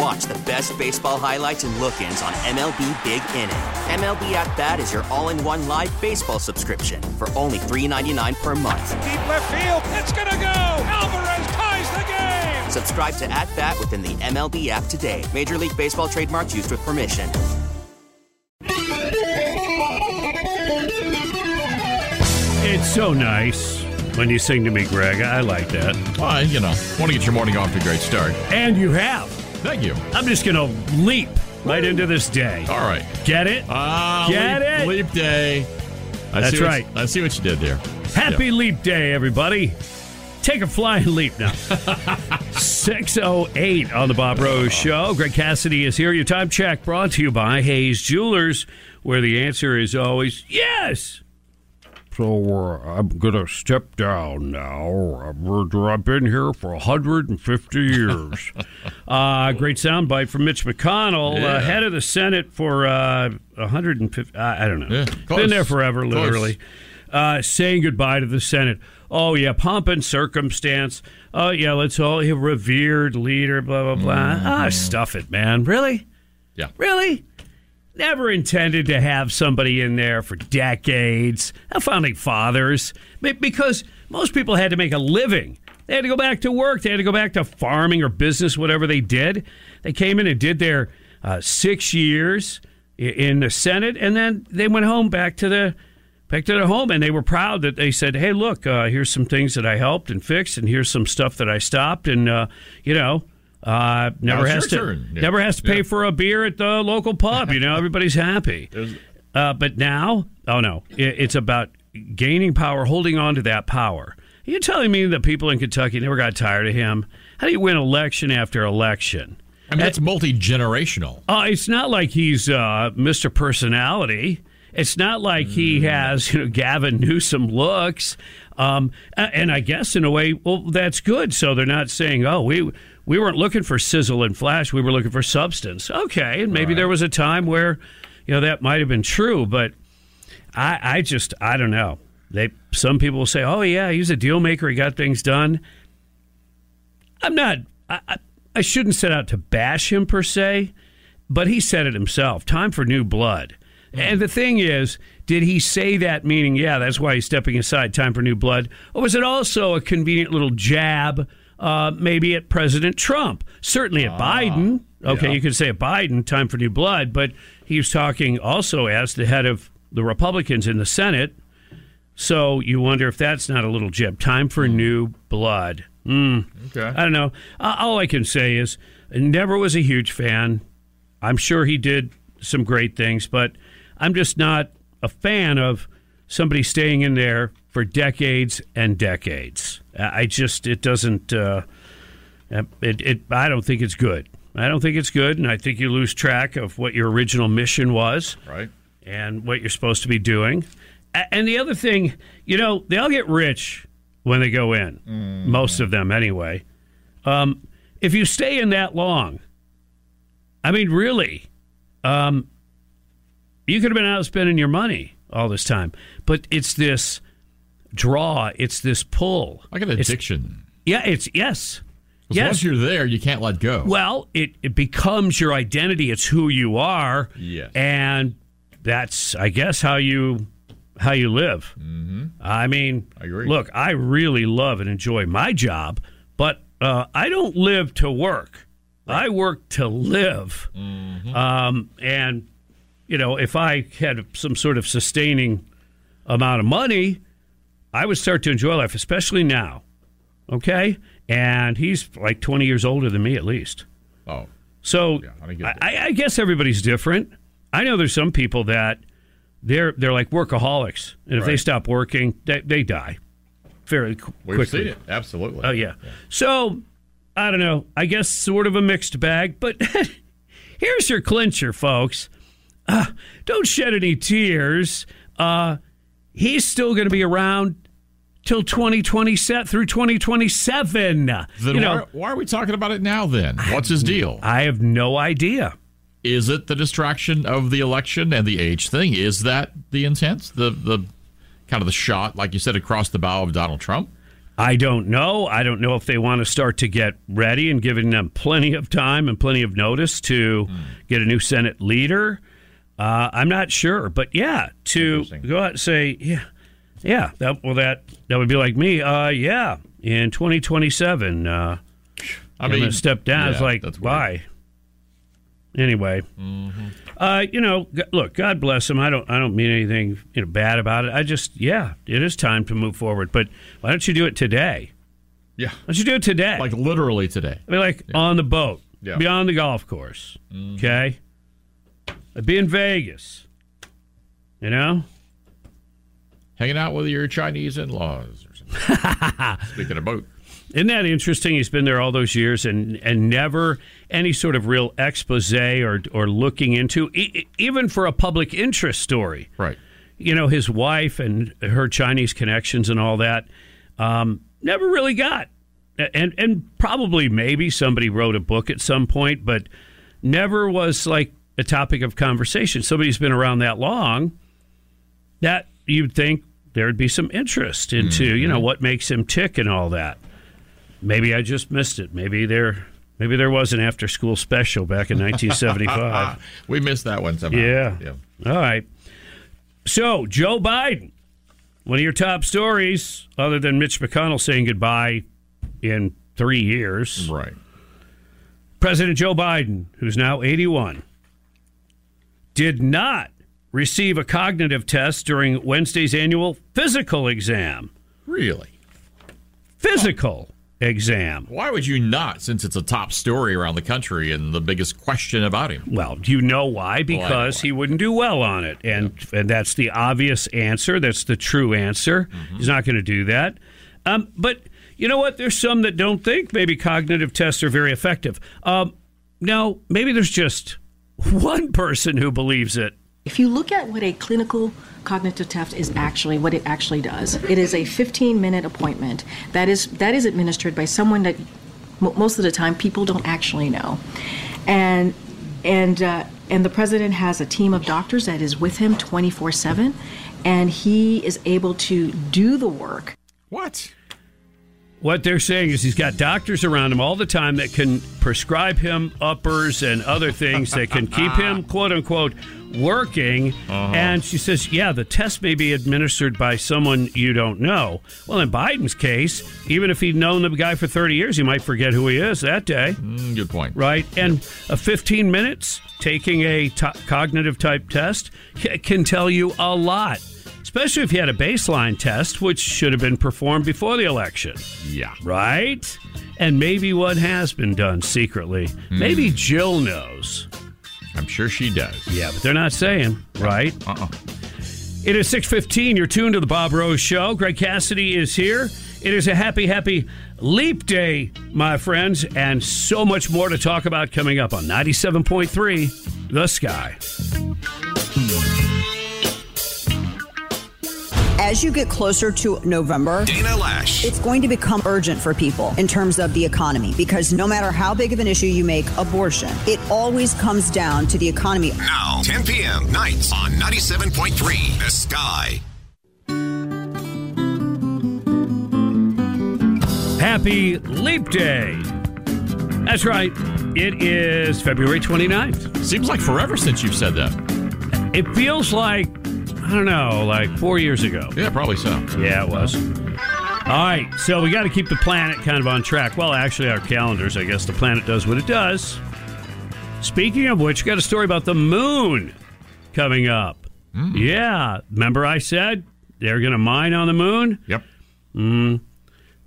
And watch the best baseball highlights and look ins on MLB Big Inning. MLB At Bat is your all in one live baseball subscription for only $3.99 per month. Deep left field, it's going to go. Alvarez ties the game. Subscribe to At Bat within the MLB app today. Major League Baseball trademarks used with permission. It's so nice when you sing to me, Greg. I like that. Well, you know, want to get your morning off to a great start. And you have. Thank you. I'm just going to leap right into this day. All right. Get it? Ah, Get leap, it? Leap day. I That's see what- right. I see what you did there. Happy Yeah. leap day, everybody. Take a flying leap now. 608 on the Bob Rose Show. Greg Cassidy is here. Your time check brought to you by Hayes Jewelers, where the answer is always yes. So uh, I'm going to step down now. I've been here for 150 years. uh, great soundbite from Mitch McConnell, Yeah. uh, head of the Senate for uh, 150. I I don't know. Yeah, been there forever, literally uh, saying goodbye to the Senate. Oh yeah, pomp and circumstance. Oh yeah, let's all a revered leader. Blah blah blah. Ah, stuff it, man. Really, Mm-hmm. Yeah. really. Never intended to have somebody in there for decades. Founding fathers, because most people had to make a living. They had to go back to work. They had to go back to farming or business, whatever they did. They came in and did their uh, six years in the Senate, and then they went home back to the back to their home, and they were proud that they said, "Hey, look, uh, here's some things that I helped and fixed, and here's some stuff that I stopped, and uh, you know." Uh, never has to turn. Yeah. never has to pay Yeah. for a beer at the local pub. You know, everybody's happy. Uh, but now, oh no, it, it's about gaining power, holding on to that power. Are you telling me that people in Kentucky never got tired of him? How do you win election after election? I mean, that's multi generational. Uh, it's not like he's uh, Mr. Personality. It's not like he has, you know, Gavin Newsom looks. Um, and I guess in a way, well, that's good. So they're not saying, oh, we we weren't looking for sizzle and flash. We were looking for substance. Okay, and maybe there was a time where, you know, that might have been true. But I, I just, I don't know. They some people will say, oh yeah, he's a deal maker. He got things done. I'm not. I, I, I shouldn't set out to bash him per se, but he said it himself. Time for new blood. Hmm. And the thing is, did he say that meaning, yeah, that's why he's stepping aside, time for new blood? Or was it also a convenient little jab, uh, maybe at President Trump? Certainly at Biden. Okay, yeah. you could say at Biden, time for new blood, but he was talking also as the head of the Republicans in the Senate. So you wonder if that's not a little jib. Time for new blood. Mm. Okay. I don't know. Uh, all I can say is, never was a huge fan. I'm sure he did some great things, but I'm just not a fan of somebody staying in there for decades and decades. I just it doesn't. Uh, it, it I don't think it's good. I don't think it's good, and I think you lose track of what your original mission was Right. and what you're supposed to be doing. And the other thing, you know, they all get rich when they go in, most of them anyway. Um, if you stay in that long, I mean, really, um, you could have been out spending your money all this time. But it's this draw, it's this pull. Like an It's- addiction. yeah, it's yes. Yes. Once you're there, you can't let go. Well, it, it becomes your identity. It's who you are. Yes. And that's, I guess, how you how you live. Mm-hmm. I mean, I agree. look, I really love and enjoy my job, but uh, I don't live to work. I work to live. Mm-hmm. Um, and, you know, if I had some sort of sustaining amount of money, I would start to enjoy life, especially now. Okay? and he's like 20 years older than me at least. Oh, So Yeah, I I. I, guess everybody's different. I know there's some people that they're they're like workaholics, and if they stop working, they, they die fairly qu- we've quickly. seen it. Absolutely. Oh yeah. So I don't know. I guess sort of a mixed bag, but here's your clincher, folks. Uh, don't shed any tears. Uh, he's still going to be around till 2027 through 2027. Then you know, why, why are we talking about it now? Then what's his deal? I have no idea. Is it the distraction of the election and the age thing? Is that the intent? The the kind of the shot, like you said, across the bow of Donald Trump? I don't know. I don't know if they want to start to get ready and giving them plenty of time and plenty of notice to get a new Senate leader. Uh, I'm not sure, but yeah, to go out and say, yeah, yeah, that well, that that would be like me. Uh, yeah, in 2027, uh, I I'm going to step down. it's like, that's weird. Mm-hmm. why? Anyway, uh, you know, look, God bless him. I don't, I don't mean anything you know bad about it. I just, yeah, it is time to move forward. But why don't you do it today? Yeah, Why don't you do it today? like literally today. I mean, like on the boat, Yeah. Mm-hmm. be on the golf course. Okay, I'd be in Vegas. You know, Hanging out with your Chinese in-laws or something. Speaking of boat, isn't that interesting? He's been there all those years and and never any sort of real expose or or looking into e- even for a public interest story. right? You know, his wife and her Chinese connections and all that um, never really got. And and probably maybe somebody wrote a book at some point, but never was like a topic of conversation. Somebody's been around that long that you'd think there'd be some interest into, you know, mm-hmm. what makes him tick and all that. Maybe I just missed it. Maybe there maybe there was an after school special back in 1975. we missed that one somehow. Yeah. yeah. All right. So, Joe Biden, one of your top stories, other than Mitch McConnell saying goodbye in three years. Right. President Joe Biden, who's now 81, did not receive a cognitive test during Wednesday's annual physical exam. Really? Physical exam. Why would you not? Since it's a top story around the country and the biggest question about him. Well, do you know why? know Because why. he wouldn't do well on it, and and that's the obvious answer. That's the true answer. Mm-hmm. He's not going to do that. Um, but you know what? There's some that don't think maybe cognitive tests are very effective. Um, now, maybe there's just one person who believes it. If you look at what a clinical cognitive test is actually, what it actually does, it is a 15-minute appointment. That is that is administered by someone that mo- most of the time people don't actually know, and and uh, and the president has a team of doctors that is with him 24/7, and he is able to do the work. What? What they're saying is he's got doctors around him all the time that can prescribe him uppers and other things that can keep him, quote unquote, working. And she says, yeah, the test may be administered by someone you don't know. Well, in Biden's case, even if he'd known the guy for 30 years, he might forget who he is that day, Mm, good point. right? And a 15 minutes taking a cognitive type test can tell you a lot. Especially if you had a baseline test, which should have been performed before the election Yeah. right? And maybe what has been done secretly. Maybe Jill knows. I'm sure she does. Yeah, but they're not saying, right? Uh-uh. It is 6:15. You're tuned to the Bob Rose show. Greg Cassidy is here. It is a happy happy leap day, my friends, and so much more to talk about coming up on 97.3 The Sky. As you get closer to November, Dana Loesch. it's going to become urgent for people in terms of the economy because no matter how big of an issue you make abortion, it always comes down to the economy. Now, 10 p.m. nights on 97.3 The Sky. Happy Leap Day. That's right. It is February 29th. Seems like forever since you've said that. It feels like, I don't know, like four years ago. Yeah, probably so. Yeah, it was. All right, so we got to keep the planet kind of on track. Well, actually, our calendars, I guess the planet does what it does. Speaking of which, got a story about the moon coming up. Mm. Yeah, remember I said they're going to mine on the moon? Yep. Mm.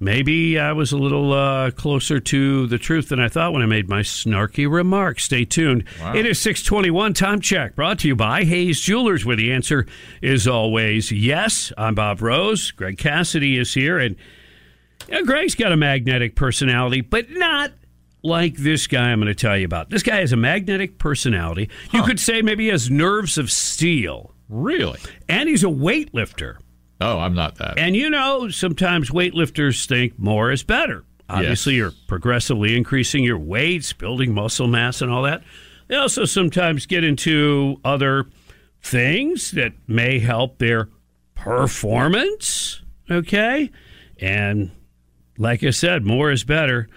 Maybe I was a little uh, closer to the truth than I thought when I made my snarky remark. Stay tuned. Wow. It is 621 Time Check, brought to you by Hayes Jewelers, where the answer is always yes. I'm Bob Rose. Greg Cassidy is here, and you know, Greg's got a magnetic personality, but not like this guy I'm going to tell you about. This guy has a magnetic personality. You could say maybe he has nerves of steel. Really? And he's a weightlifter. Oh, I'm not that. And you know, sometimes weightlifters think more is better. Obviously, Yes. you're progressively increasing your weights, building muscle mass, and all that. They also sometimes get into other things that may help their performance. Okay. And like I said, more is better.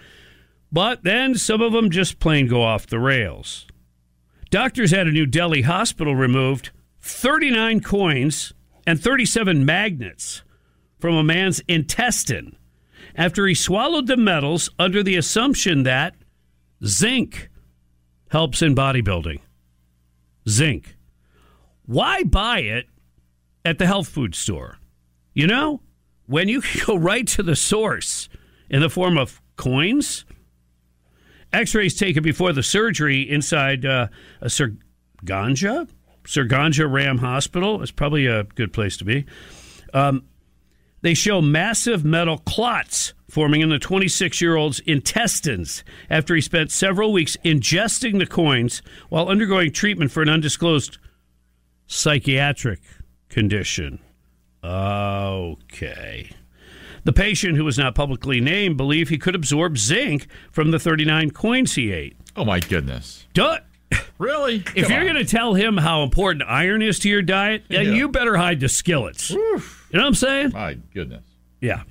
But then some of them just plain go off the rails. Doctors at a New Delhi hospital removed 39 coins and 37 magnets from a man's intestine after he swallowed the metals under the assumption that zinc helps in bodybuilding. Zinc. Why buy it at the health food store? You know, when you go right to the source in the form of coins. X rays taken before the surgery inside uh, a Sir Ganga, Sir Ganga Ram Hospital. It's probably a good place to be. Um, they show massive metal clots forming in the 26 year old's intestines after he spent several weeks ingesting the coins while undergoing treatment for an undisclosed psychiatric condition. Okay. The patient, who was not publicly named, believed he could absorb zinc from the 39 coins he ate. Oh my goodness! Duh. Really? If Come you're going to tell him how important iron is to your diet, then Yeah. you better hide the skillets. You know what I'm saying? my goodness. Yeah.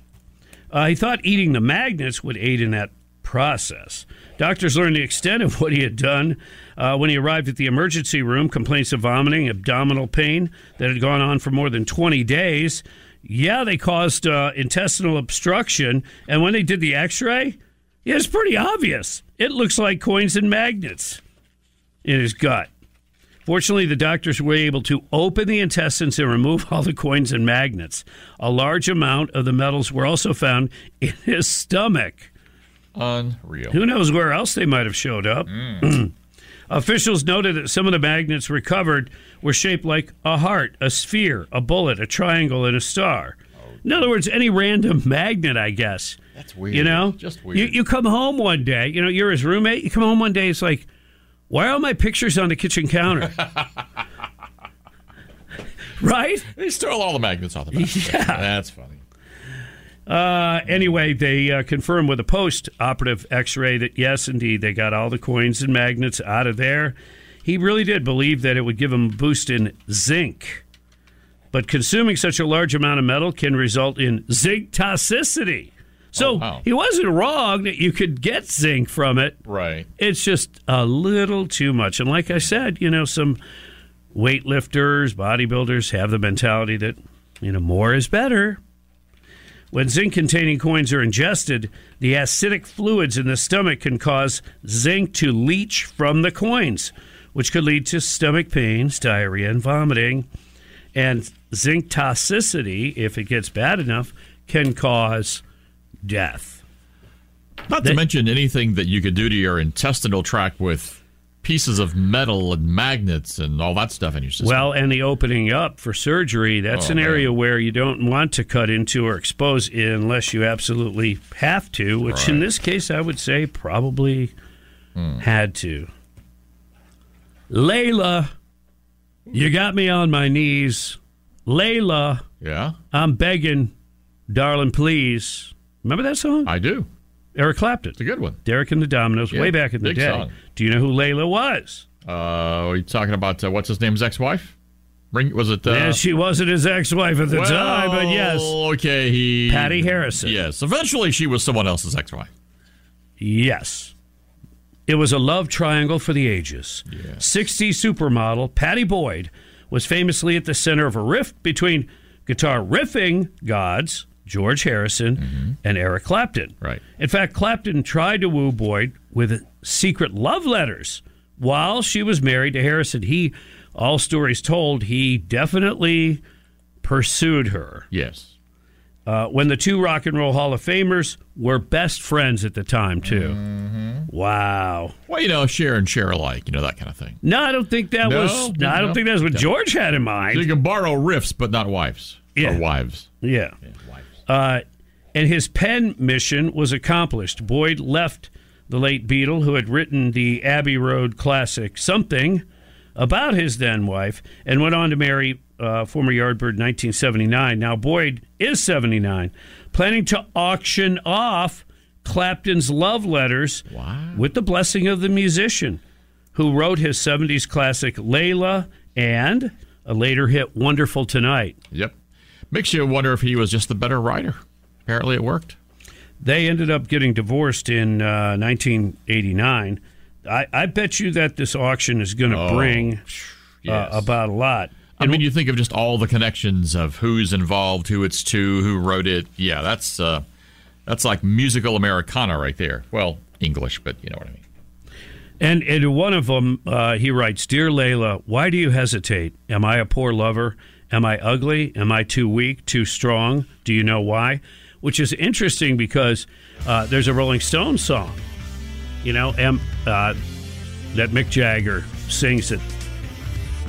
Uh, he thought eating the magnets would aid in that process. Doctors learned the extent of what he had done uh, when he arrived at the emergency room complaints of vomiting, abdominal pain that had gone on for more than 20 days. Yeah, they caused uh, intestinal obstruction. And when they did the x ray, yeah, it's pretty obvious. It looks like coins and magnets in his gut. Fortunately, the doctors were able to open the intestines and remove all the coins and magnets. A large amount of the metals were also found in his stomach. Unreal. Who knows where else they might have showed up? Mm. Officials noted that some of the magnets recovered were shaped like a heart, a sphere, a bullet, a triangle, and a star. In other words, any random magnet, I guess. That's weird. You know, Just weird. You, you come home one day. You know, you're his roommate. You come home one day. It's like, why are all my pictures on the kitchen counter? right? They stole all the magnets off the back. Yeah. That's funny. Uh, anyway, they uh, confirmed with a post-operative X-ray that yes, indeed, they got all the coins and magnets out of there. He really did believe that it would give him a boost in zinc, but consuming such a large amount of metal can result in zinc toxicity. So Oh, wow. he wasn't wrong that you could get zinc from it. Right. It's just a little too much. And like I said, you know, some weightlifters, bodybuilders have the mentality that, you know, more is better. When zinc containing coins are ingested, the acidic fluids in the stomach can cause zinc to leach from the coins, which could lead to stomach pains, diarrhea, and vomiting. And zinc toxicity, if it gets bad enough, can cause death. Not They- to mention anything that you could do to your intestinal tract with pieces of metal and magnets and all that stuff in your system. Well, and the opening up for surgery, that's Oh, an man. area where you don't want to cut into or expose unless you absolutely have to, which in this case I would say probably hmm. had to. Layla, you got me on my knees. Layla, yeah, I'm begging, darling, please. Remember that song? I do. Eric Clapton. It's a good one. Derek and the Dominos, Yeah, way back in the day. song. Do you know who Layla was? Uh, are you talking about uh, what's his name's ex-wife? Ring was it? Uh, yeah, she wasn't his ex-wife at the well, time, but yes. Okay, he Pattie Harrison. Yes, eventually she was someone else's ex-wife. Yes. It was a love triangle for the ages. 60 supermodel Pattie Boyd was famously at the center of a rift between guitar riffing gods George Harrison and Eric Clapton. Right. In fact, Clapton tried to woo Boyd with secret love letters while she was married to Harrison. He, all stories told, he definitely pursued her. Yes. Uh, when the two Rock and Roll Hall of Famers were best friends at the time, too. Wow. Well, you know, share and share alike, you know, that kind of thing. No, I don't think that No? was. No, I don't No? think that's what. George had in So mind. you can borrow riffs, but not wives. Yeah. Or wives. Yeah. Yeah, wives. Uh, and his pen mission was accomplished. Boyd left the late Beatle, who had written the Abbey Road classic Something about his then wife, and went on to marry uh, former Yardbird in 1979. Now, Boyd is 79, planning to auction off Clapton's love letters Wow. with the blessing of the musician who wrote his 70s classic Layla and a later hit Wonderful Tonight. Yep. Makes you wonder if he was just the better writer. Apparently it worked. They ended up getting divorced in uh, 1989. I, I bet you that this auction is going to Oh, bring yes. uh, about a lot. I mean, you think of just all the connections of who's involved, who it's to, who wrote it. Yeah, that's uh, that's like musical Americana right there. Well, English, but you know what I mean. And in one of them, uh, he writes, "Dear Layla, why do you hesitate? Am I a poor lover? Am I ugly? Am I too weak? Too strong? Do you know why?" Which is interesting because uh, there's a Rolling Stones song, you know, and, uh, that Mick Jagger sings that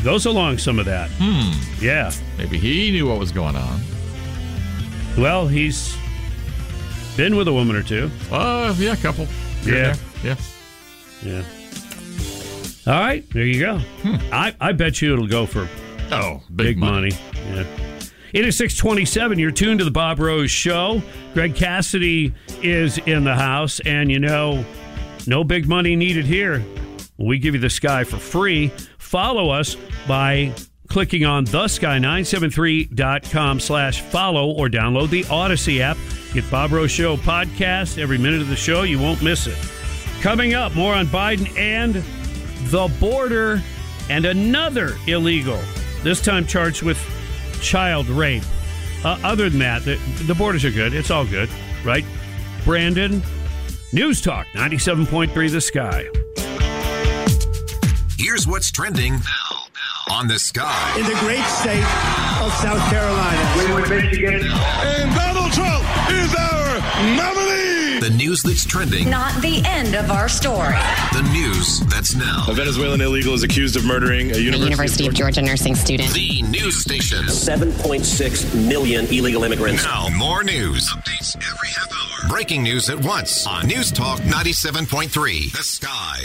goes along some of that. Hmm. Yeah. Maybe he knew what was going on. Well, he's been with a woman or two. Uh, yeah, a couple. Yeah. Yeah. Yeah. All right, there you go. I, I bet you it'll go for Oh, big, big, money. Yeah. It is 627. You're tuned to the Bob Rose Show. Greg Cassidy is in the house, and you know, no big money needed here. We give you the sky for free. Follow us by clicking on thesky973.com slash follow or download the Odyssey app. Get Bob Rose Show podcast every minute of the show. You won't miss it. Coming up, more on Biden and the border and another illegal, this time charged with child rape. Uh, other than that, the, the borders are good. It's all good, right? Brandon, News Talk 97.3 The Sky. Here's what's trending now on the sky. in the great state of South Carolina. And Donald Trump is our nominee. The news that's trending. Not the end of our story. The news that's now. A Venezuelan illegal is accused of murdering a university, University of Georgia nursing student. The news station. 7.6 million illegal immigrants. Now, more news. Updates every half hour. Breaking news at once on News Talk 97.3. The Sky.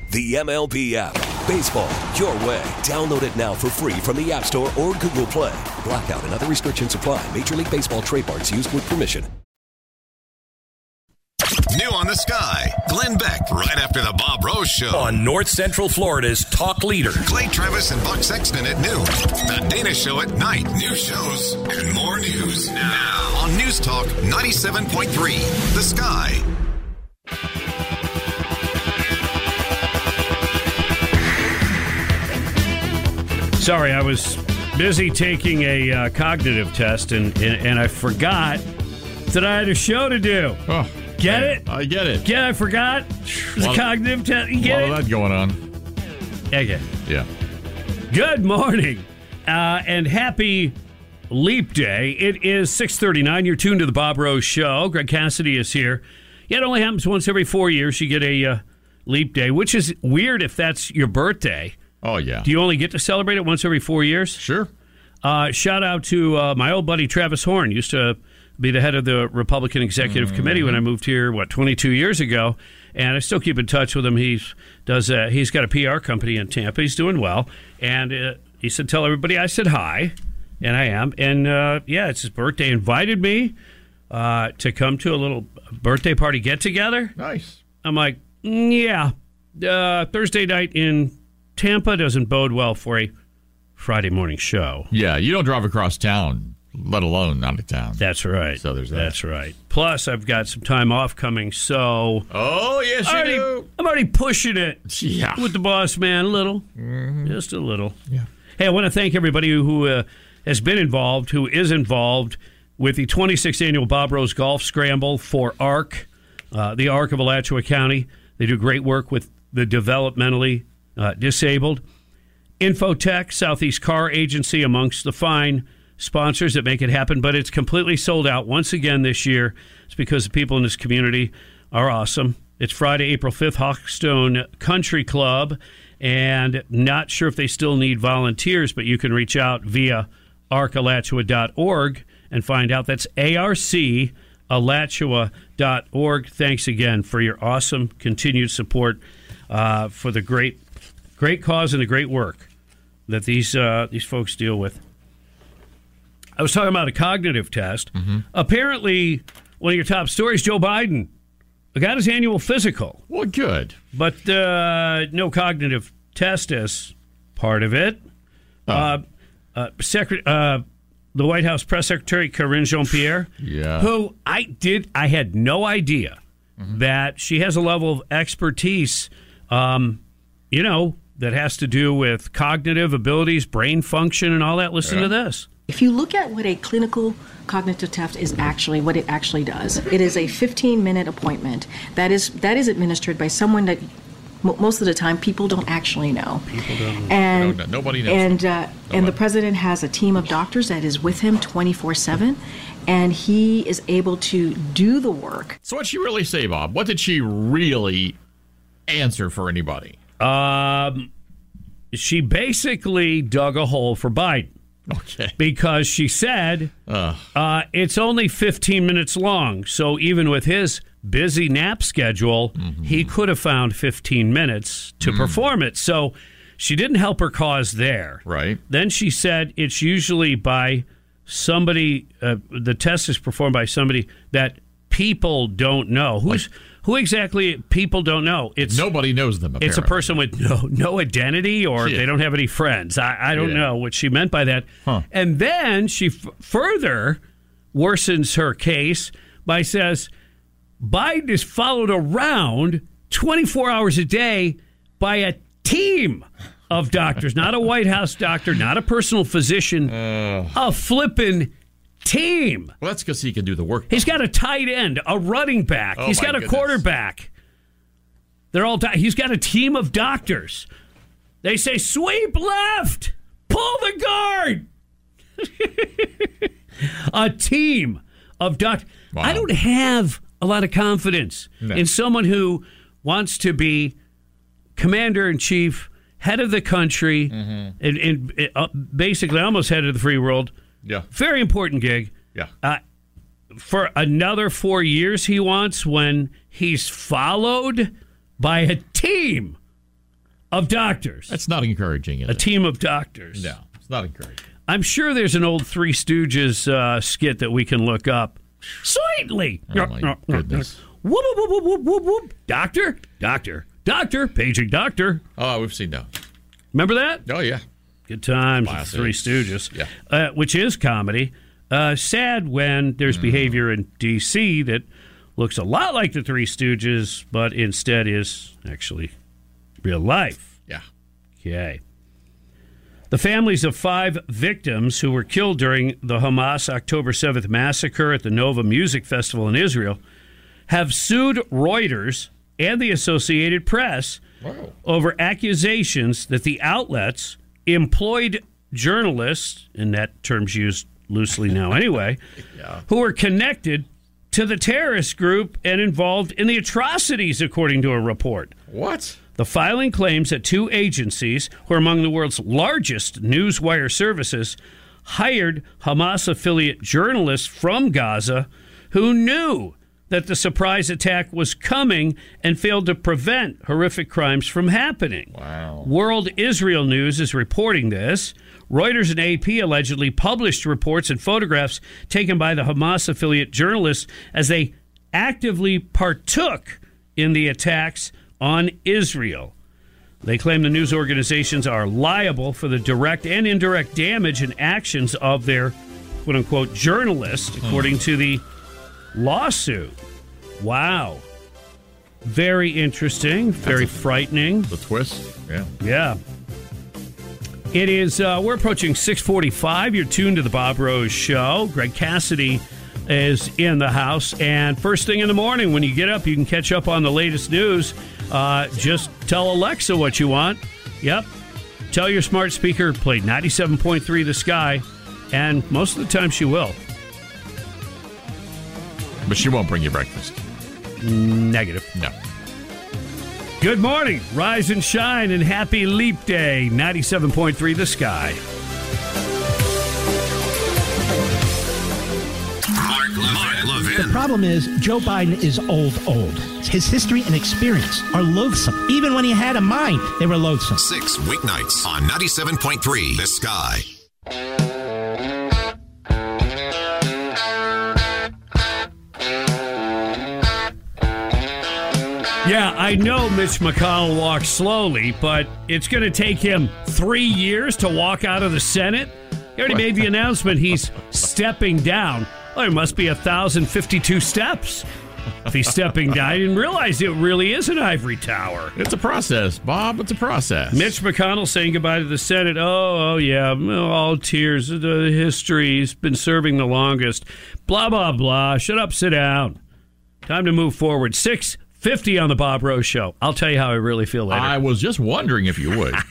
The MLB app. Baseball your way. Download it now for free from the App Store or Google Play. Blackout and other restrictions apply. Major League Baseball trademarks used with permission. New on the Sky. Glenn Beck, right after the Bob Rose Show. On North Central Florida's talk leader. Clay Travis and Buck Sexton at noon. The Dana Show at night. New shows and more news now on News Talk 97.3. The Sky. Sorry, I was busy taking a uh, cognitive test and, and and I forgot that I had a show to do. Oh, Get I- it? I get it. Get? I forgot the Lot of- cognitive test. You A lot get of that going on. Okay. Yeah. Good morning, uh, and happy Leap Day. It is six thirty nine. You're tuned to the Bob Rose Show. Greg Cassidy is here. Yeah, it only happens once every four years. You get a uh, Leap Day, which is weird if that's your birthday. Oh, yeah. Do you only get to celebrate it once every four years? Sure. Uh, shout out to uh, my old buddy Travis Horn. Used to be the head of the Republican Executive Committee when I moved here, what, 22 years ago. And I still keep in touch with him. He's does uh, he's got a PR company in Tampa. He's doing well, and uh, he said, "Tell everybody I said hi," and I am. And uh, yeah, it's his birthday. Invited me uh, to come to a little birthday party get together. Nice. I'm like, "Mm, yeah, uh, Thursday night in Tampa doesn't bode well for a Friday morning show. Yeah, you don't drive across town, let alone out of town. That's right. So there's that. That's right. Plus, I've got some time off coming, so Oh, yes, you already, do. I'm already pushing it Yeah. with the boss man a little, Mm-hmm. just a little. Yeah. Hey, I want to thank everybody who uh, has been involved, who is involved with the 26th annual Bob Rose Golf Scramble for ARC, uh, the ARC of Alachua County. They do great work with the developmentally uh, disabled. Infotech, Southeast Car Agency, amongst the fine sponsors that make it happen, but it's completely sold out once again this year. It's because the people in this community are awesome. It's Friday, April 5th, Hawkstone Country Club, and not sure if they still need volunteers, but you can reach out via arcalachua.org and find out. That's ARC alachua.org. Thanks again for your awesome continued support uh, for the great, great cause and the great work that these uh, these folks deal with. I was talking about a cognitive test. Apparently, one of your top stories, Joe Biden, got his annual physical, Well, good. but uh, no cognitive test as part of it. Uh, uh, Secret, uh, the White House press secretary Karine Jean-Pierre, Yeah. who I did, I had no idea that she has a level of expertise, um, you know, that has to do with cognitive abilities, brain function, and all that. Listen to this. If you look at what a clinical cognitive test is actually, what it actually does, it is a 15-minute appointment that is that is administered by someone that mo- most of the time people don't actually know. People don't. And No, no, nobody knows. And uh, and the president has a team of doctors that is with him 24/7, and he is able to do the work. So what'd she really say, Bob? What did she really answer for anybody? Um, she basically dug a hole for Biden. Okay. Because she said Uh, uh, it's only 15 minutes long. So even with his busy nap schedule, he could have found 15 minutes to perform it. So she didn't help her cause there. right. Then she said it's usually by somebody, uh, the test is performed by somebody that people don't know. Who's who exactly people don't know? It's Nobody knows them. it's a person with no no identity or Yeah. they don't have any friends. I, I don't Yeah. know what she meant by that. Huh. And then she f- further worsens her case by says Biden is followed around 24 hours a day by a team of doctors, not a White House doctor, not a personal physician, uh. a flippin' team. Well, that's because he can do the work. He's got a tight end, a running back. Oh, He's got a goodness. quarterback. They're all. Do- he's got a team of doctors. They say sweep left, pull the guard. a team of doctors. Wow. I don't have a lot of confidence No. in someone who wants to be commander in chief, head of the country, Mm-hmm. and, and uh, basically almost head of the free world. Yeah. Very important gig Yeah. uh, for another four years he wants when he's followed by a team of doctors. That's not encouraging, a it? team of doctors. No, it's not encouraging. I'm sure there's an old Three Stooges uh, skit that we can look up. Sweetly. Oh, my goodness. Whoop, whoop, whoop, whoop, whoop, whoop. Doctor, doctor, doctor, paging doctor. Oh, we've seen that. Remember that? Oh, yeah. Good times Classic. Three Stooges, Yeah. uh, which is comedy. Uh, sad when there's Mm. behavior in D.C. that looks a lot like the Three Stooges, but instead is actually real life. Yeah. Okay. The families of five victims who were killed during the Hamas October 7th massacre at the Nova Music Festival in Israel have sued Reuters and the Associated Press Wow. over accusations that the outlets employed journalists, and that term's used loosely now anyway, who were connected to the terrorist group and involved in the atrocities, according to a report. What? The filing claims that two agencies, who are among the world's largest newswire services, hired Hamas affiliate journalists from Gaza who knew that the surprise attack was coming and failed to prevent horrific crimes from happening. Wow. World Israel News is reporting this. Reuters and AP allegedly published reports and photographs taken by the Hamas affiliate journalists as they actively partook in the attacks on Israel. They claim the news organizations are liable for the direct and indirect damage and actions of their quote unquote journalists, according to the lawsuit. Wow. Very interesting, very frightening. The twist, yeah. Yeah. It is, uh, we're approaching 645. You're tuned to the Bob Rose Show. Greg Cassidy is in the house. And first thing in the morning, when you get up, you can catch up on the latest news. Uh, just tell Alexa what you want. Yep. Tell your smart speaker, play 97.3 The Sky. And most of the time, she will. But she won't bring you breakfast. Negative. No. Good morning. Rise and shine and happy leap day. 97.3 The Sky. Mark, Mark The problem is, Joe Biden is old, old. His history and experience are loathsome. Even when he had a mind, they were loathsome. Six weeknights on 97.3 The Sky. Yeah, I know Mitch McConnell walks slowly, but it's going to take him three years to walk out of the Senate. He already made the announcement he's stepping down. Oh, there must be 1,052 steps. If he's stepping down, I didn't realize it really is an ivory tower. It's a process, Bob. It's a process. Mitch McConnell saying goodbye to the Senate. Oh, oh yeah, all tears. The history. He's been serving the longest. Blah blah blah. Shut up. Sit down. Time to move forward. Six fifty on the Bob Rose Show. I'll tell you how I really feel later. I was just wondering if you would.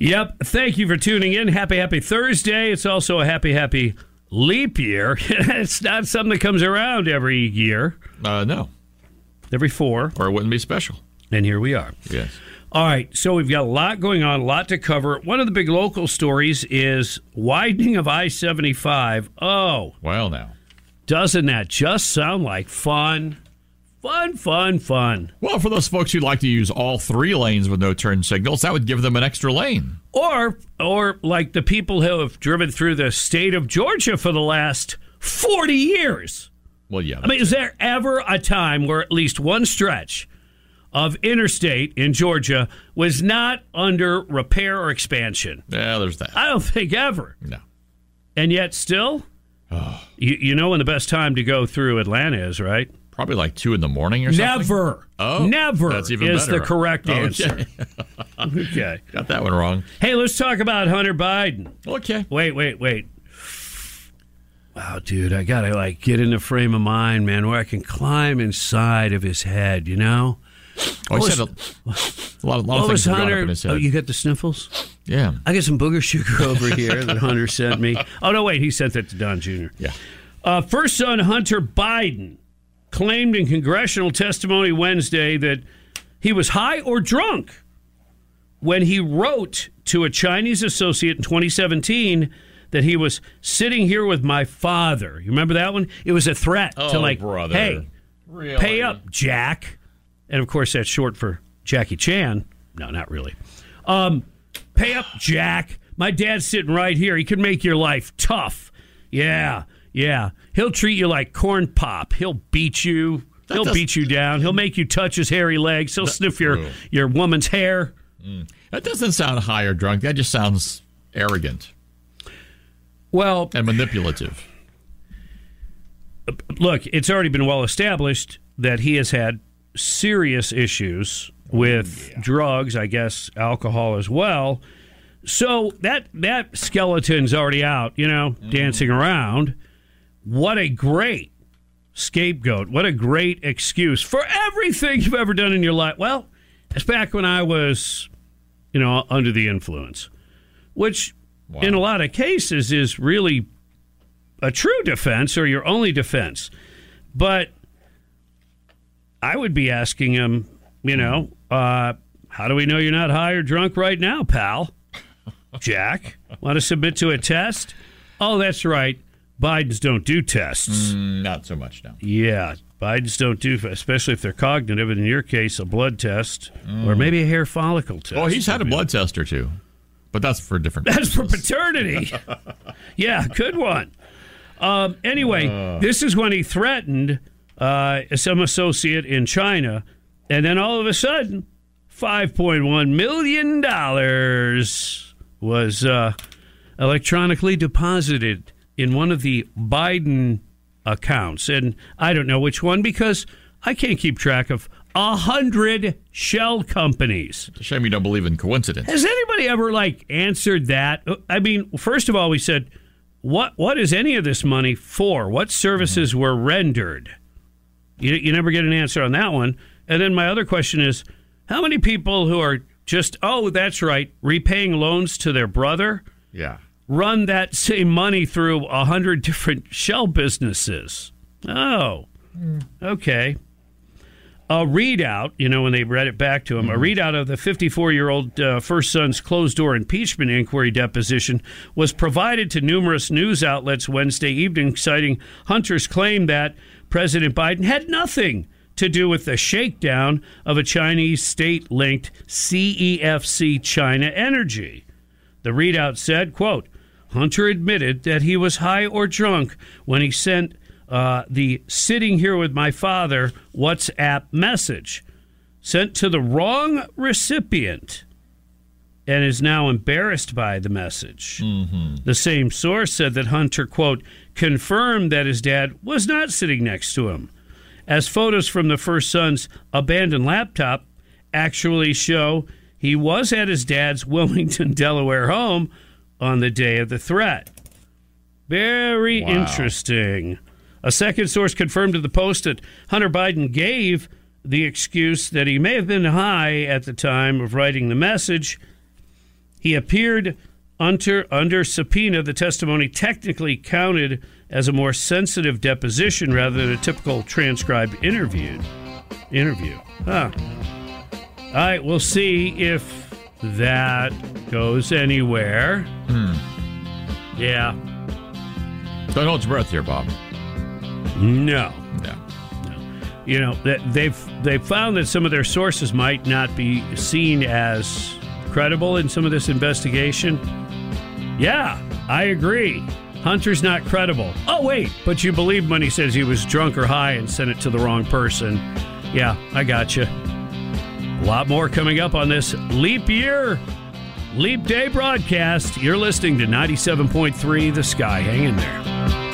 Yep. Thank you for tuning in. Happy, happy Thursday. It's also a happy, happy leap year. it's not something that comes around every year, uh, no, every four. or it wouldn't be special. And here we are. Yes. All right. So we've got a lot going on, a lot to cover. One of the big local stories is widening of I 75. Oh, Well, now. doesn't that just sound like fun? Fun, fun, fun. Well, for those folks who'd like to use all three lanes with no turn signals, that would give them an extra lane. Or, or like the people who have driven through the state of Georgia for the last 40 years. Well, yeah. I mean, is there ever a time where at least one stretch of interstate in Georgia was not under repair or expansion? yeah, there's that. I don't think ever. No. And yet, still, you, you know when the best time to go through Atlanta is, right? Probably like two in the morning or something. Never. Oh, never that's even is better. the correct answer. okay. Got that one wrong. Hey, let's talk about Hunter Biden. Okay. Wait, wait, wait. Wow, dude, I gotta like get in the frame of mind, man, where I can climb inside of his head. You know, Oh, he said a, a lot, a lot of things Hunter? up in his head. Oh, you got the sniffles? yeah. I got some booger sugar over here that Hunter sent me. Oh no, wait, he sent that to Don Jr. Yeah. Uh, first son Hunter Biden claimed in congressional testimony Wednesday that he was high or drunk when he wrote to a Chinese associate in 2017 that he was sitting here with my father. You remember that one? It was a threat to Oh, like, brother. hey, Really? pay up, Jack. And of course, that's short for Jackie Chan. No, not really. Um, pay up, Jack. My dad's sitting right here. He could make your life tough. Yeah, yeah. He'll treat you like corn pop. He'll beat you. That He'll beat you down. He'll make you touch his hairy legs. He'll sniff your your woman's hair. Mm. That doesn't sound high or drunk. That just sounds arrogant Well, and manipulative. look, it's already been well established that he has had serious issues oh, with drugs, I guess alcohol as well. So that that skeleton's already out, you know, dancing mm. around. What a great scapegoat. What a great excuse for everything you've ever done in your life. Well, it's back when I was, you know, under the influence, which in a lot of cases is really a true defense or your only defense. But I would be asking him, you know, uh, how do we know you're not high or drunk right now, pal? Jack, want to submit to a test? Oh, that's right. Biden's don't do tests. Mm, not so much now. Yeah, Biden's don't do, especially if they're cognitive. And in your case, a blood test or maybe a hair follicle test. Oh, he's had a blood test or two, but that's for different. That's for paternity. yeah, good one. Um, anyway, Uh. this is when he threatened uh, some associate in China, and then all of a sudden, five point one million dollars was uh, electronically deposited in one of the Biden accounts, and I don't know which one because I can't keep track of a hundred shell companies. It's a shame you don't believe in coincidence. Has anybody ever like answered that? I mean, first of all, we said, what what is any of this money for? What services were rendered? You, you never get an answer on that one. And then my other question is, how many people who are just oh, that's right, repaying loans to their brother Yeah. Run that same money through a hundred different shell businesses? Oh, okay. A readout, you know, when they read it back to him, a readout of the 54 year old uh, first son's closed door impeachment inquiry deposition was provided to numerous news outlets Wednesday evening, citing Hunter's claim that President Biden had nothing to do with the shakedown of a Chinese state linked CEFC China Energy. The readout said, quote, Hunter admitted that he was high or drunk when he sent uh, the sitting here with my father WhatsApp message sent to the wrong recipient and is now embarrassed by the message. The same source said that Hunter, quote, confirmed that his dad was not sitting next to him, as photos from the first son's abandoned laptop actually show he was at his dad's Wilmington, Delaware home on the day of the threat. Very Wow. interesting. A second source confirmed to the Post that Hunter Biden gave the excuse that he may have been high at the time of writing the message. He appeared under, under subpoena. The testimony technically counted as a more sensitive deposition rather than a typical transcribed interview. Interview. Huh. All right, we'll see if that goes anywhere. Hmm. Yeah. Don't hold your breath here, Bob. No. No. You know that they've they've found that some of their sources might not be seen as credible in some of this investigation. Yeah, I agree. Hunter's not credible. Oh wait, but you believe when he says he was drunk or high and sent it to the wrong person. Yeah, I got you. A lot more coming up on this leap year, leap day broadcast. You're listening to 97.3 The Sky. Hang in there.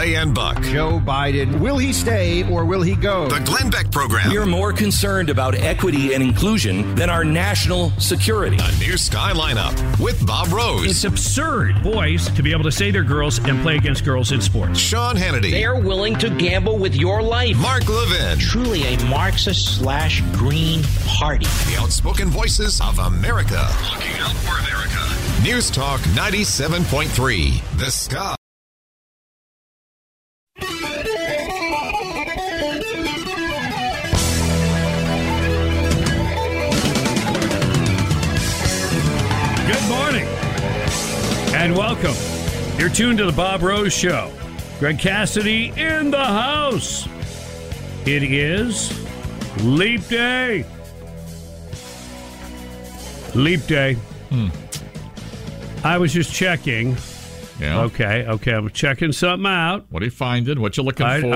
Clay and Buck. Joe Biden, will he stay or will he go? The Glenn Beck Program. We're more concerned about equity and inclusion than our national security. A new Sky lineup with Bob Rose. It's absurd, boys, to be able to say they're girls and play against girls in sports. Sean Hannity. They're willing to gamble with your life. Mark Levin. Truly a Marxist slash Green Party. The outspoken voices of America. Looking out for America. News Talk 97.3. The Sky. And welcome. You're tuned to the Bob Rose Show. Greg Cassidy in the house. It is Leap Day. Leap Day. I was just checking. Yeah. Okay, okay. I'm checking something out. What are you finding? What you looking All right, for?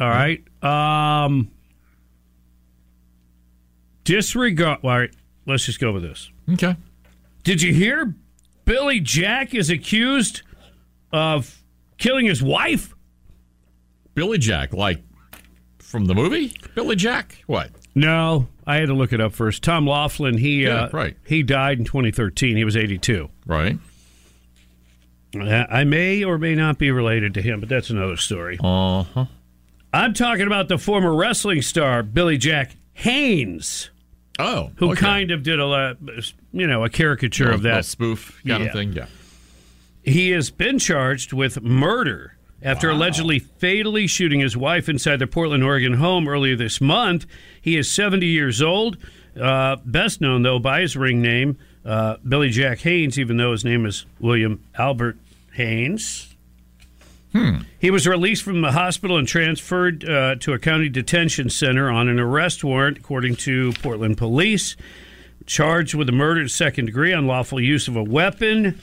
all right, all right. Um, disregard. All right, let's just go with this. Okay. Did you hear Billy Jack is accused of killing his wife? Billy Jack, like from the movie? Billy Jack? What? No, I had to look it up first. Tom Laughlin, he Yeah, uh, right. he died in 2013. He was 82. Right. I may or may not be related to him, but that's another story. Uh huh. I'm talking about the former wrestling star Billy Jack Haynes. Oh, who okay. kind of did a you know a caricature Little- of that spoof kind Yeah. of thing. Yeah. He has been charged with murder after allegedly fatally shooting his wife inside their Portland, Oregon home earlier this month. He is 70 years old. Uh, best known, though, by his ring name, uh, Billy Jack Haynes, even though his name is William Albert Haynes. Hmm. He was released from the hospital and transferred uh, to a county detention center on an arrest warrant, according to Portland police. Charged with the murder in second degree, unlawful use of a weapon.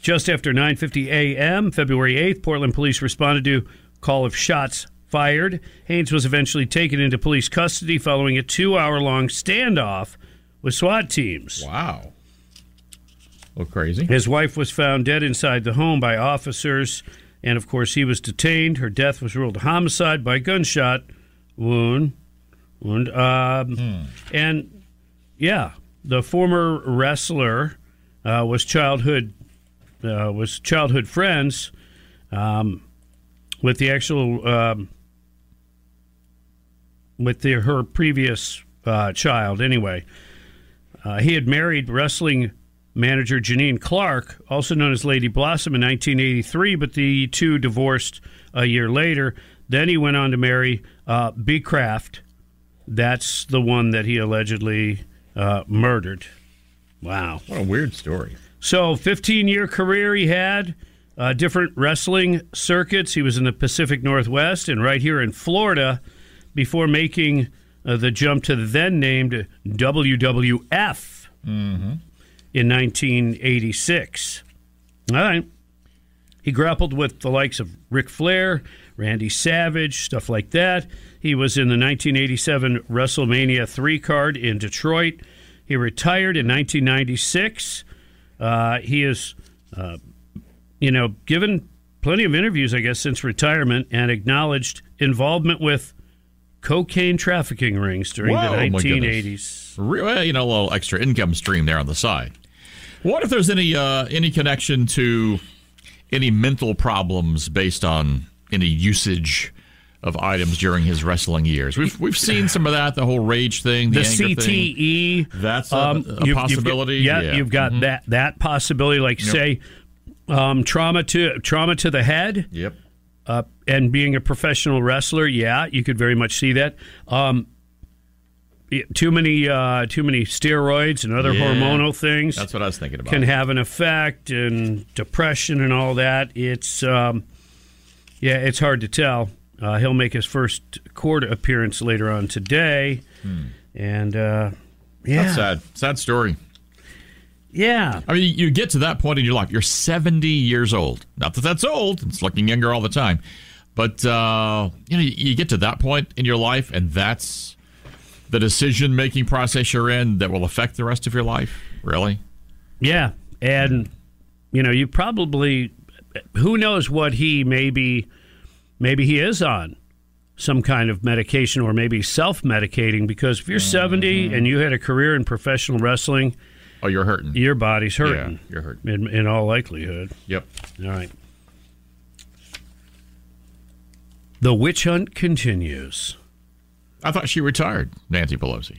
Just after 9:50 a.m., February 8th, Portland police responded to call of shots fired. Haynes was eventually taken into police custody following a two-hour-long standoff with SWAT teams. Wow. A little crazy. His wife was found dead inside the home by officers, and of course, he was detained. Her death was ruled a homicide by gunshot wound. wound. Um, And yeah, the former wrestler uh, was childhood uh, was childhood friends um, with the actual um, with the, her previous uh, child. Anyway, uh, he had married wrestling manager Janine Clark, also known as Lady Blossom, in 1983, but the two divorced a year later. Then he went on to marry uh, B. Kraft. That's the one that he allegedly uh, murdered. Wow. What a weird story. So, 15 year career he had, uh, different wrestling circuits. He was in the Pacific Northwest and right here in Florida before making uh, the jump to the then named WWF Mm-hmm. In 1986. All right. He grappled with the likes of Ric Flair, Randy Savage, stuff like that. He was in the 1987 WrestleMania 3 card in Detroit. He retired in 1996. Uh, he is, uh, you know, given plenty of interviews, I guess, since retirement and acknowledged involvement with cocaine trafficking rings during Whoa, the 1980s. Re- well, you know, a little extra income stream there on the side. What if there's any uh, any connection to any mental problems based on any usage of items during his wrestling years? We've we've seen some of that, the whole rage thing, the, the anger thing. CTE. That's a, um, a you've- you've got- possibility. yeah, you've got Mhm. that that possibility. Like Yep. say, um, trauma to trauma to the head. Yep. Uh, and being a professional wrestler, yeah, you could very much see that. Um, yeah, too many uh, too many steroids and other Yeah. hormonal things. That's what I was thinking about. Can have an effect and depression and all that. It's um, yeah, it's hard to tell. Uh, he'll make his first court appearance later on today, and uh, yeah, Hmm. That's sad. Sad story. Yeah. I mean, you get to that point in your life. You're 70 years old. Not that that's old. It's looking younger all the time. But, uh, you know, you get to that point in your life, and that's the decision making process you're in that will affect the rest of your life. Really? Yeah, and you know, you probably who knows what he maybe maybe he is on some kind of medication or maybe self-medicating because if you're 70 mm-hmm. and you had a career in professional wrestling, oh, you're hurting. Your body's hurting. Yeah, you're hurting. In, in all likelihood. Yep. All right. The witch hunt continues. I thought she retired, Nancy Pelosi. She's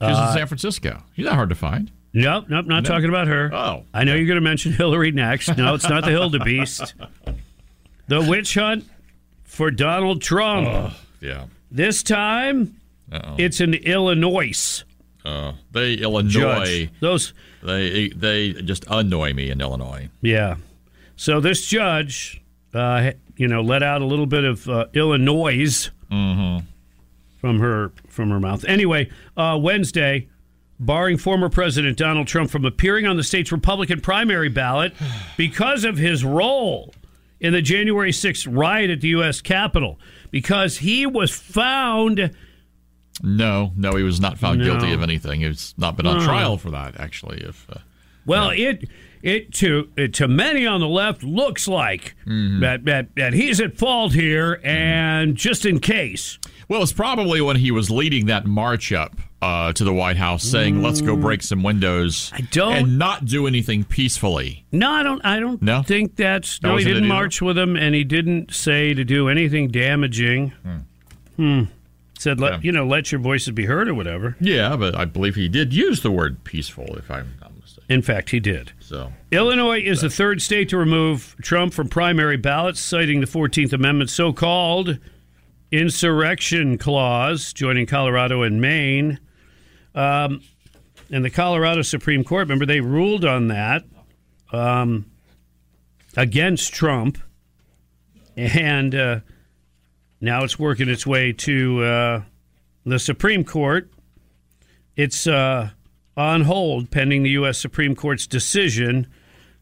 Uh, in San Francisco. She's not hard to find. Nope, nope, not No. talking about her. Oh. I know you're going to mention Hillary next. No, it's not the Hildebeest. The witch hunt for Donald Trump. Oh, yeah. This time, Uh-oh. it's in Illinois. Uh, they Illinois. Judge. Those they they just annoy me in Illinois. Yeah. So this judge, uh, you know, let out a little bit of uh, Illinois from her from her mouth. Anyway, uh, Wednesday, barring former President Donald Trump from appearing on the state's Republican primary ballot because of his role in the January 6th riot at the U.S. Capitol, because he was found. No, no, he was not found No. guilty of anything. He's not been on No. trial for that. Actually, if uh, Well, it it to it, to many on the left looks like Mm-hmm. that, that that he's at fault here, and just in case. Well, it's probably when he was leading that march up uh, to the White House, saying, "Let's go break some windows," I don't- and not do anything peacefully. No, I don't. I don't No? think that's. That no, he didn't march with him, and he didn't say to do anything damaging. Hmm. Said, let Yeah. you know, let your voices be heard or whatever. Yeah, but I believe he did use the word peaceful, if I'm not mistaken. In fact, he did. So Illinois is the third state to remove Trump from primary ballots, citing the 14th Amendment, so called insurrection clause, joining Colorado and Maine. Um, and the Colorado Supreme Court, remember, they ruled on that um, against Trump. And uh, now it's working its way to uh, the Supreme Court. It's uh, on hold pending the U.S. Supreme Court's decision.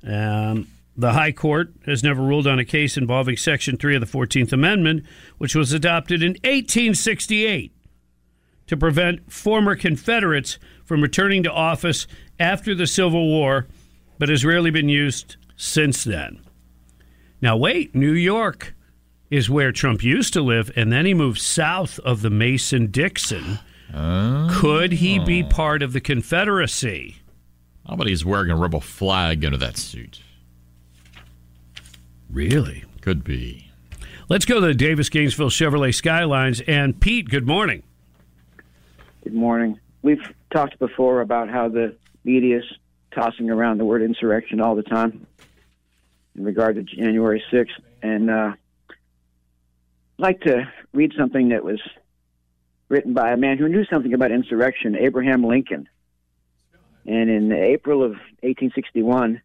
Um, the High Court has never ruled on a case involving Section 3 of the 14th Amendment, which was adopted in 1868 to prevent former Confederates from returning to office after the Civil War, but has rarely been used since then. Now, wait, New York is where Trump used to live, and then he moved south of the Mason Dixon. Oh. Could he be oh. part of the Confederacy? How about he's wearing a rebel flag under that suit? Really? Could be. Let's go to the Davis Gainesville Chevrolet Skylines. And Pete, good morning. Good morning. We've talked before about how the media's tossing around the word insurrection all the time in regard to January 6th. And uh, I'd like to read something that was written by a man who knew something about insurrection, Abraham Lincoln. And in April of 1861,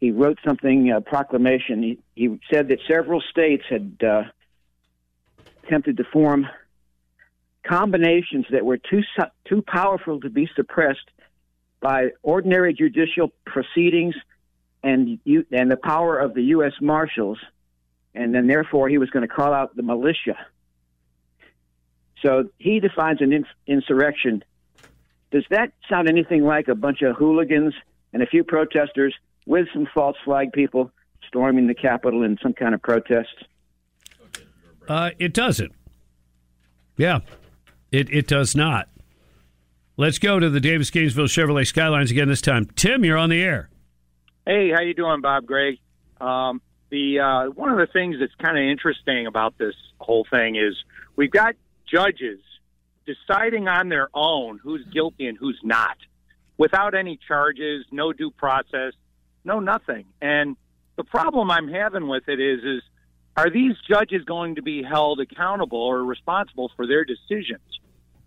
he wrote something, a proclamation. He, he said that several states had uh, attempted to form combinations that were too too powerful to be suppressed by ordinary judicial proceedings and you, and the power of the U.S. Marshals, and then therefore he was going to call out the militia. So he defines an ins- insurrection. Does that sound anything like a bunch of hooligans and a few protesters with some false flag people storming the Capitol in some kind of protest? Uh, it doesn't. Yeah, it, it does not. Let's go to the Davis Gainesville Chevrolet Skylines again this time. Tim, you're on the air. Hey, how you doing, Bob Greg? Um, the uh, one of the things that's kind of interesting about this whole thing is we've got judges deciding on their own who's guilty and who's not, without any charges, no due process, no nothing. And the problem I'm having with it is, is are these judges going to be held accountable or responsible for their decisions?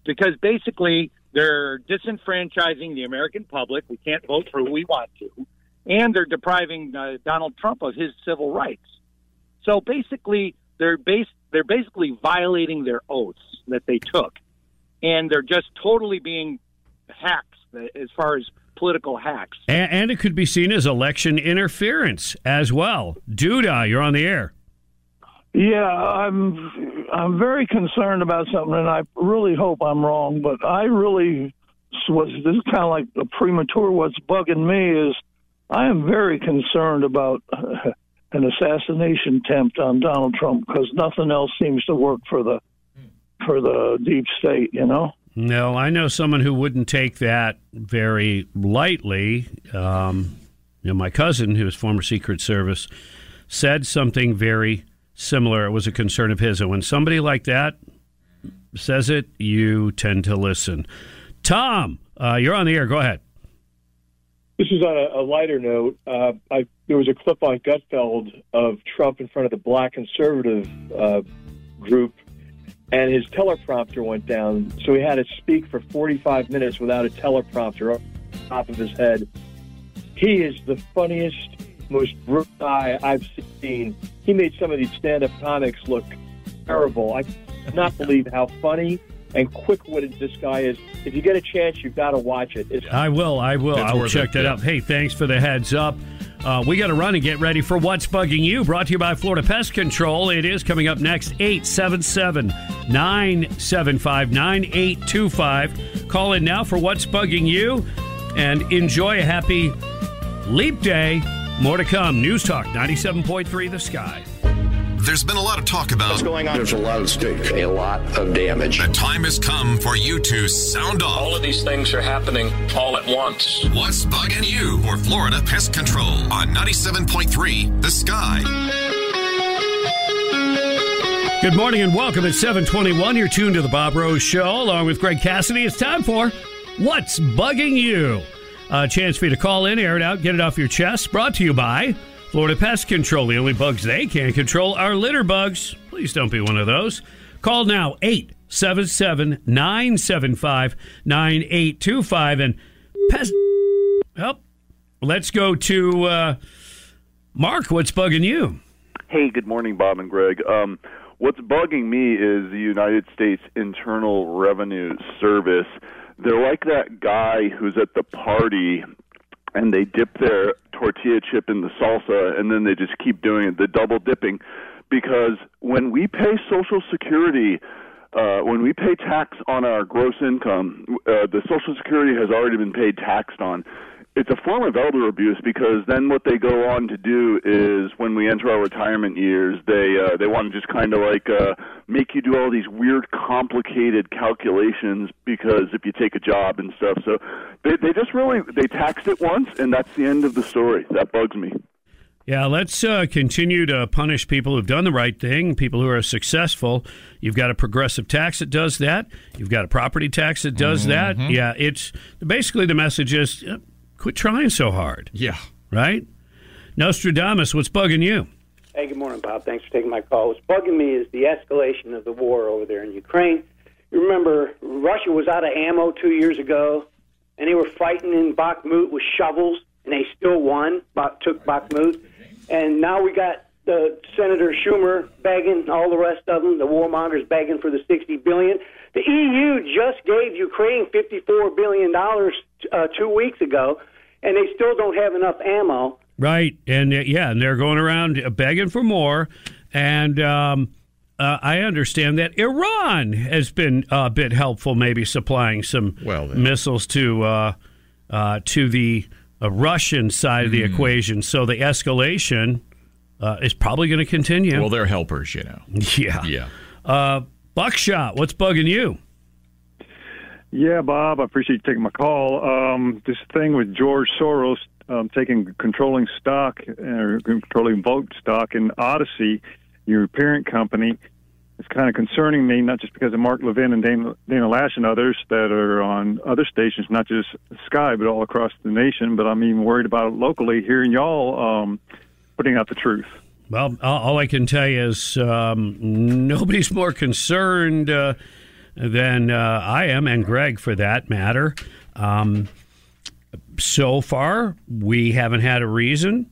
Because basically they're disenfranchising the American public. We can't vote for who we want to, and they're depriving uh, Donald Trump of his civil rights. So basically, they're base they're basically violating their oaths that they took, and they're just totally being hacks as far as political hacks. And, and it could be seen as election interference as well. Duda, you're on the air. Yeah, I'm I'm very concerned about something, and I really hope I'm wrong. But I really was this is kind of like a premature. What's bugging me is I am very concerned about uh, an assassination attempt on Donald Trump because nothing else seems to work for the for the deep state. You know. No, I know someone who wouldn't take that very lightly. Um, you know, my cousin, who was former Secret Service, said something very similar. It was a concern of his. And when somebody like that says it, you tend to listen. Tom, uh, you're on the air. Go ahead. This is on a, a lighter note. Uh, I, there was a clip on Gutfeld of Trump in front of the black conservative uh, group, and his teleprompter went down. So he had to speak for 45 minutes without a teleprompter on top of his head. He is the funniest, most brutal guy I've seen. He made some of these stand-up comics look terrible. I cannot believe how funny and quick-witted this guy is. If you get a chance, you've got to watch it. It's I will. I will. I will check it, that yeah. out. Hey, thanks for the heads up. Uh, we got to run and get ready for What's Bugging You, brought to you by Florida Pest Control. It is coming up next 877 975 9825. Call in now for What's Bugging You and enjoy a happy leap day. More to come. News Talk 97.3 The Sky. There's been a lot of talk about what's going on. There's a lot at stake, a lot of damage. The time has come for you to sound off. All of these things are happening all at once. What's bugging you for Florida Pest Control on 97.3 The Sky. Good morning and welcome at 721. You're tuned to the Bob Rose Show along with Greg Cassidy. It's time for What's Bugging You? A chance for you to call in, air it out, get it off your chest. Brought to you by Florida Pest Control. The only bugs they can't control are litter bugs. Please don't be one of those. Call now 877 975 9825. And pest. well, let's go to uh, Mark. What's bugging you? Hey, good morning, Bob and Greg. Um, what's bugging me is the United States Internal Revenue Service. They're like that guy who's at the party and they dip their tortilla chip in the salsa and then they just keep doing it, the double dipping. Because when we pay Social Security, uh, when we pay tax on our gross income, uh, the Social Security has already been paid taxed on it's a form of elder abuse because then what they go on to do is when we enter our retirement years, they uh, they want to just kind of like uh, make you do all these weird, complicated calculations because if you take a job and stuff. So they they just really they taxed it once, and that's the end of the story. That bugs me. Yeah, let's uh, continue to punish people who've done the right thing, people who are successful. You've got a progressive tax that does that. You've got a property tax that does Mm-hmm. that. Yeah, it's basically the message is uh, quit trying so hard. Yeah. Right? Nostradamus, what's bugging you? Hey, good morning, Bob. Thanks for taking my call. What's bugging me is the escalation of the war over there in Ukraine. You remember Russia was out of ammo two years ago, and they were fighting in Bakhmut with shovels, and they still won. Bak- took Bakhmut, and now we got the Senator Schumer begging, all the rest of them, the warmongers begging for the sixty billion. The EU just gave Ukraine fifty-four billion dollars uh, two weeks ago, and they still don't have enough ammo. Right, and uh, yeah, and they're going around uh, begging for more. And um, uh, I understand that Iran has been a bit helpful, maybe supplying some well, missiles to uh, uh, to the uh, Russian side of the Hmm. equation. So the escalation uh, is probably going to continue. Well, they're helpers, you know. Yeah, Yeah. Uh, Buckshot, what's bugging you? Yeah, Bob, I appreciate you taking my call. Um, this thing with George Soros um, taking controlling stock or controlling vote stock in Odyssey, your parent company, is kind of concerning me. Not just because of Mark Levin and Dana, Dana Loesch and others that are on other stations, not just Sky, but all across the nation. But I'm even worried about it locally, hearing y'all um, putting out the truth. Well, all all I can tell you is um, nobody's more concerned uh, than uh, I am, and Greg for that matter. Um, so far, we haven't had a reason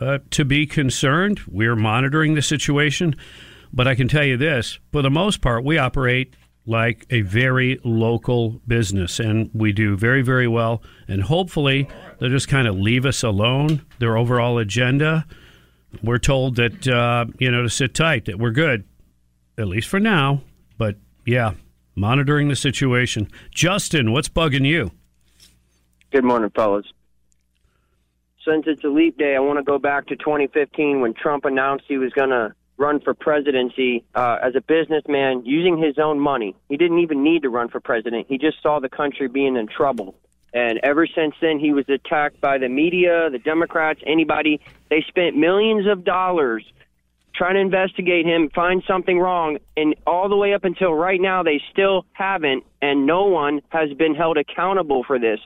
uh, to be concerned. We're monitoring the situation. But I can tell you this for the most part, we operate like a very local business, and we do very, very well. And hopefully, they'll just kind of leave us alone, their overall agenda. We're told that, uh, you know, to sit tight, that we're good, at least for now. But yeah, monitoring the situation. Justin, what's bugging you? Good morning, fellas. Since it's a leap day, I want to go back to 2015 when Trump announced he was going to run for presidency uh, as a businessman using his own money. He didn't even need to run for president. He just saw the country being in trouble. And ever since then, he was attacked by the media, the Democrats, anybody. They spent millions of dollars trying to investigate him, find something wrong, and all the way up until right now, they still haven't, and no one has been held accountable for this.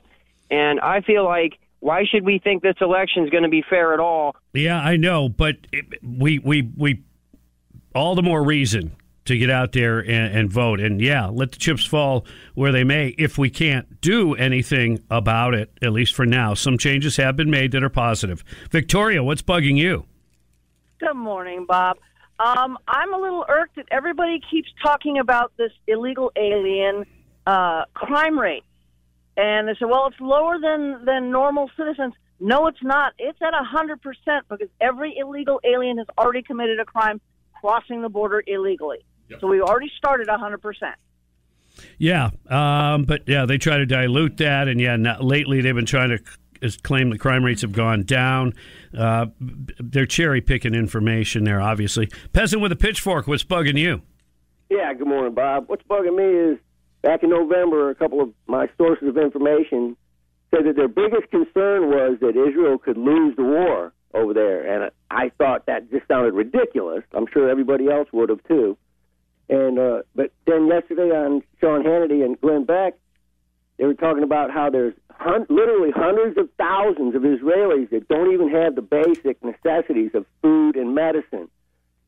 And I feel like, why should we think this election is going to be fair at all? Yeah, I know, but it, we we we all the more reason to get out there and, and vote. And yeah, let the chips fall where they may. If we can't do anything about it, at least for now, some changes have been made that are positive. Victoria, what's bugging you? Good morning, Bob. Um, I'm a little irked that everybody keeps talking about this illegal alien uh, crime rate, and they say, "Well, it's lower than than normal citizens." No, it's not. It's at a hundred percent because every illegal alien has already committed a crime crossing the border illegally. So we already started a hundred percent. Yeah, um, but yeah, they try to dilute that, and yeah, not, lately they've been trying to c- claim the crime rates have gone down. Uh, they're cherry picking information there, obviously. Peasant with a pitchfork, what's bugging you? Yeah, good morning, Bob. What's bugging me is back in November, a couple of my sources of information said that their biggest concern was that Israel could lose the war over there, and I thought that just sounded ridiculous. I'm sure everybody else would have too. And uh, but then yesterday on Sean Hannity and Glenn Beck, they were talking about how there's hun- literally hundreds of thousands of Israelis that don't even have the basic necessities of food and medicine.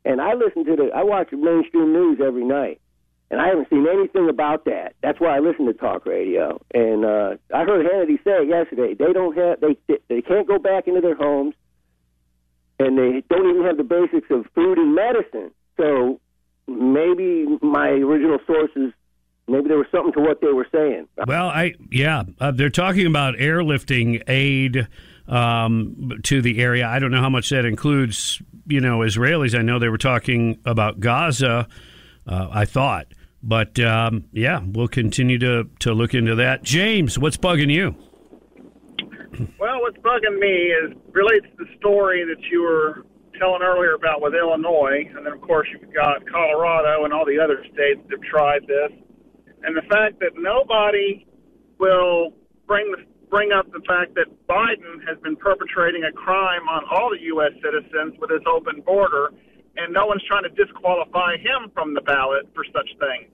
And I listen to the, I watch mainstream news every night, and I haven't seen anything about that. That's why I listen to talk radio. And uh, I heard Hannity say yesterday. They don't have they they can't go back into their homes, and they don't even have the basics of food and medicine. So maybe my original sources. Maybe there was something to what they were saying. Well, I yeah, uh, they're talking about airlifting aid um, to the area. I don't know how much that includes, you know, Israelis. I know they were talking about Gaza. Uh, I thought, but um, yeah, we'll continue to to look into that. James, what's bugging you? Well, what's bugging me is relates to the story that you were telling earlier about with Illinois, and then of course you've got Colorado and all the other states that have tried this, and the fact that nobody will bring the, bring up the fact that Biden has been perpetrating a crime on all the U.S. citizens with his open border, and no one's trying to disqualify him from the ballot for such things.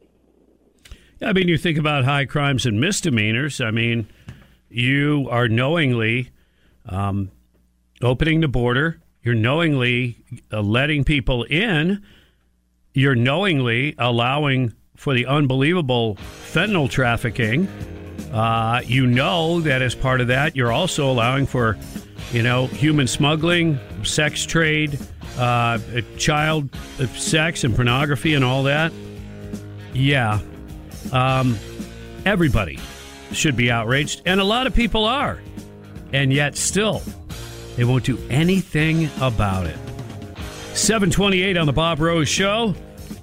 I mean, you think about high crimes and misdemeanors. I mean, you are knowingly um, opening the border. You're knowingly uh, letting people in. You're knowingly allowing for the unbelievable fentanyl trafficking. Uh, you know that as part of that, you're also allowing for, you know, human smuggling, sex trade, uh, child sex and pornography and all that. Yeah. Um, everybody should be outraged, and a lot of people are. And yet, still, they won't do anything about it. 728 on the Bob Rose Show.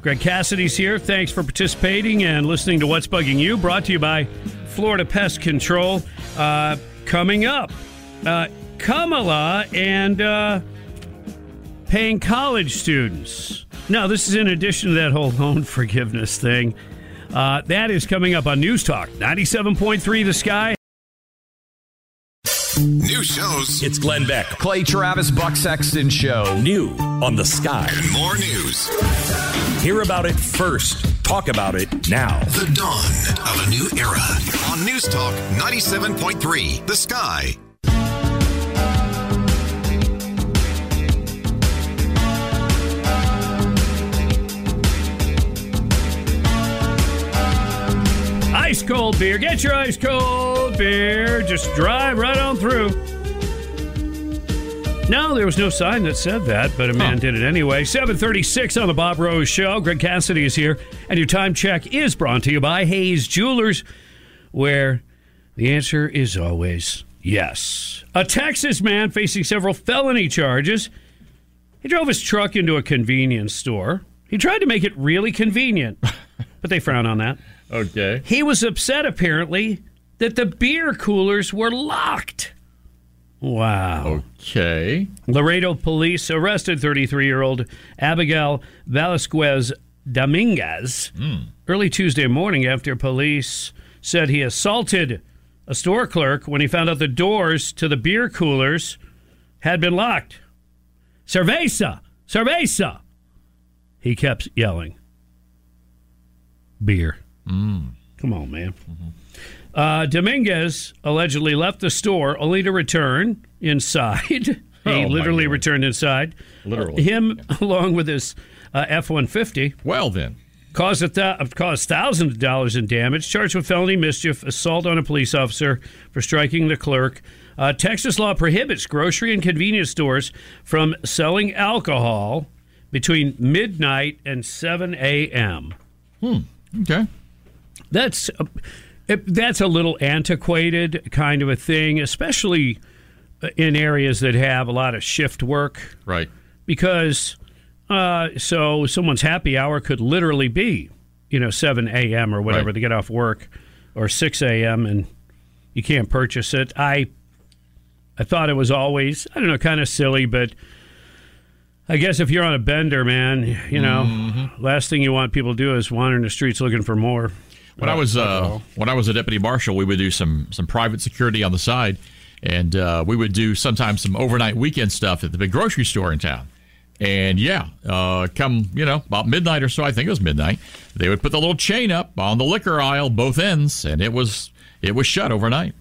Greg Cassidy's here. Thanks for participating and listening to What's Bugging You, brought to you by Florida Pest Control. Uh, coming up, uh, Kamala and uh, paying college students. Now, this is in addition to that whole loan forgiveness thing. Uh, that is coming up on News Talk 97.3 The Sky. New shows. It's Glenn Beck. Clay Travis, Buck Sexton Show. New on the sky. And more news. Hear about it first. Talk about it now. The dawn of a new era on News Talk 97.3 The Sky. Ice cold beer. Get your ice cold beer. Just drive right on through. No, there was no sign that said that, but a man did it anyway. 736 on the Bob Rose Show. Greg Cassidy is here, and your time check is brought to you by Hayes Jewelers, where the answer is always yes. A Texas man facing several felony charges. He drove his truck into a convenience store. He tried to make it really convenient, but they frown on that. Okay. He was upset, apparently, that the beer coolers were locked. Wow. Okay. Laredo police arrested 33 year old Abigail Velasquez Dominguez hmm. early Tuesday morning after police said he assaulted a store clerk when he found out the doors to the beer coolers had been locked. Cerveza! Cerveza! He kept yelling. Beer. Hmm. Come on, man. Mm-hmm. Uh, Dominguez allegedly left the store only to return inside. he Oh, literally returned inside. Literally. him, along with his uh, F 150. Well, then. Caused, a th- caused thousands of dollars in damage, charged with felony mischief, assault on a police officer for striking the clerk. Uh, Texas law prohibits grocery and convenience stores from selling alcohol between midnight and 7 a.m. Hmm. Okay. That's a, it- that's a little antiquated kind of a thing, especially uh, in areas that have a lot of shift work. Right. Because uh, so someone's happy hour could literally be, you know, 7 a.m. or whatever Right. to get off work, or 6 a.m. and you can't purchase it. I I thought it was always I don't know, kind of silly, but. I guess if you're on a bender, man, you know, Mm-hmm. last thing you want people to do is wander in the streets looking for more. When I was uh, when I was a deputy marshal, we would do some some private security on the side, and uh, we would do sometimes some overnight weekend stuff at the big grocery store in town. And yeah, uh, come you know about midnight or so, I think it was midnight. They would put the little chain up on the liquor aisle, both ends, and it was it was shut overnight.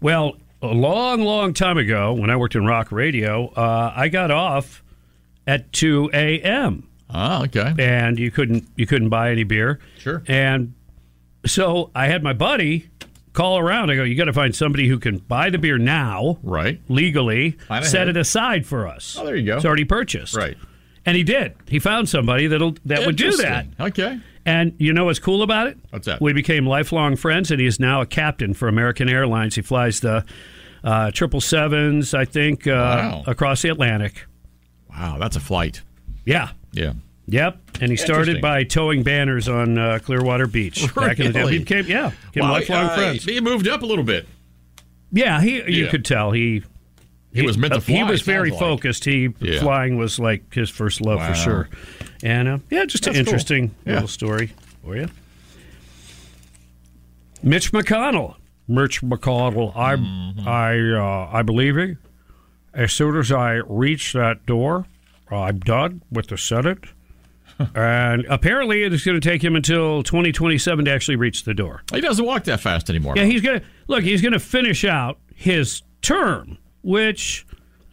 Well, a long, long time ago, when I worked in rock radio, uh, I got off at 2 a.m. Oh, okay. And you couldn't you couldn't buy any beer. Sure. And so I had my buddy call around. I go, you got to find somebody who can buy the beer now, right, legally, Plan set ahead. it aside for us. Oh, there you go. It's already purchased, Right. And he did. He found somebody that'll that would do that. Okay. And you know what's cool about it? What's that? We became lifelong friends, and he is now a captain for American Airlines. He flies the uh, triple sevens, I think, uh, Wow. across the Atlantic. Wow, that's a flight. Yeah. Yeah. Yep. And he started by towing banners on uh, Clearwater Beach back in the day. He became, yeah, became Well, lifelong uh, friends. He moved up a little bit. Yeah, he. You Yeah. could tell he. He was meant to uh, He was it very sounds like. focused. He Yeah. flying was like his first love Wow. for sure. And uh, yeah, just That's an cool. interesting Yeah. little story for you. Mitch McConnell. Mitch McConnell. I Mm-hmm. I uh, I believe it. As soon as I reach that door, I'm done with the Senate. And apparently, it is going to take him until 2027 to actually reach the door. He doesn't walk that fast anymore. Yeah, he's gonna look. He's gonna finish out his term, which,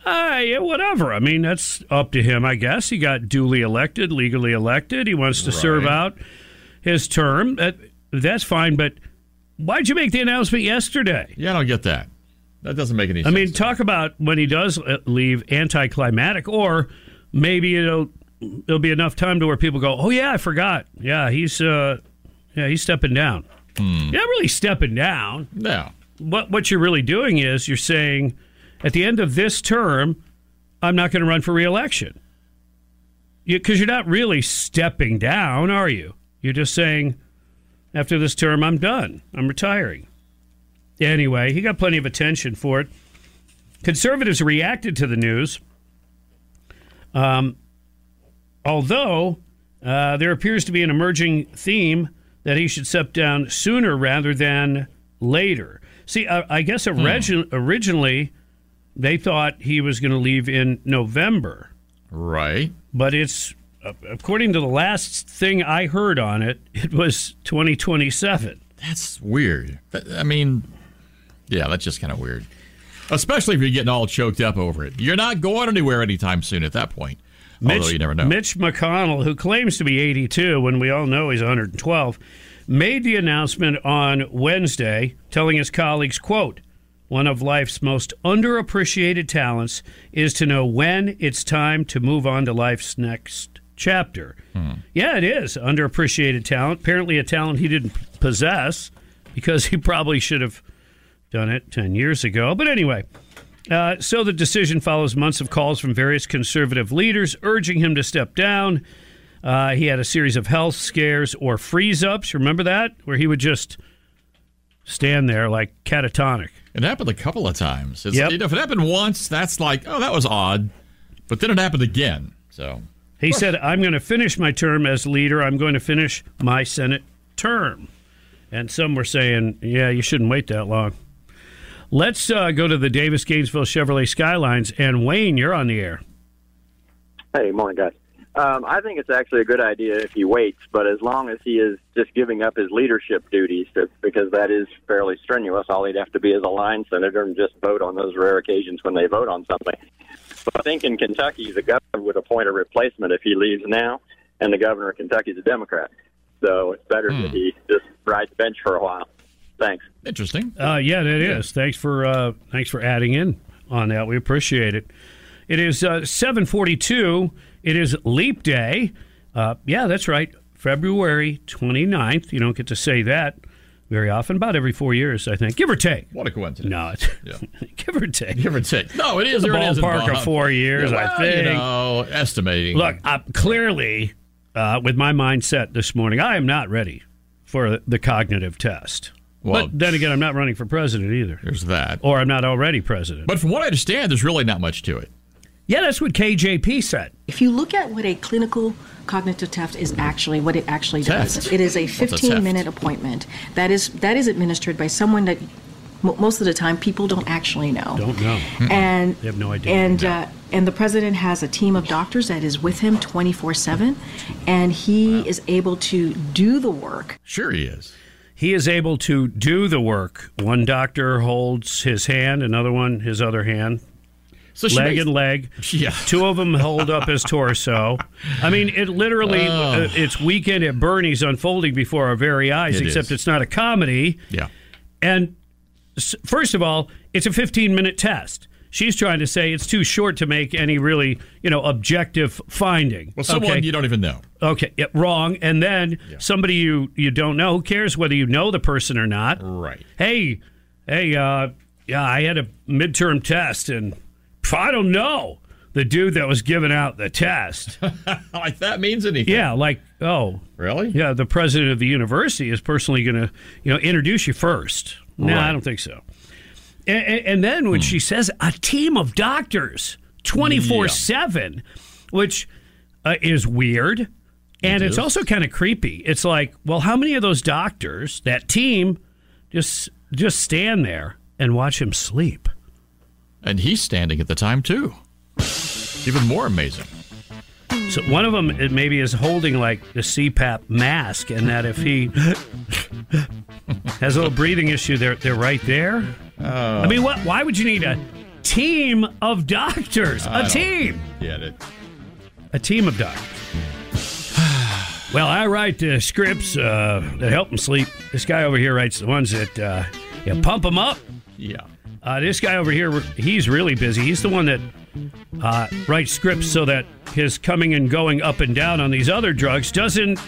uh, yeah, whatever. I mean, that's up to him, I guess. He got duly elected, legally elected. He wants to serve out his term. That, that's fine. But why'd you make the announcement yesterday? Yeah, I don't get that. That doesn't make any I sense. I mean, talk about when he does uh, leave anticlimactic, or maybe it'll it'll be enough time to where people go, "Oh yeah, I forgot. Yeah, he's uh, yeah, he's stepping down. You're not really stepping down. No. What what you're really doing is you're saying, at the end of this term, I'm not going to run for reelection. Because you, are not really stepping down, are you? You're just saying, after this term, I'm done. I'm retiring. Anyway, he got plenty of attention for it. Conservatives reacted to the news. Um, although uh, there appears to be an emerging theme that he should step down sooner rather than later. See, uh, I guess origi- originally they thought he was going to leave in November. Right. But it's, uh, according to the last thing I heard on it, it was 2027. That's weird. I mean, yeah, that's just kind of weird. Especially if you're getting all choked up over it. You're not going anywhere anytime soon at that point. Although you never know. Mitch McConnell, who claims to be 82 when we all know he's 112, made the announcement on Wednesday, telling his colleagues, quote, one of life's most underappreciated talents is to know when it's time to move on to life's next chapter. Hmm. Yeah, it is underappreciated talent. Apparently, a talent he didn't possess because he probably should have done it 10 years ago. But anyway, uh, so the decision follows months of calls from various conservative leaders urging him to step down. Uh, he had a series of health scares or freeze ups. Remember that? Where he would just stand there like catatonic. It happened a couple of times. It's, Yep. you know, if it happened once, that's like, oh, that was odd. But then it happened again. So He said, I'm going to finish my term as leader. I'm going to finish my Senate term. And some were saying, yeah, you shouldn't wait that long. Let's uh, go to the Davis Gainesville Chevrolet Skylines. And Wayne, you're on the air. Hey, morning, guys. Um, I think it's actually a good idea if he waits, but as long as he is just giving up his leadership duties, to, because that is fairly strenuous. All he'd have to be is a line senator and just vote on those rare occasions when they vote on something. But I think in Kentucky, the governor would appoint a replacement if he leaves now, and the governor of Kentucky is a Democrat. So it's better that he just rides the bench for a while. Thanks. Interesting. Uh, yeah, that is. Thanks for uh, thanks for adding in on that. We appreciate it. It is uh, seven forty two. It is Leap Day. Uh, yeah, that's right. February 29th. You don't get to say that very often. About every four years, I think, give or take. What a coincidence. No, it's, give or take. Give or take. No, it is. The or it isn't, ballpark Bob. of four years, Yeah, I think. You know, estimating. Look, uh, clearly, uh, with my mindset this morning, I am not ready for the cognitive test. Well- but then again, I'm not running for president either. There's that. Or I'm not already president. But from what I understand, there's really not much to it. Yeah, that's what KJP said. If you look at what a clinical cognitive test is actually, what it actually does, Test. it is a What's a 15 test? minute appointment that is that is administered by someone that mo- most of the time people don't actually know. Don't know. And They have no idea. And uh, and the president has a team of doctors that is with him 24 seven, and he is able to do the work. Sure, he is. He is able to do the work. One doctor holds his hand, another one his other hand. So leg makes- and leg. Yeah. Two of them hold up his torso. I mean, it literally, Oh. uh, it's Weekend at Bernie's unfolding before our very eyes, It except is. it's not a comedy. Yeah. And first of all, it's a 15 minute test. She's trying to say it's too short to make any really, you know, objective finding. Well, someone Okay. you don't even know. Okay, yeah, wrong. And then somebody you you don't know. Who cares whether you know the person or not? Right. Hey, hey, uh, yeah, I had a midterm test, and I don't know the dude that was giving out the test. like that means anything. Yeah, like oh, really? Yeah, the president of the university is personally going to you know introduce you first. No, Right. I don't think so. And, and, then when she says a team of doctors, twenty four seven, which uh, is weird, and It it's also kind of creepy. It's like, well, how many of those doctors, that team, just just stand there and watch him sleep? And he's standing at the time too. Even more amazing. So one of them it maybe is holding like the CPAP mask, and that if he has a little breathing issue, they're they're right there. Oh. I mean, what? Why would you need a team of doctors? I A team, Get it? a team of doctors. well, I write uh, scripts uh, that help them sleep. This guy over here writes the ones that uh, you pump them up. Yeah. Uh, this guy over here, he's really busy. He's the one that uh, writes scripts so that his coming and going up and down on these other drugs doesn't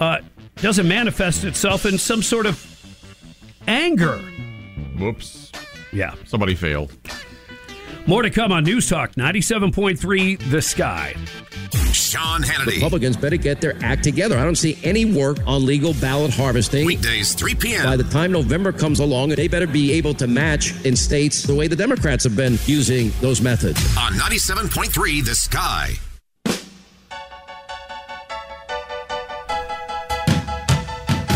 uh, doesn't manifest itself in some sort of anger. Whoops. Yeah. Somebody failed. More to come on News Talk 97.3 The Sky. Sean Hannity. Republicans better get their act together. I don't see any work on legal ballot harvesting. Weekdays, 3 p.m. By the time November comes along, they better be able to match in states the way the Democrats have been using those methods. on 97.3 The Sky.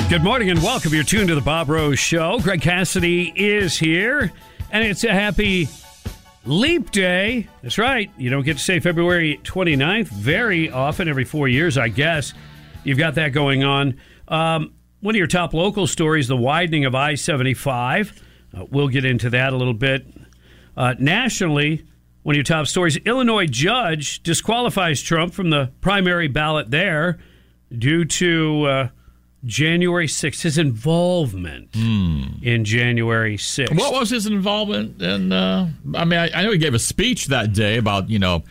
Good morning and welcome. You're tuned to the Bob Rose Show. Greg Cassidy is here, and it's a happy leap day. That's right. You don't get to say February 29th very often, every four years, I guess. You've got that going on. Um, one of your top local stories the widening of I 75. Uh, we'll get into that a little bit. Uh, nationally, one of your top stories Illinois judge disqualifies Trump from the primary ballot there due to uh, January 6th, his involvement in January 6th. What was his involvement? And uh, I mean, I, I know he gave a speech that day about you know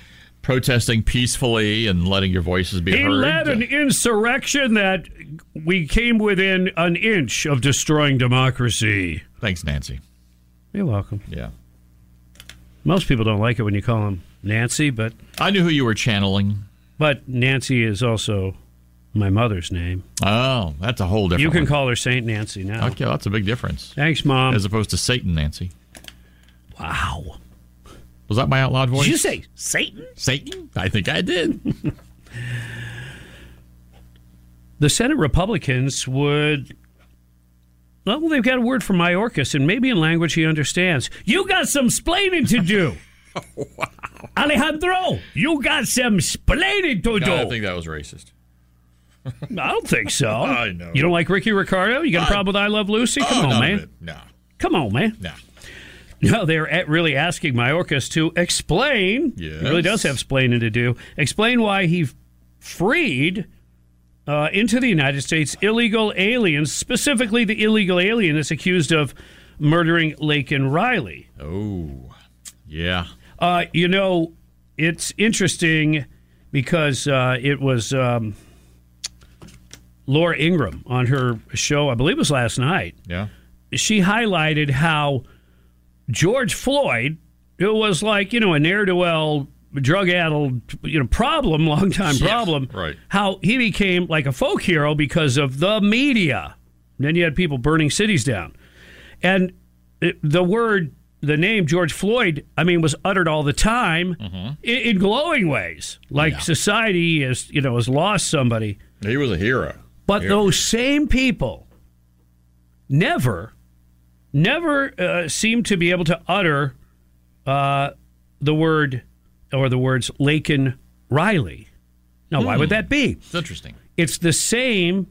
protesting peacefully and letting your voices be He heard. He led an insurrection that we came within an inch of destroying democracy. Thanks, Nancy. You're welcome. Yeah. Most people don't like it when you call him Nancy, but I knew who you were channeling. but Nancy is also my mother's name. Oh, that's a whole different. you can one. call her Saint Nancy now. Okay, that's a big difference. Thanks, Mom. As opposed to Satan, Nancy. Wow. Was that my out loud voice? Did you say Satan? Satan? I think I did. the Senate Republicans would. Well, they've got a word from Mayorkas, and maybe in language he understands. You got some splaining to do. Wow, Alejandro, you got some splaining to do. No, I think that was racist. I don't think so. I know. You don't like Ricky Ricardo? You got a problem with I Love Lucy? Come Oh, on, man. No. Come on, man. No. No, they're really asking Mayorkas to explain. Yes. He really does have explaining to do. Explain why he freed uh, into the United States illegal aliens, specifically the illegal alien that's accused of murdering Laken Riley. Oh, yeah. Uh, you know, it's interesting because uh, it was um, Laura Ingraham on her show, I believe it was last night. Yeah. She highlighted how George Floyd, it was like, you know, a ne'er do well, drug addled, you know, problem, long time Yeah, problem. right. How he became like a folk hero because of the media. then you had people burning cities down. And the word, the name George Floyd, I mean, was uttered all the time mm-hmm. in, in glowing ways. Like society has, you know, has lost somebody. He was a hero. But Yeah. those same people never, never uh, seem to be able to utter uh, the word or the words Laken Riley. Now, why would that be? It's interesting. It's the same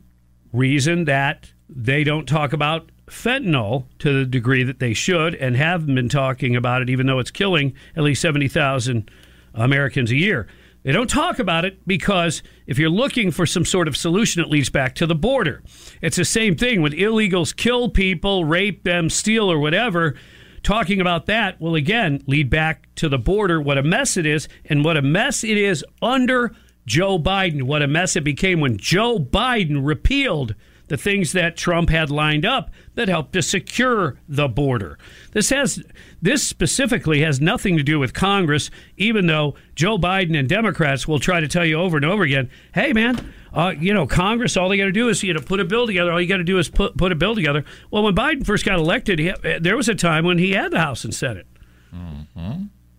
reason that they don't talk about fentanyl to the degree that they should and have been talking about it, even though it's killing at least 70,000 Americans a year. They don't talk about it because if you're looking for some sort of solution, it leads back to the border. It's the same thing when illegals kill people, rape them, steal, or whatever. Talking about that will again lead back to the border, what a mess it is, and what a mess it is under Joe Biden. What a mess it became when Joe Biden repealed the things that Trump had lined up that helped to secure the border. This has this specifically has nothing to do with Congress, even though Joe Biden and Democrats will try to tell you over and over again, "Hey, man, uh, you know, Congress, all they got to do is you know put a bill together. All you got to do is put put a bill together." Well, when Biden first got elected, he, there was a time when he had the House and Senate.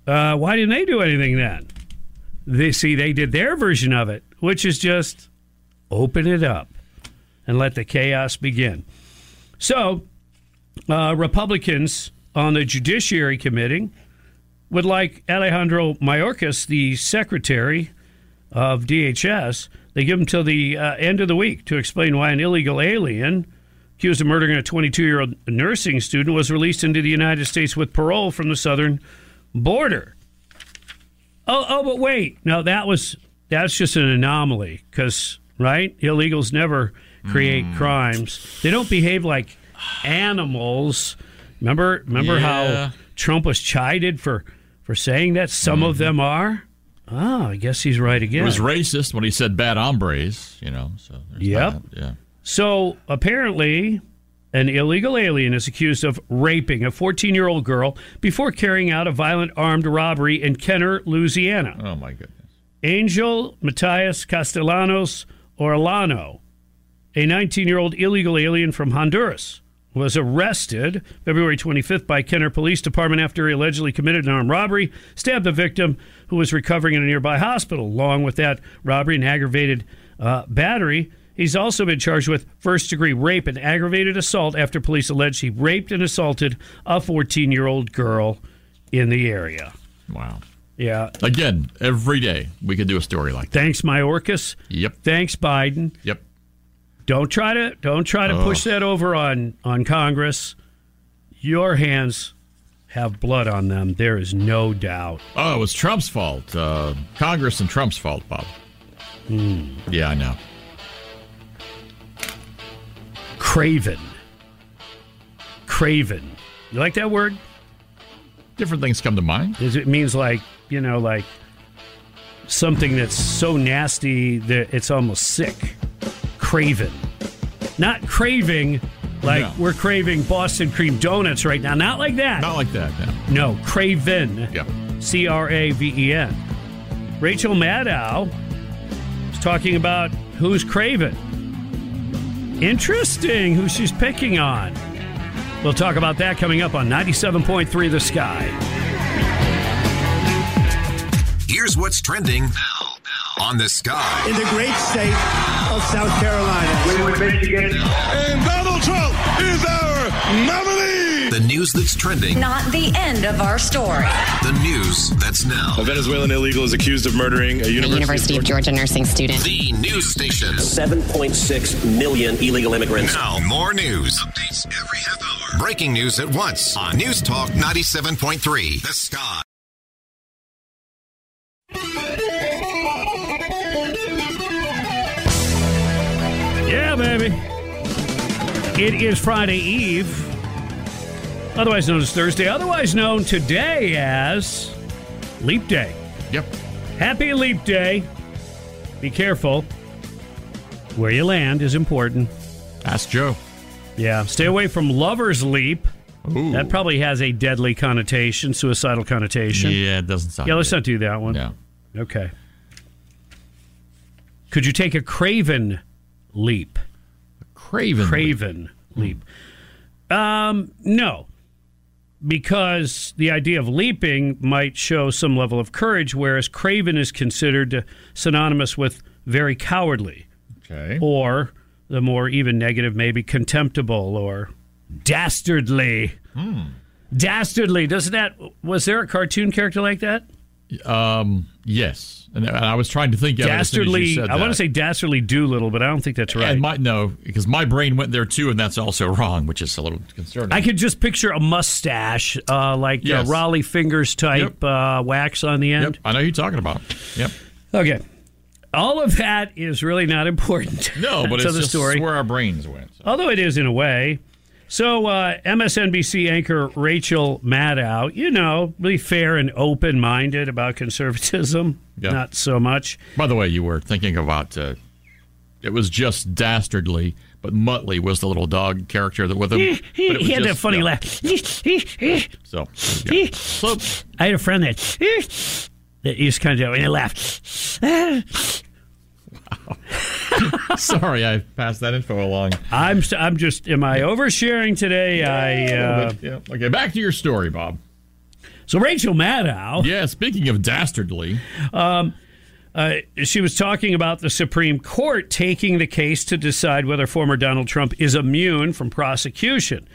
Uh, why didn't they do anything then? They see they did their version of it, which is just open it up and let the chaos begin. So, uh, Republicans on the Judiciary Committee would like Alejandro Mayorkas, the secretary of DHS, they give him till the uh, end of the week to explain why an illegal alien accused of murdering a 22 year old nursing student was released into the United States with parole from the southern border. Oh, oh, but wait. No, that was that's just an anomaly because right, illegals never create mm. crimes. They don't behave like animals. Remember, remember Yeah. how Trump was chided for for saying that some of mm-hmm. them are. Oh, I guess he's right again. It was racist when he said bad hombres, you know. So Yep. that, Yeah. So apparently, an illegal alien is accused of raping a 14 year old girl before carrying out a violent armed robbery in Kenner, Louisiana. Oh, my goodness. Angel Matias Castellanos Orlano, a 19 year old illegal alien from Honduras, was arrested February 25th by Kenner Police Department after he allegedly committed an armed robbery, stabbed the victim who was recovering in a nearby hospital. Along with that robbery and aggravated uh, battery, he's also been charged with first degree rape and aggravated assault after police alleged he raped and assaulted a 14 year old girl in the area. Wow. Yeah. Again, every day we could do a story like that. Thanks, Mayorkas. Yep. Thanks, Biden. Yep. Don't try to don't try to Oh. push that over on on Congress. Your hands have blood on them. There is no doubt. Oh, it was Trump's fault. Uh, Congress and Trump's fault, Bob. Hmm. Yeah, I know. Craven. Craven. You like that word? Different things come to mind. It means like you know, like something that's so nasty that it's almost sick. Craven. Not craving like No. we're craving Boston cream donuts right now. Not like that. Not like that. No. No, Craven. Yeah. C R A V E N. Rachel Maddow is talking about who's Craven. Interesting who she's picking on. We'll talk about that coming up on 97.3 The Sky. Here's what's trending on the sky. in the great state of South Carolina. We were Michigan. And Donald Trump is our nominee. The news that's trending. Not the end of our story. The news that's now. A Venezuelan illegal is accused of murdering a University, University of Georgia nursing student. The news station. 7.6 million illegal immigrants. Now, more news. Updates every half hour. Breaking news at once on News Talk 97.3. The Sky. Yeah, baby. It is Friday Eve, otherwise known as Thursday, otherwise known today as Leap Day. Yep. Happy Leap Day. Be careful. Where you land is important. Ask Joe. Yeah, stay away from Lover's Leap. That probably has a deadly connotation, suicidal connotation. Yeah, it doesn't sound Yeah, let's not do that one. No. Okay. Could you take a Craven leap? Craven. Craven leap. Um, no, because the idea of leaping might show some level of courage, whereas Craven is considered synonymous with very cowardly, Okay. or the more even negative, maybe contemptible or dastardly. Hmm. Dastardly. Doesn't that? Was there a cartoon character like that? Um, yes, and, I was trying to think of it as as you Dastardly. I want to say dastardly Doolittle, but I don't think that's right. And my, no, because my brain went there too, and that's also wrong, which is a little concerning. I could just picture a mustache, uh, like Yes. uh, Rollie Fingers type uh, wax on the end. Yep, I know who you're talking about. Yep. Okay. All of that is really not important. No, but it's the just story. where our brains went. Although it is in a way. So, uh, MSNBC anchor Rachel Maddow, you know, really fair and open minded about conservatism. Yeah. Not so much. By the way, you were thinking about uh, it was just dastardly, but Muttley was the little dog character that with him. he he had that funny yeah. laugh. So, So, I had a friend that, that used to kind of do and laugh. sorry, I passed that info along. I'm st- I'm just am I oversharing today? I uh, yeah. Okay, back to your story, Bob. So Rachel Maddow. Yeah, speaking of dastardly, um, uh, she was talking about the Supreme Court taking the case to decide whether former Donald Trump is immune from prosecution.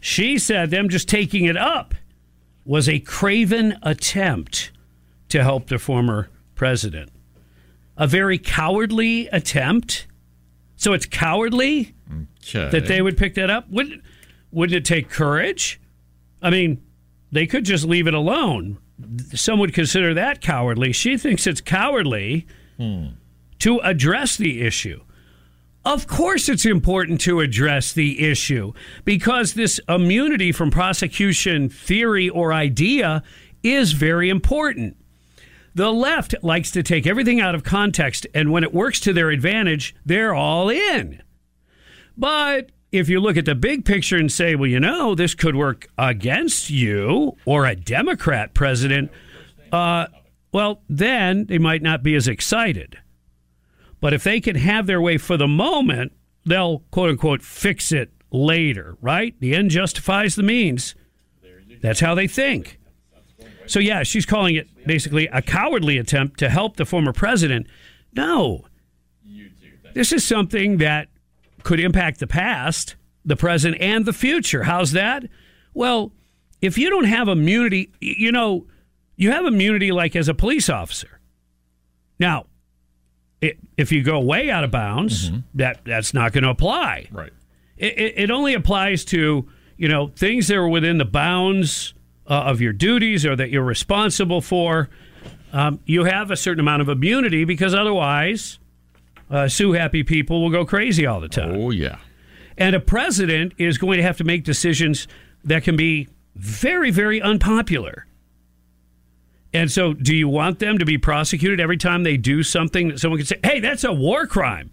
She said them just taking it up was a craven attempt to help the former president. A very cowardly attempt. So it's cowardly okay. that they would pick that up. Wouldn't wouldn't it take courage? I mean, they could just leave it alone. Some would consider that cowardly. She thinks it's cowardly hmm. to address the issue. Of course, it's important to address the issue because this immunity from prosecution theory or idea is very important. The left likes to take everything out of context, and when it works to their advantage, they're all in. But if you look at the big picture and say, well, you know, this could work against you or a Democrat president, uh, well, then they might not be as excited. But if they can have their way for the moment, they'll quote unquote fix it later, right? The end justifies the means. That's how they think. So, yeah, she's calling it basically a cowardly attempt to help the former president. No. This is something that could impact the past, the present, and the future. How's that? Well, if you don't have immunity, you know, you have immunity like as a police officer. Now, i if you go way out of bounds, that that's not going to apply. Right. It, it, it only applies to you know things that are within the bounds uh, of your duties or that you're responsible for. Um, you have a certain amount of immunity because otherwise, uh, sue happy people will go crazy all the time. Oh yeah. And a president is going to have to make decisions that can be very, very unpopular. And so, do you want them to be prosecuted every time they do something that someone can say, hey, that's a war crime?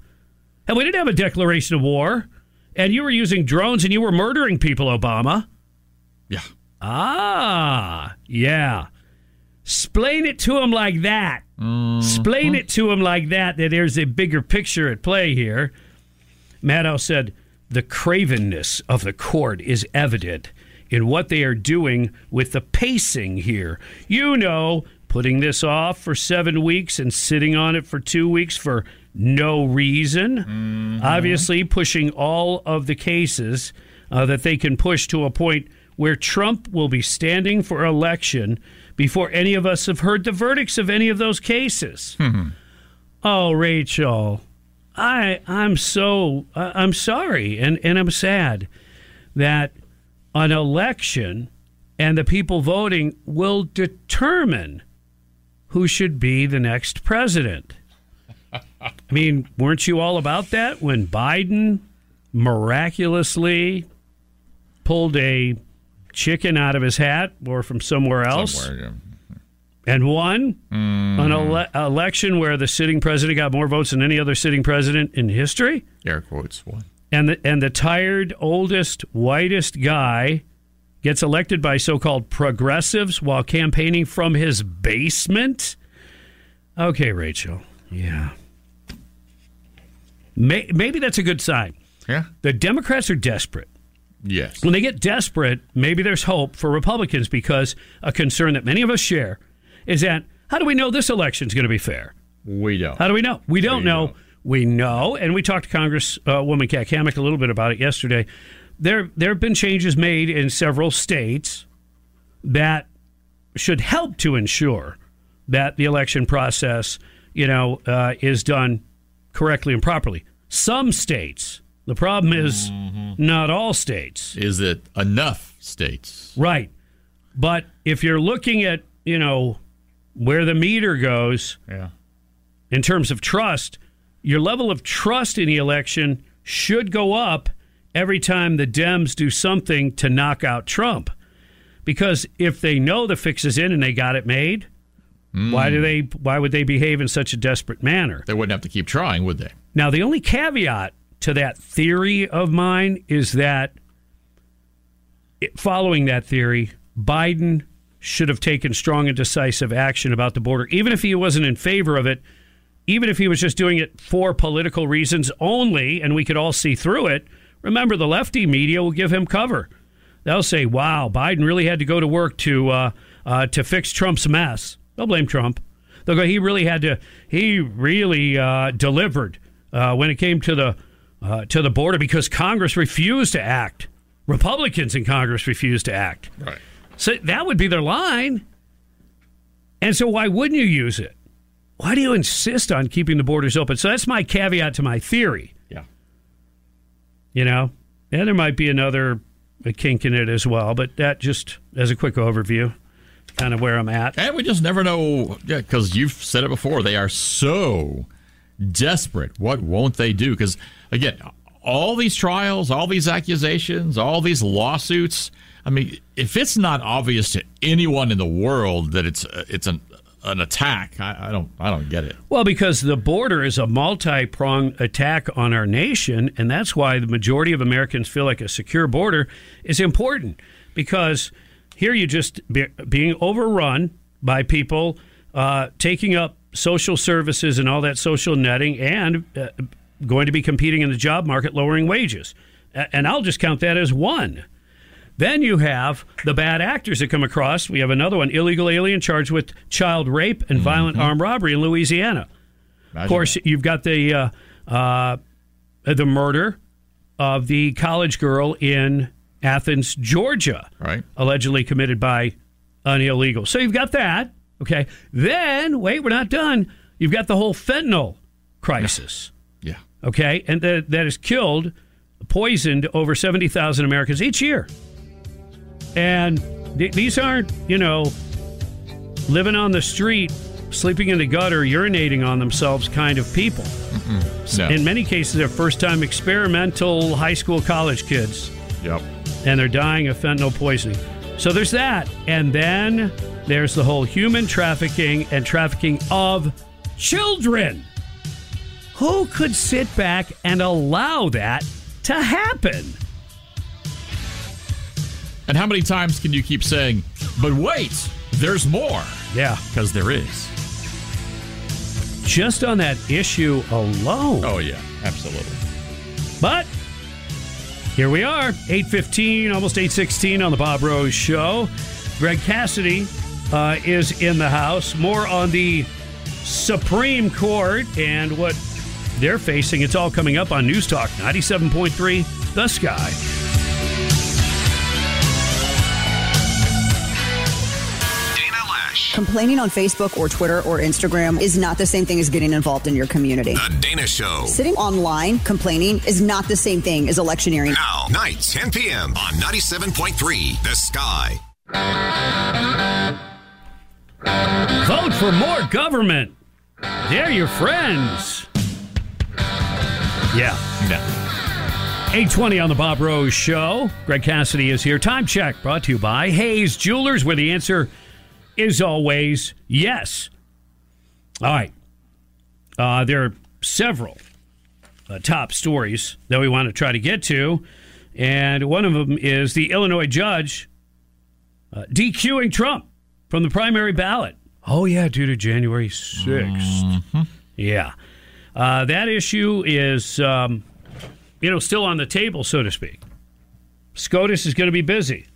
And we didn't have a declaration of war. And you were using drones and you were murdering people, Obama. Yeah. Ah, yeah. Explain it to him like that. Explain it to him like that, that there's a bigger picture at play here. Maddow said, the cravenness of the court is evident in what they are doing with the pacing here. You know, putting this off for seven weeks and sitting on it for two weeks for no reason. Obviously, pushing all of the cases uh, that they can push to a point where Trump will be standing for election before any of us have heard the verdicts of any of those cases. Hmm. Oh, Rachel, I I'm so I'm sorry and and I'm sad that an election and the people voting will determine who should be the next president. I mean, weren't you all about that when Biden miraculously pulled a chicken out of his hat or from somewhere else Somewhere, and won Mm-hmm. an ele- election where the sitting president got more votes than any other sitting president in history? Air quotes one. and the and the tired oldest whitest guy gets elected by so-called progressives while campaigning from his basement okay rachel yeah May, maybe that's a good sign Yeah. the democrats are desperate Yes. when they get desperate maybe there's hope for republicans because a concern that many of us share is that how do we know this election is going to be fair We don't. how do we know? We don't We know. don't. We know, and we talked to Congresswoman uh, Kat Cammack a little bit about it yesterday. There, there have been changes made in several states that should help to ensure that the election process, you know, uh, is done correctly and properly. Some states, the problem is mm-hmm. not all states. Is it enough states? Right. But if you're looking at, you know, where the meter goes Yeah. in terms of trust, your level of trust in the election should go up every time the Dems do something to knock out Trump. Because if they know the fix is in and they got it made, mm. why do they why would they behave in such a desperate manner? They wouldn't have to keep trying, would they? Now, the only caveat to that theory of mine is that it- following that theory, Biden should have taken strong and decisive action about the border, even if he wasn't in favor of it, even if he was just doing it for political reasons only, and we could all see through it. Remember, the lefty media will give him cover. They'll say, "Wow, Biden really had to go to work to uh, uh, to fix Trump's mess." They'll blame Trump. They'll go, "He really had to. He really uh, delivered uh, when it came to the uh, to the border because Congress refused to act. Republicans in Congress refused to act. Right. So that would be their line. And so why wouldn't you use it? Why do you insist on keeping the borders open? So that's my caveat to my theory. Yeah. You know, and there might be another kink in it as well, but that just as a quick overview, kind of where I'm at. And we just never know, yeah, because you've said it before. They are so desperate. What won't they do? Because again, all these trials, all these accusations, all these lawsuits. I mean, if it's not obvious to anyone in the world that it's uh, it's an an attack, I, I don't I don't get it. Well, because the border is a multi pronged attack on our nation, and that's why the majority of Americans feel like a secure border is important. Because here you just be, being overrun by people uh, taking up social services and all that social netting, and uh, going to be competing in the job market, lowering wages. And I'll just count that as one. Then you have the bad actors that come across. We have another one, illegal alien charged with child rape and violent armed robbery in Louisiana. Of course, you've got the uh, uh, the murder of the college girl in Athens, Georgia, right? Allegedly committed by an illegal. So you've got that. Okay. Then wait, we're not done. You've got the whole fentanyl crisis. Yeah. Okay, and that that has killed, poisoned over seventy thousand Americans each year. And th- these aren't, you know, living on the street, sleeping in the gutter, urinating on themselves kind of people. No. In many cases, they're first time experimental high school, college kids. Yep. And they're dying of fentanyl poisoning. So there's that. And then there's the whole human trafficking and trafficking of children. Who could sit back and allow that to happen? And how many times can you keep saying, "But wait, there's more"? Yeah, because there is. Just on that issue alone. Oh yeah, absolutely. But here we are, 8.15, almost 8.16 on the Bob Rose Show. Greg Cassidy uh, is in the house. More on the Supreme Court and what they're facing. It's all coming up on News Talk 97.3 The Sky. Complaining on Facebook or Twitter or Instagram is not the same thing as getting involved in your community. The Dana Show. Sitting online complaining is not the same thing as electioneering. Now, night, 10 p.m. on 97.3 The Sky. Vote for more government. They're your friends. Yeah. Yeah. 820 on the Bob Rose Show. Greg Cassidy is here. Time check brought to you by Hayes Jewelers, where the answer is always yes. All right. Uh, there are several uh, top stories that we want to try to get to. And one of them is the Illinois judge uh, DQing Trump from the primary ballot. Oh, yeah, due to January 6th. Yeah. Uh, that issue is, um, you know, still on the table, so to speak. SCOTUS is going to be busy.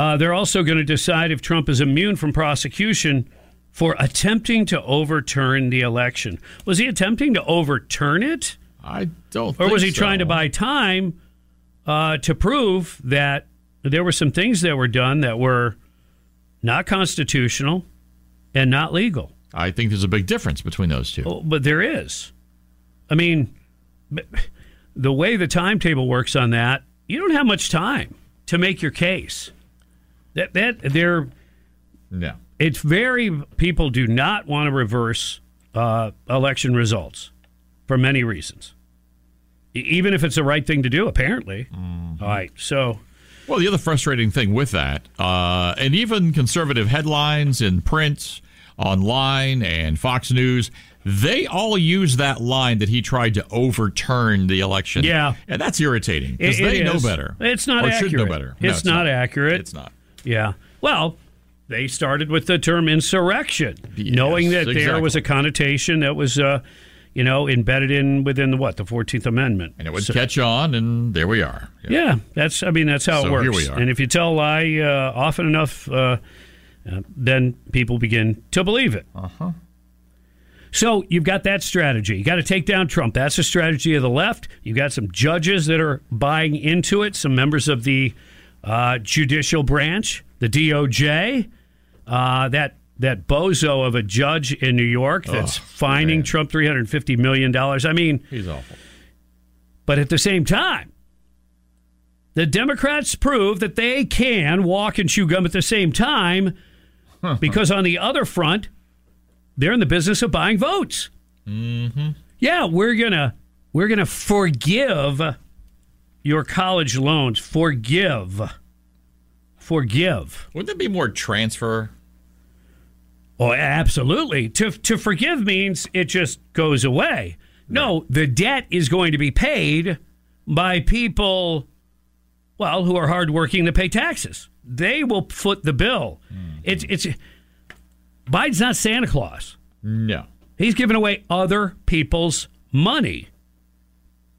Uh, they're also going to decide if Trump is immune from prosecution for attempting to overturn the election. Was he attempting to overturn it? I don't. Or was he think trying to buy time uh, to prove that there were some things that were done that were not constitutional and not legal. I think there's a big difference between those two. Oh, but there is. I mean, the way the timetable works on that, you don't have much time to make your case. That that they're No. it's very people do not want to reverse uh, election results for many reasons. Even if it's the right thing to do, apparently. All right, so Well, the other frustrating thing with that, uh, and even conservative headlines in print, online, and Fox News, they all use that line that he tried to overturn the election. Yeah. and that's irritating because they know better. It's not or accurate. should know better. No, It's, not, accurate. It's not. Yeah. Well, they started with the term insurrection, knowing that there was a connotation that was, uh, you know, embedded in within the what the Fourteenth Amendment, and it would So- catch on, and there we are. Yeah, that's. I mean, that's how So it works. here we are. And if you tell a lie uh, often enough, uh, uh, then people begin to believe it. Uh huh. So you've got that strategy. You got to take down Trump. That's the strategy of the left. You've got some judges that are buying into it. Some members of the uh, judicial branch, the DOJ, uh, that that bozo of a judge in New York that's Oh, fining Trump three hundred fifty million dollars. I mean, He's awful. but at the same time, the Democrats prove that they can walk and chew gum at the same time because on the other front, they're in the business of buying votes. Mm-hmm. Yeah, we're gonna we're gonna forgive your college loans. Forgive. Forgive. Wouldn't that be more transfer? Oh, absolutely. To to forgive means it just goes away. No, the debt is going to be paid by people, well, who are hardworking to pay taxes. They will foot the bill. Hmm. It's it's Biden's not Santa Claus. No. He's giving away other people's money.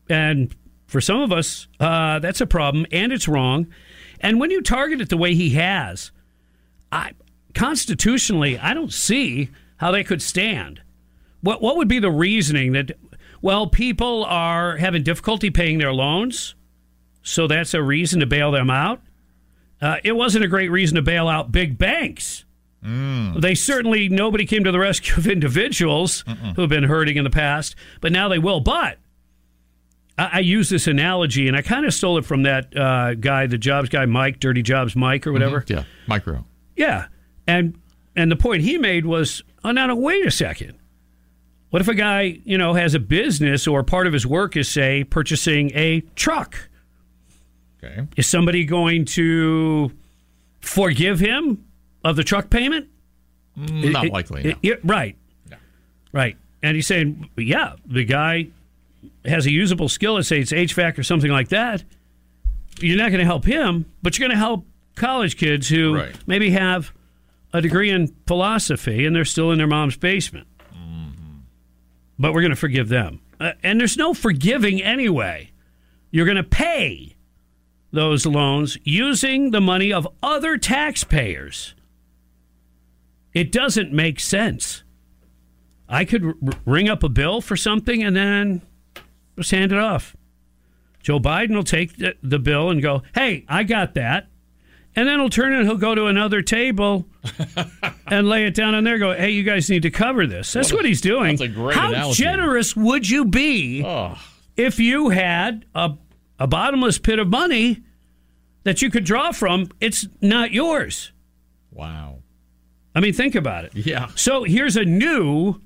And for some of us, uh, that's a problem and it's wrong. And when you target it the way he has, I constitutionally, I don't see how they could stand. What what would be the reasoning that well, people are having difficulty paying their loans, so that's a reason to bail them out? Uh, it wasn't a great reason to bail out big banks. They certainly nobody came to the rescue of individuals who have been hurting in the past, but now they will. But I, I use this analogy, and I kind of stole it from that uh, guy, the Jobs guy, Mike, Dirty Jobs Mike, or whatever. Yeah, Mike Rowe. Yeah, and and the point he made was, oh, now, no, wait a second. What if a guy, you know, has a business or part of his work is, say, purchasing a truck? Okay. Is somebody going to forgive him of the truck payment? Mm, Not It- likely. it- yeah, right. Right. And he's saying, yeah, the guy has a usable skill, let's say it's HVAC or something like that. You're not going to help him, but you're going to help college kids who Right. maybe have a degree in philosophy and they're still in their mom's basement. But we're going to forgive them. Uh, and there's no forgiving anyway. You're going to pay those loans using the money of other taxpayers. It doesn't make sense. I could r- ring up a bill for something and then just hand it off. Joe Biden will take the, the bill and go, "Hey, I got that," and then he'll turn and he'll go to another table and lay it down on there. Go, "Hey, you guys need to cover this." That's What a- what he's doing. that's a great How analogy. generous would you be if you had a a bottomless pit of money that you could draw from? It's not yours. Wow. I mean, think about it. Yeah. So here's a new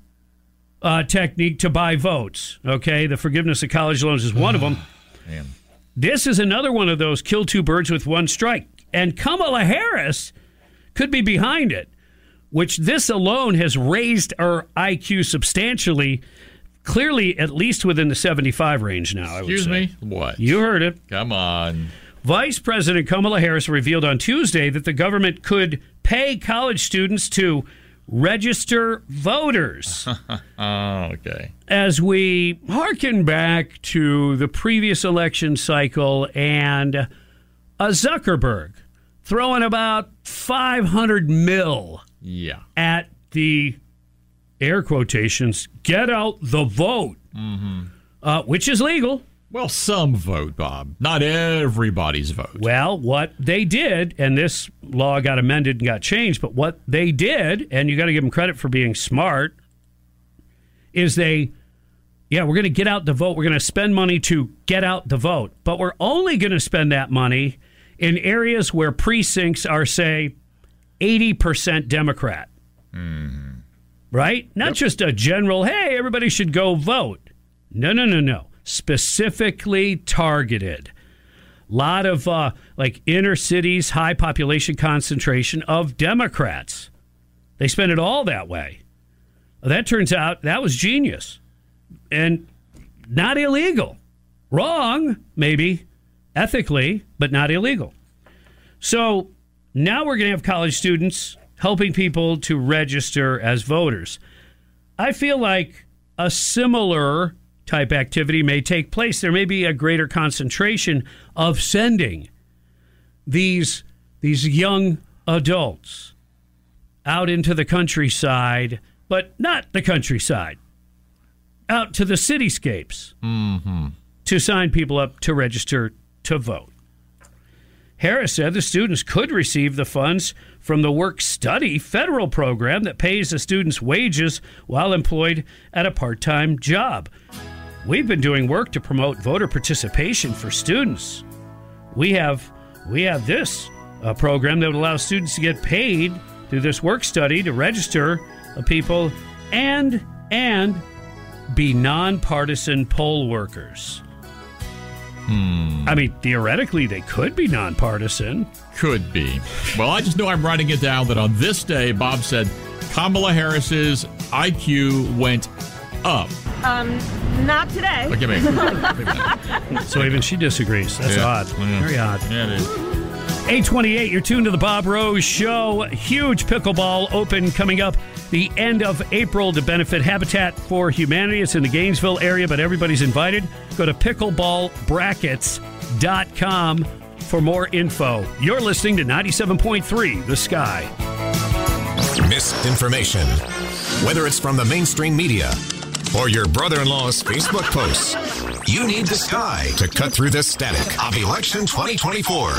uh, technique to buy votes. Okay, the forgiveness of college loans is one of them. Man. This is another one of those kill two birds with one strike. And Kamala Harris could be behind it, which this alone has raised her IQ substantially, clearly at least within the 75 range now. I would Excuse me? What? You heard it. Come on. Vice President Kamala Harris revealed on Tuesday that the government could pay college students to register voters. oh, okay. As we harken back to the previous election cycle and a Zuckerberg throwing about 500 mil Yeah. at the air quotations get out the vote, Mm-hmm. uh, which is legal. Well, some vote, Bob. Not everybody's vote. Well, what they did, and this law got amended and got changed, but what they did, and you got to give them credit for being smart, is they, yeah, we're going to get out the vote. We're going to spend money to get out the vote, but we're only going to spend that money in areas where precincts are, say, 80% Democrat. Mm-hmm. Right? Not just a general, hey, everybody should go vote. No, no, no, no. Specifically targeted. Lot of uh, like inner cities, high population concentration of Democrats. They spent it all that way. That turns out that was genius and not illegal. Wrong, maybe, ethically, but not illegal. So now we're going to have college students helping people to register as voters. I feel like a similar type activity may take place. There may be a greater concentration of sending these these young adults out into the countryside, but not the countryside, out to the cityscapes Mm-hmm. to sign people up to register to vote. Harris said the students could receive the funds from the work study federal program that pays the students wages while employed at a part time job. We've been doing work to promote voter participation for students. We have we have this a program that would allow students to get paid through this work study to register uh, people and and be nonpartisan poll workers. Hmm. I mean, theoretically, they could be nonpartisan. Could be. Well, I just know I'm writing it down that on this day, Bob said Kamala Harris's IQ went up. Um, not today. Look at me. So even she disagrees. That's Yeah. odd. Yeah. Very odd. Yeah, it is. 828, you're tuned to the Bob Rose Show. Huge pickleball open coming up the end of April to benefit Habitat for Humanity. It's in the Gainesville area, but everybody's invited. Go to pickleballbrackets.com for more info. You're listening to 97.3 The Sky. Misinformation. Whether it's from the mainstream media or your brother in law's Facebook posts, you need the sky to cut through the static of election 2024.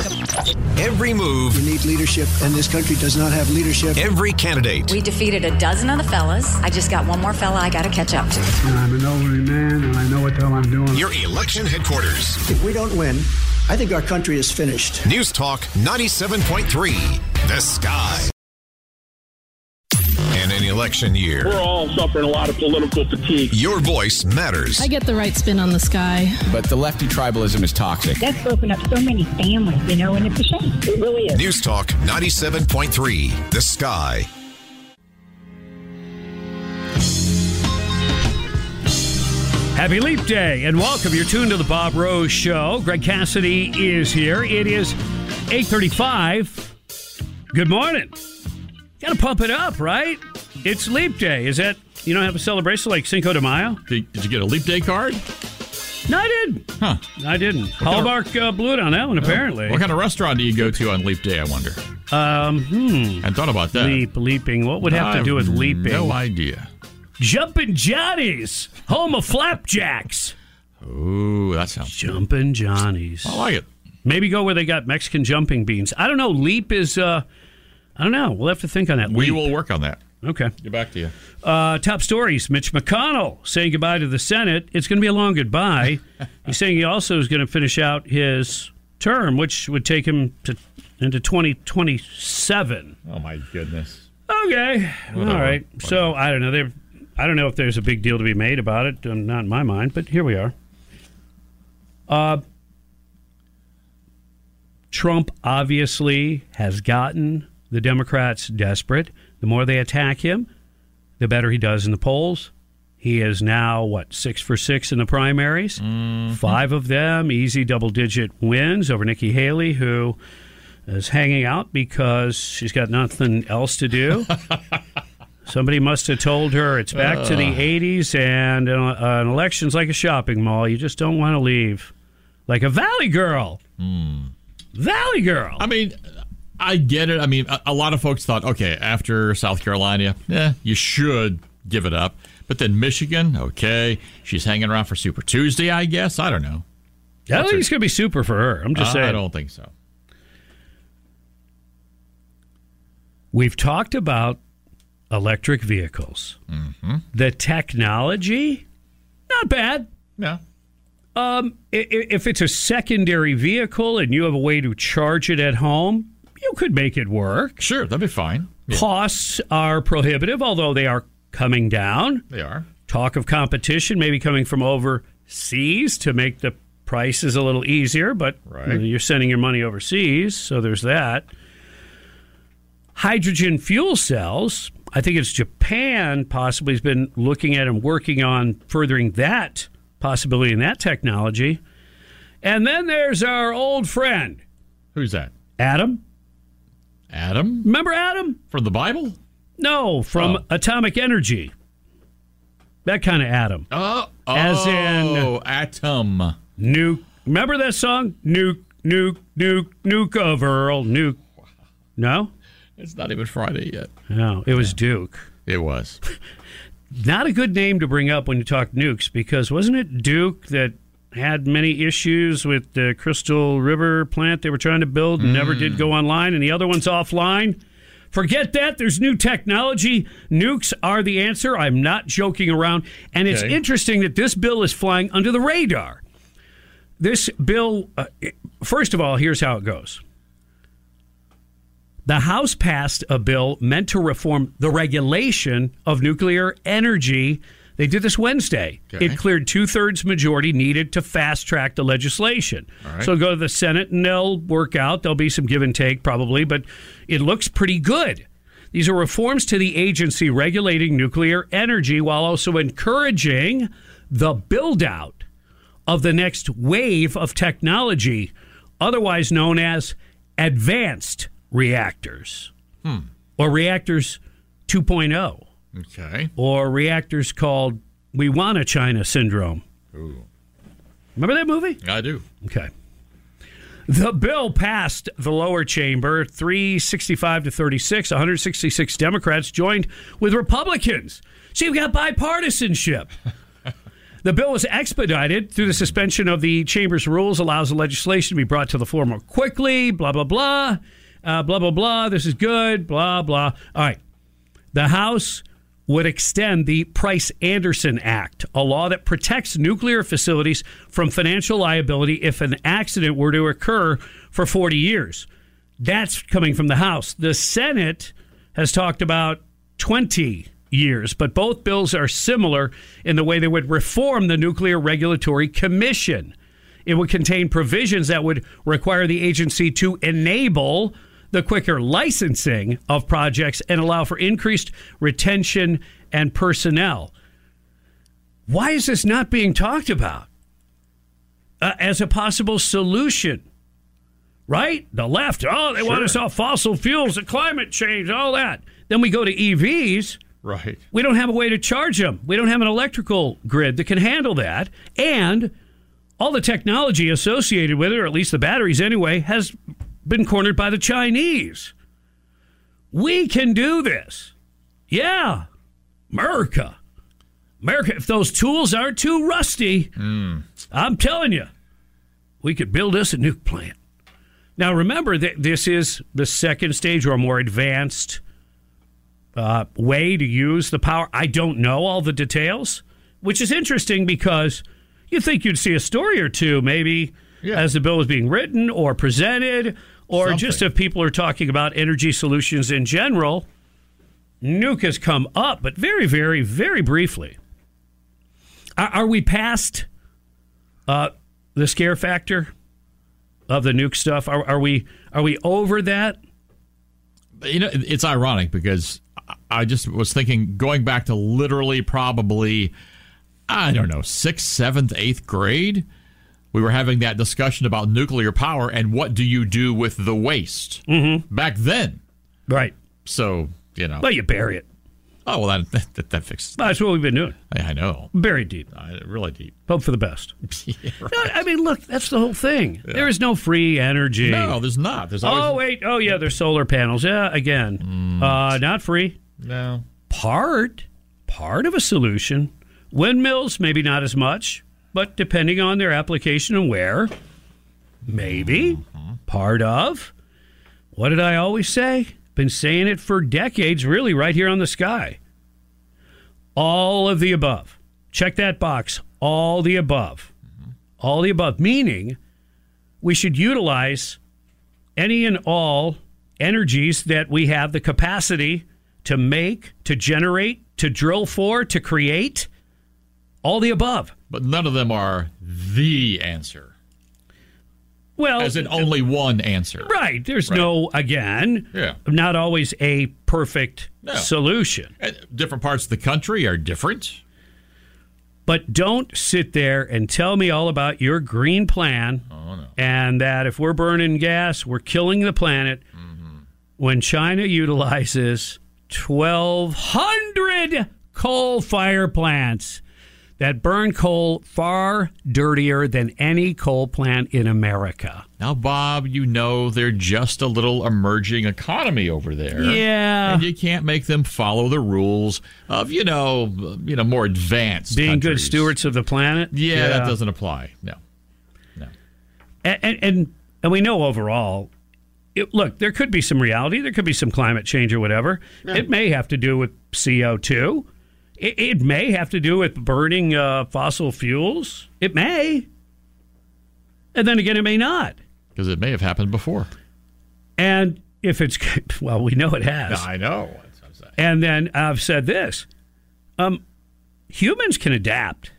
Every move, You need leadership, and this country does not have leadership. every candidate, We defeated a dozen of the fellas. I just got one more fella I got to catch up to. I'm an elderly man, and I know what the hell I'm doing. your election headquarters. If we don't win, I think our country is finished. News Talk 97.3, The Sky. In an election year, We're all suffering a lot of political fatigue. your voice matters. I get the right spin on the sky. But the lefty tribalism is toxic. That's broken up so many families, you know, and it's a shame. It really is. News Talk 97.3, The Sky. Happy Leap Day and welcome. You're tuned to the Bob Rose Show. Greg Cassidy is here. It is 8:35. Good morning. Got to pump it up, right? It's Leap Day. Is that you don't have a celebration like Cinco de Mayo? Did, did you get a Leap Day card? No, I didn't. Huh. I didn't. Hallmark uh, blew it on that one, apparently. What kind of restaurant do you go to on Leap Day, I wonder? Um, hmm. I thought about that. Leap, leaping. What would have to do with leaping? No idea. Jumpin' Johnny's, home of flapjacks. Ooh, that sounds Jumpin' Johnny's. I like it. Maybe go where they got Mexican jumping beans. I don't know. Leap is. uh I don't know. We'll have to think on that. We Leap. will work on that. Okay. Get back to you. Uh, top stories. Mitch McConnell saying goodbye to the Senate. It's going to be a long goodbye. He's saying he also is going to finish out his term, which would take him to into 2027. Oh my goodness. Okay. All right. So I don't know. They've, I don't know if there's a big deal to be made about it. Um, not in my mind, but here we are. Uh, Trump obviously has gotten the Democrats desperate. The more they attack him, the better he does in the polls. He is now, what, six for six in the primaries? Five of them, easy double digit wins over Nikki Haley, who is hanging out because she's got nothing else to do. Somebody must have told her it's back to the 80s and uh, an election's like a shopping mall. You just don't want to leave. Like a Valley Girl. Valley Girl. I mean, I get it. I mean, a, a lot of folks thought, okay, after South Carolina, yeah, you should give it up. But then Michigan, okay, she's hanging around for Super Tuesday, I guess. I don't know. I don't think it's going to be super for her. I'm just I saying. I don't think so. We've talked about electric vehicles. Mm-hmm. The technology, not bad. Yeah. Um, if it's a secondary vehicle and you have a way to charge it at home, you could make it work. Sure, that'd be fine. Costs are prohibitive, although they are coming down. They are. Talk of competition maybe coming from overseas to make the prices a little easier, but Right. you're sending your money overseas, so there's that. Hydrogen fuel cells, I think it's Japan possibly has been looking at and working on furthering that possibility in that technology. And then there's our old friend, Who's that? Adam. Adam? Remember Adam? From the Bible? No, from Oh. Atomic Energy. That kind of Adam. Oh, As in oh, atom. nuke. Remember that song? Nuke, nuke, nuke, nuke of Earl, nuke. No? It's not even Friday yet. No, it was Duke. It was. Not a good name to bring up when you talk nukes because wasn't it Duke that had many issues with the Crystal River plant they were trying to build and never did go online and the other one's offline? Forget that. There's new technology. Nukes are the answer. I'm not joking around. And it's Okay. interesting that this bill is flying under the radar. This bill, uh, first of all, here's how it goes. The House passed a bill meant to reform the regulation of nuclear energy. They did this Wednesday. Okay. It cleared two thirds majority needed to fast track the legislation. Right. So go to the Senate and they'll work out. There'll be some give and take probably, but it looks pretty good. These are reforms to the agency regulating nuclear energy while also encouraging the build out of the next wave of technology, otherwise known as advanced reactors Hmm. or reactors 2.0 Okay. or reactors called We Want a China Syndrome. Ooh. Remember that movie? I do. Okay. The bill passed the lower chamber 365 to 36. 166 Democrats joined with Republicans. So you've got bipartisanship. The bill was expedited through the suspension of the chamber's rules, allows the legislation to be brought to the floor more quickly, blah, blah, blah, uh, blah, blah, blah. This is good, blah, blah. All right. The House would extend the Price Anderson Act, a law that protects nuclear facilities from financial liability if an accident were to occur for 40 years. That's coming from the House. The Senate has talked about 20 years, but both bills are similar in the way they would reform the Nuclear Regulatory Commission. It would contain provisions that would require the agency to enable the quicker licensing of projects and allow for increased retention and personnel. Why is this not being talked about uh, as a possible solution? Right? The left, oh, they want us off fossil fuels, the climate change, all that. Then we go to EVs. Right. We don't have a way to charge them. We don't have an electrical grid that can handle that. And all the technology associated with it, or at least the batteries anyway, has been cornered by the Chinese. We can do this. Yeah. America. America, if those tools aren't too rusty, I'm telling you, we could build us a nuke plant. Now, remember that this is the second stage or a more advanced uh, way to use the power. I don't know all the details, which is interesting because you think you'd see a story or two maybe as the bill was being written or presented, or just if people are talking about energy solutions in general. Nuke has come up, but very, very, very briefly. Are, are we past uh, the scare factor of the nuke stuff? Are, are we are we over that? You know, it's ironic because I just was thinking, going back to literally probably, I don't know, sixth, seventh, eighth grade, we were having that discussion about nuclear power and what do you do with the waste mm-hmm. back then. Right. So, you know. Well, you bury it. Oh, well, that, that, that fixes That's what we've been doing. I, I know. Very deep. I, really deep. Hope for the best. yeah, right. No, I mean, look, that's the whole thing. There is no free energy. No, there's not. There's always. Oh wait, oh yeah, there's solar panels. Yeah, again, uh, not free. No. Part, part of a solution. Windmills, maybe not as much. But depending on their application and where, maybe part of. What did I always say? Been saying it for decades, really, right here on the sky. All of the above. Check that box. All the above. All the above, meaning we should utilize any and all energies that we have the capacity to make, to generate, to drill for, to create. All the above. But none of them are the answer. Well, as in only one answer. Right. There's Right. no, again, Yeah. not always a perfect No. solution. Different parts of the country are different. But don't sit there and tell me all about your green plan Oh, and that if we're burning gas, we're killing the planet Mm-hmm. when China utilizes 1,200 coal fire plants that burn coal far dirtier than any coal plant in America. Now, Bob, you know they're just a little emerging economy over there. Yeah. and you can't make them follow the rules of you know, you know, more advanced Being good stewards of the planet. Yeah, that doesn't apply. No. and and, and, and we know overall it, look there could be some reality there could be some climate change or whatever it may have to do with co2 it, it may have to do with burning uh, fossil fuels it may and then again it may not Because it may have happened before. and if it's well we know it has I know. and then i've said this um, humans can adapt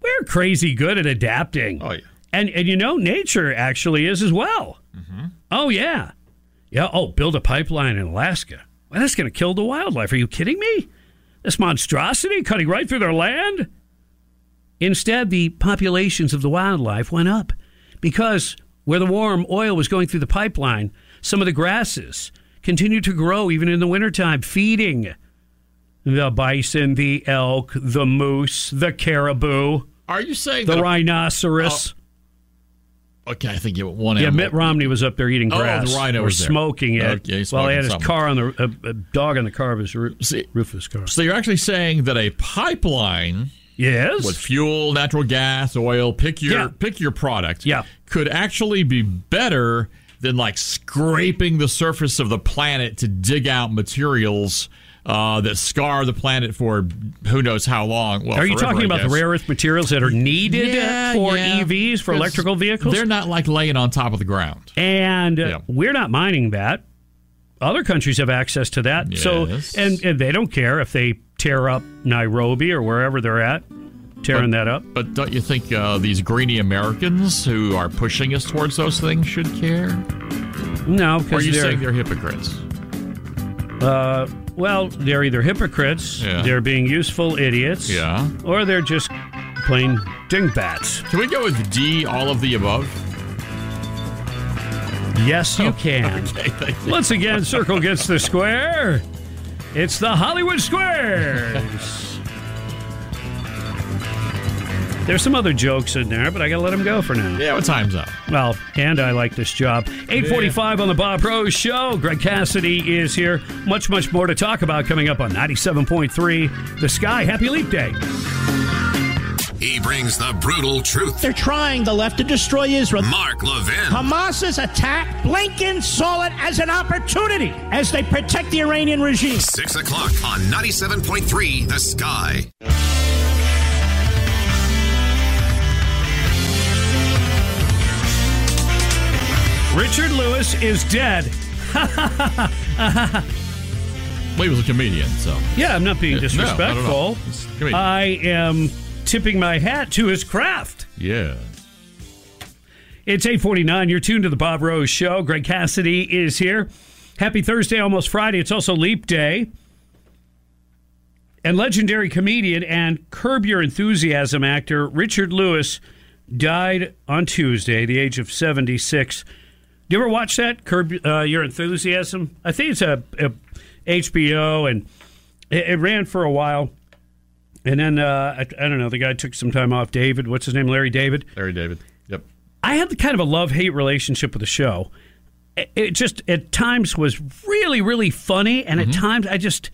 we're crazy good at adapting oh yeah and and you know nature actually is as well Mm-hmm. Oh yeah, yeah. Oh, build a pipeline in Alaska. Well, that's going to kill the wildlife. Are you kidding me? This monstrosity cutting right through their land. Instead, the populations of the wildlife went up because where the warm oil was going through the pipeline, some of the grasses continued to grow even in the wintertime, feeding the bison, the elk, the moose, the caribou, Are you saying the that? Oh, okay, I think you want one. Yeah, animal- Mitt Romney was up there eating Oh, the grass rhino or was there. smoking it Okay, he's while he had his smoking car on the a, a dog on the car of his roof, roof of his car. So you're actually saying that a pipeline, yes, with fuel, natural gas, oil, pick your Yeah. pick your product, yeah, could actually be better than like scraping the surface of the planet to dig out materials uh, that scar the planet for who knows how long. Well, Are you talking I about the rare earth materials that are needed Yeah, for yeah. EVs for electrical vehicles? They're not like laying on top of the ground. and uh, Yeah. we're not mining that. Other countries have access to that. So and, and they don't care if they tear up Nairobi or wherever they're at, tearing that up. But don't you think uh, these greeny Americans who are pushing us towards those things should care? No, Or are because you they're saying they're hypocrites? Uh, well, they're either hypocrites, Yeah. they're being useful idiots, Yeah. or they're just plain dingbats. Can we go with D, all of the above? Yes, you oh, can. Okay, you. Once again, circle gets the square. It's the Hollywood Squares. There's some other jokes in there, but I gotta let them go for now. Yeah, what time's up? Well, and I like this job. 845 on the Bob Rose Show. Greg Cassidy is here. Much, much more to talk about coming up on 97.3 The Sky. Happy Leap Day. He brings the brutal truth. They're trying the left to destroy Israel. Mark Levin. Hamas's attack, Blinken saw it as an opportunity as they protect the Iranian regime. Six o'clock on 97.3 The Sky. Richard Lewis is dead. Well, he was a comedian, so. Yeah, I'm not being Yeah, no, disrespectful. not at all. It's a comedian. I am tipping my hat to his craft. Yeah. It's 849. You're tuned to the Bob Rose Show. Greg Cassidy is here. Happy Thursday, almost Friday. It's also Leap Day. And legendary comedian and Curb Your Enthusiasm actor Richard Lewis died on Tuesday, the age of 76. Do you ever watch that, Curb uh, Your Enthusiasm? I think it's a, a HBO, and it, it ran for a while. And then, uh, I, I don't know, the guy took some time off. David, what's his name? Larry David? Larry David. Yep. I had the kind of a love hate relationship with the show. It, it just at times was really really funny, and Mm-hmm. at times I just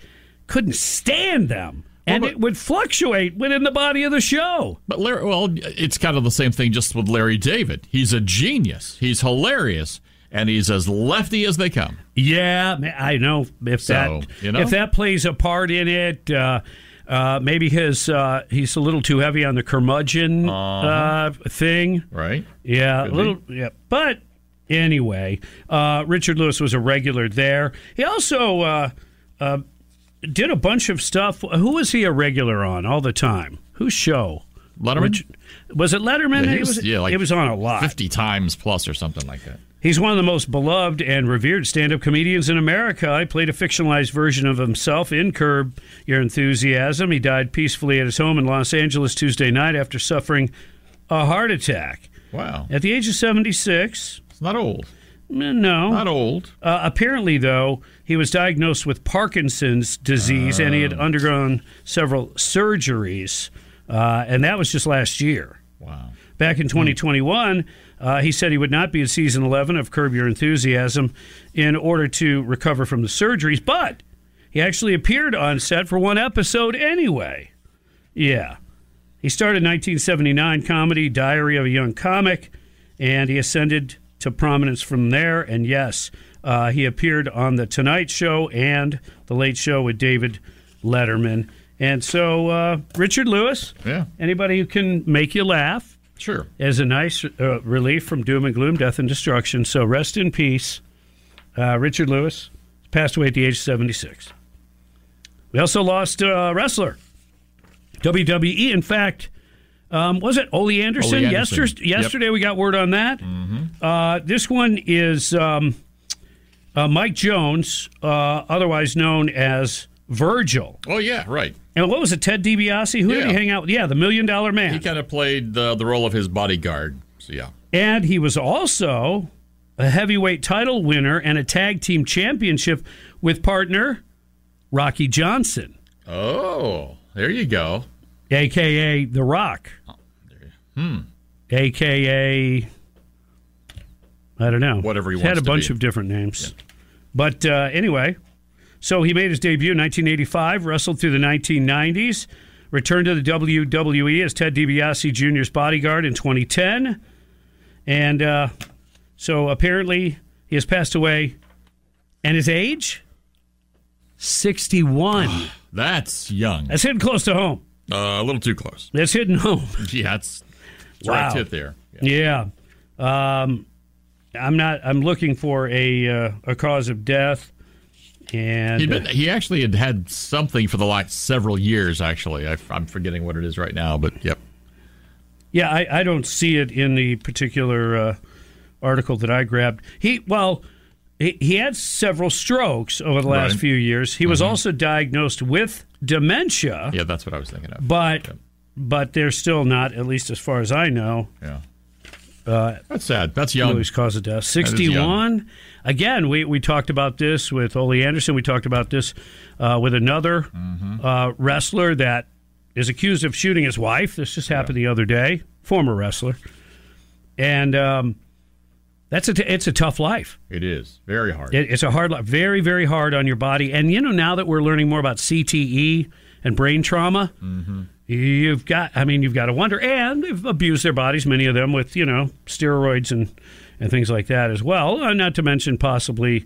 couldn't stand them. And it would fluctuate within the body of the show. But Larry, well, it's kind of the same thing just with Larry David. He's a genius. He's hilarious, and he's as lefty as they come. Yeah, I know if So, that you know? if that plays a part in it. Uh, uh, maybe his uh, he's a little too heavy on the curmudgeon uh thing. Right? Yeah, Could a little. Yeah, but anyway, uh, Richard Lewis was a regular there. He also uh, uh, did a bunch of stuff. Who was he a regular on all the time? Whose show? Letterman? Richard- was it Letterman? Yeah, He he was, yeah, like it was on a lot. 50 times plus or something like that. He's one of the most beloved and revered stand up comedians in America. I played a fictionalized version of himself in Curb Your Enthusiasm. He died peacefully at his home in Los Angeles Tuesday night after suffering a heart attack. Wow. At the age of 76. It's not old. No. Not old. Uh, apparently, though, he was diagnosed with Parkinson's disease and he had Ah. undergone several surgeries. Uh, and that was just last year. Wow. Back in 2021, uh, he said he would not be in season 11 of Curb Your Enthusiasm in order to recover from the surgeries, but he actually appeared on set for one episode anyway. Yeah. He started 1979 comedy Diary of a Young Comic, and he ascended to prominence from there. And yes, uh, he appeared on The Tonight Show and The Late Show with David Letterman. And so, uh, Richard Lewis, Yeah. anybody who can make you laugh, Sure. as a nice uh, relief from doom and gloom, death and destruction. So rest in peace, uh, Richard Lewis passed away at the age of 76. We also lost uh, a wrestler, WWE. In fact, um, was it Ole Anderson? Ole Anderson. Yester- Yep. Mm-hmm. Yesterday we got word on that. Uh, this one is um, uh, Mike Jones, uh, otherwise known as Virgil. Oh, yeah, right. And what was it, Ted DiBiase? Who did he hang out with? Yeah, the Million Dollar Man. He kind of played the, the role of his bodyguard. So, yeah. And he was also a heavyweight title winner and a tag team championship with partner Rocky Johnson, Oh, there you go. Aka The Rock, Hmm. aka I don't know, Whatever he had a bunch be. of different names. But uh, anyway, so he made his debut in 1985, wrestled through the 1990s, returned to the WWE as Ted DiBiase Jr.'s bodyguard in 2010, and uh, so apparently he has passed away. And his age? 61. That's young. That's hitting close to home. Uh, a little too close. That's hitting home. Yeah, it's, it's Wow. right hit there. Yeah. Um, I'm not. I'm looking for a uh, a cause of death, and been, he actually had had something for the last several years, actually. I, I'm forgetting what it is right now, but yep. yeah, I, I don't see it in the particular uh, article that I grabbed. He well, he, he had several strokes over the last Right. Mm-hmm. few years. He was also diagnosed with dementia, Yeah, that's what I was thinking of. but but they're still not, at least as far as I know. Yeah. Uh, That's sad. That's young. Louis cause of death. That is young. 61. Again, we, we talked about this with Ole Anderson. We talked about this uh, with another Mm-hmm. uh, wrestler that is accused of shooting his wife. This just happened the other day. Former wrestler. And um, that's a t- it's a tough life. It is. Very hard. It, it's a hard life. Very, very hard on your body. And, you know, now that we're learning more about CTE and brain trauma, Mm-hmm. you've got, I mean, you've got to wonder. And they've abused their bodies, many of them, with, you know, steroids and, and things like that as well. Uh, not to mention possibly,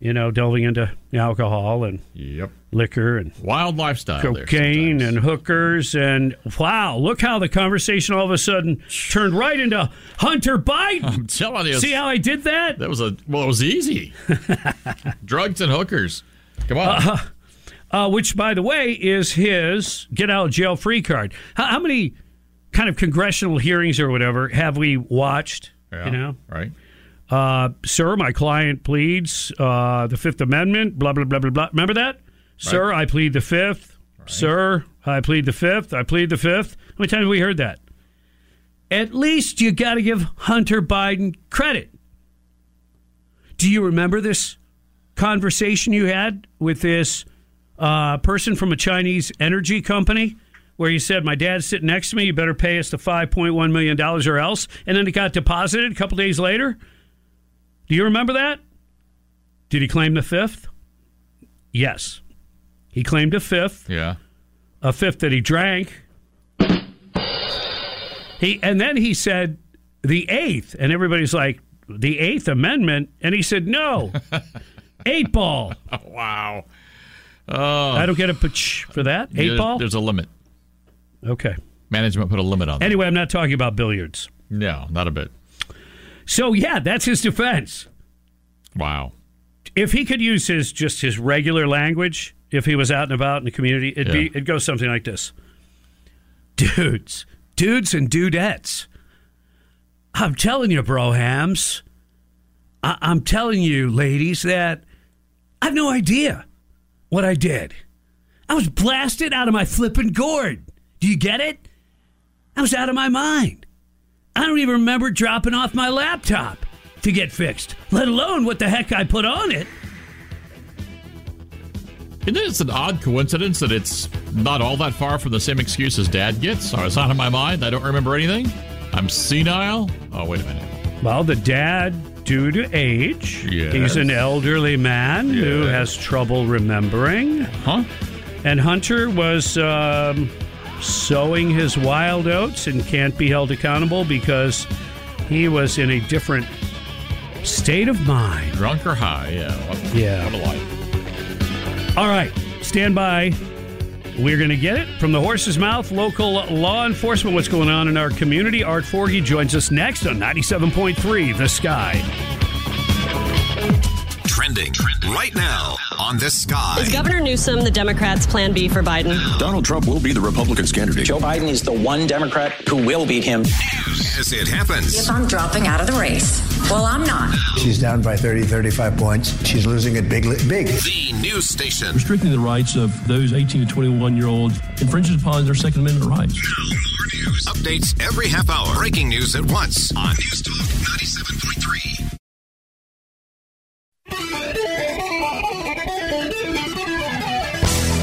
you know, delving into alcohol and Yep. Liquor and Wild lifestyle cocaine and hookers. And wow, look how the conversation all of a sudden turned right into Hunter Biden. I'm telling you. See how I did that? That was a well. It was easy. Drugs and hookers. Come on. Uh, uh, which, by the way, is his get out of jail free card. How, how many kind of congressional hearings or whatever have we watched? Yeah, You know, right? uh, sir, my client pleads uh, the Fifth Amendment. Blah blah blah blah blah. Remember that, sir? I plead the Fifth. Sir, I plead the Fifth. I plead the Fifth. How many times have we heard that? At least you got to give Hunter Biden credit. Do you remember this conversation you had with this uh, person from a Chinese energy company where he said, My dad's sitting next to me, you better pay us the $5.1 million or else? And then it got deposited a couple days later? Do you remember that? Did he claim the fifth? Yes. He claimed a fifth. Yeah. a fifth that he drank. He and then he said the eighth, and everybody's like the Eighth Amendment, and he said no, eight ball. wow. Oh, I don't get a pitch for that. Eight There- ball. There's a limit. Okay. Management put a limit on that. Anyway, I'm not talking about billiards. No, not a bit. So yeah, that's his defense. Wow. If he could use his just his regular language, if he was out and about in the community, it'd be it'd go something like this: Dudes, dudes, and dudettes. I'm telling you, brohams. I- I'm telling you, ladies, that I have no idea what I did. I was blasted out of my flippin' gourd. Do you get it? I was out of my mind. I don't even remember dropping off my laptop to get fixed, let alone what the heck I put on it. Isn't it an odd coincidence that it's not all that far from the same excuse as dad gets? I was out of my mind. I don't remember anything. I'm senile. Oh, wait a minute. Well, the dad, due to age, Yes. he's an elderly man who has trouble remembering. Huh? And Hunter was um, sowing his wild oats and can't be held accountable because he was in a different state of mind. Drunk or high? Yeah. What, Yeah. What a life. All right, stand by. We're going to get it from the horse's mouth. Local law enforcement. What's going on in our community? Art Forgey joins us next on 97.3 The Sky. Trending right now on the sky. Is Governor Newsom the Democrats' plan B for Biden? Donald Trump will be the Republicans' candidate. Joe Biden is the one Democrat who will beat him. As it happens. If I'm dropping out of the race. Well, I'm not. She's down by 30, 35 points. She's losing it big, big. The news station. Restricting the rights of those 18 to 21 year olds infringes upon their Second Amendment rights. News. Updates every half hour. Breaking news at once on News Talk 97.3.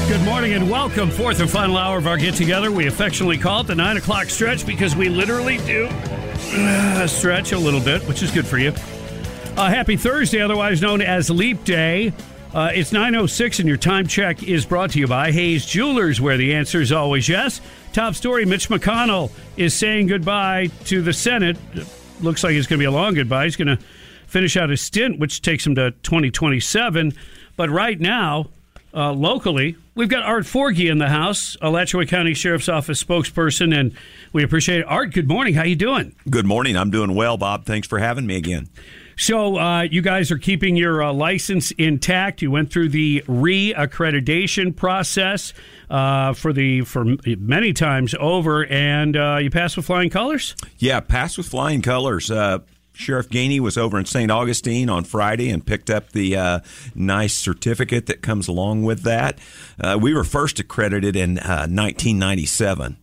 Good morning and welcome. Fourth and final hour of our get together. We affectionately call it the nine o'clock stretch because we literally do uh, stretch a little bit, which is good for you. Uh, happy Thursday, otherwise known as Leap Day. Uh, it's 9.06 and your time check is brought to you by Hayes Jewelers, where the answer is always yes. Top story, Mitch McConnell is saying goodbye to the Senate. Looks like it's going to be a long goodbye. He's going to finish out his stint, which takes him to 2027. But right now, uh, locally, we've got Art Forgey in the house, Alachua County Sheriff's Office spokesperson, and we appreciate it. Art, good morning. How you doing? Good morning. I'm doing well, Bob. Thanks for having me again. So, uh, you guys are keeping your uh, license intact. You went through the re-accreditation process uh, for the for many times over, and uh, you passed with flying colors. Yeah, passed with flying colors. Sheriff Gainey was over in St. Augustine on Friday and picked up the uh, nice certificate that comes along with that. Uh, we were first accredited in uh, 1997.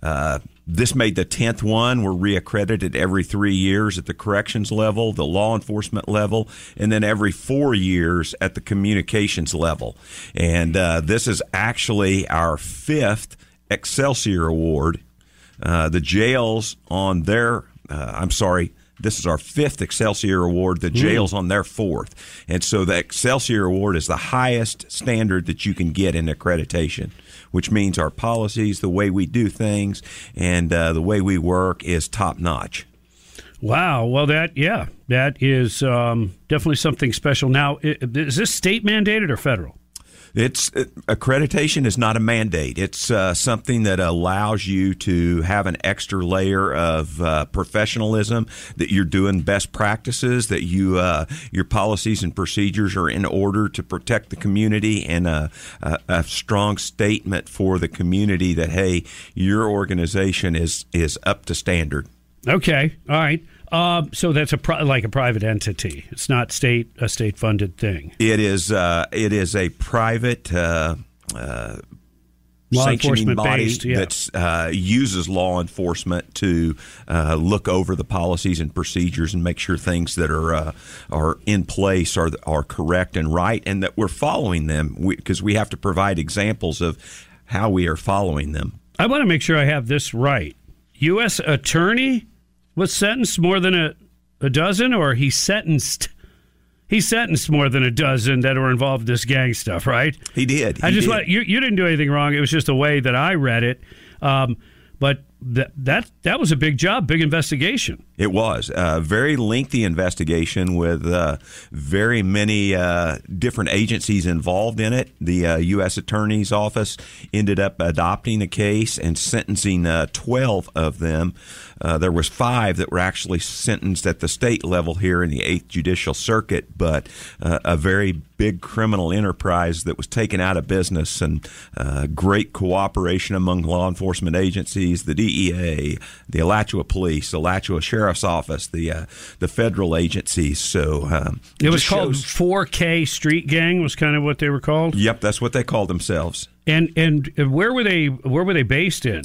Uh, this made the 10th one. We're reaccredited every three years at the corrections level, the law enforcement level, and then every four years at the communications level. And uh, this is actually our fifth Excelsior Award. Uh, the jails on their, I'm sorry, this is our fifth Excelsior Award. The jails on their fourth. And so the Excelsior Award is the highest standard that you can get in accreditation, which means our policies, the way we do things, and uh, the way we work is top notch. Wow. Well, that yeah, that is um, definitely something special. Now, is this state mandated or federal? It's uh, accreditation is not a mandate. It's uh, something that allows you to have an extra layer of uh, professionalism. That you're doing best practices. That you uh, your policies and procedures are in order to protect the community, and a, a, a strong statement for the community that hey, your organization is is up to standard. Okay. All right. Uh, so that's a pri- like a private entity. It's not state a state funded thing. It is uh, it is a private uh, uh, Law enforcement body based, yeah. that uh, uses law enforcement to uh, look over the policies and procedures and make sure things that are uh, are in place are are correct and right, and that we're following them because we have to provide examples of how we are following them. I want to make sure I have this right. U.S. attorney was sentenced more than a, a dozen, or he sentenced he sentenced more than a dozen that were involved in this gang stuff, right? He did. I just did. you. You didn't do anything wrong. It was just the way that I read it. Um, but that that that was a big job, big investigation. It was a very lengthy investigation with uh, very many uh, different agencies involved in it. The uh, U.S. Attorney's Office ended up adopting a case and sentencing uh, 12 of them. Uh, there was five that were actually sentenced at the state level here in the Eighth Judicial Circuit, but uh, a very big criminal enterprise that was taken out of business and uh, great cooperation among law enforcement agencies, the DEA, the Alachua Police, the Alachua Sheriff's Office, the uh, the federal agencies. So um, It was called shows- 4K Street Gang. Was kind of what they were called. Yep, that's what they called themselves. And and where were they? Where were they based in?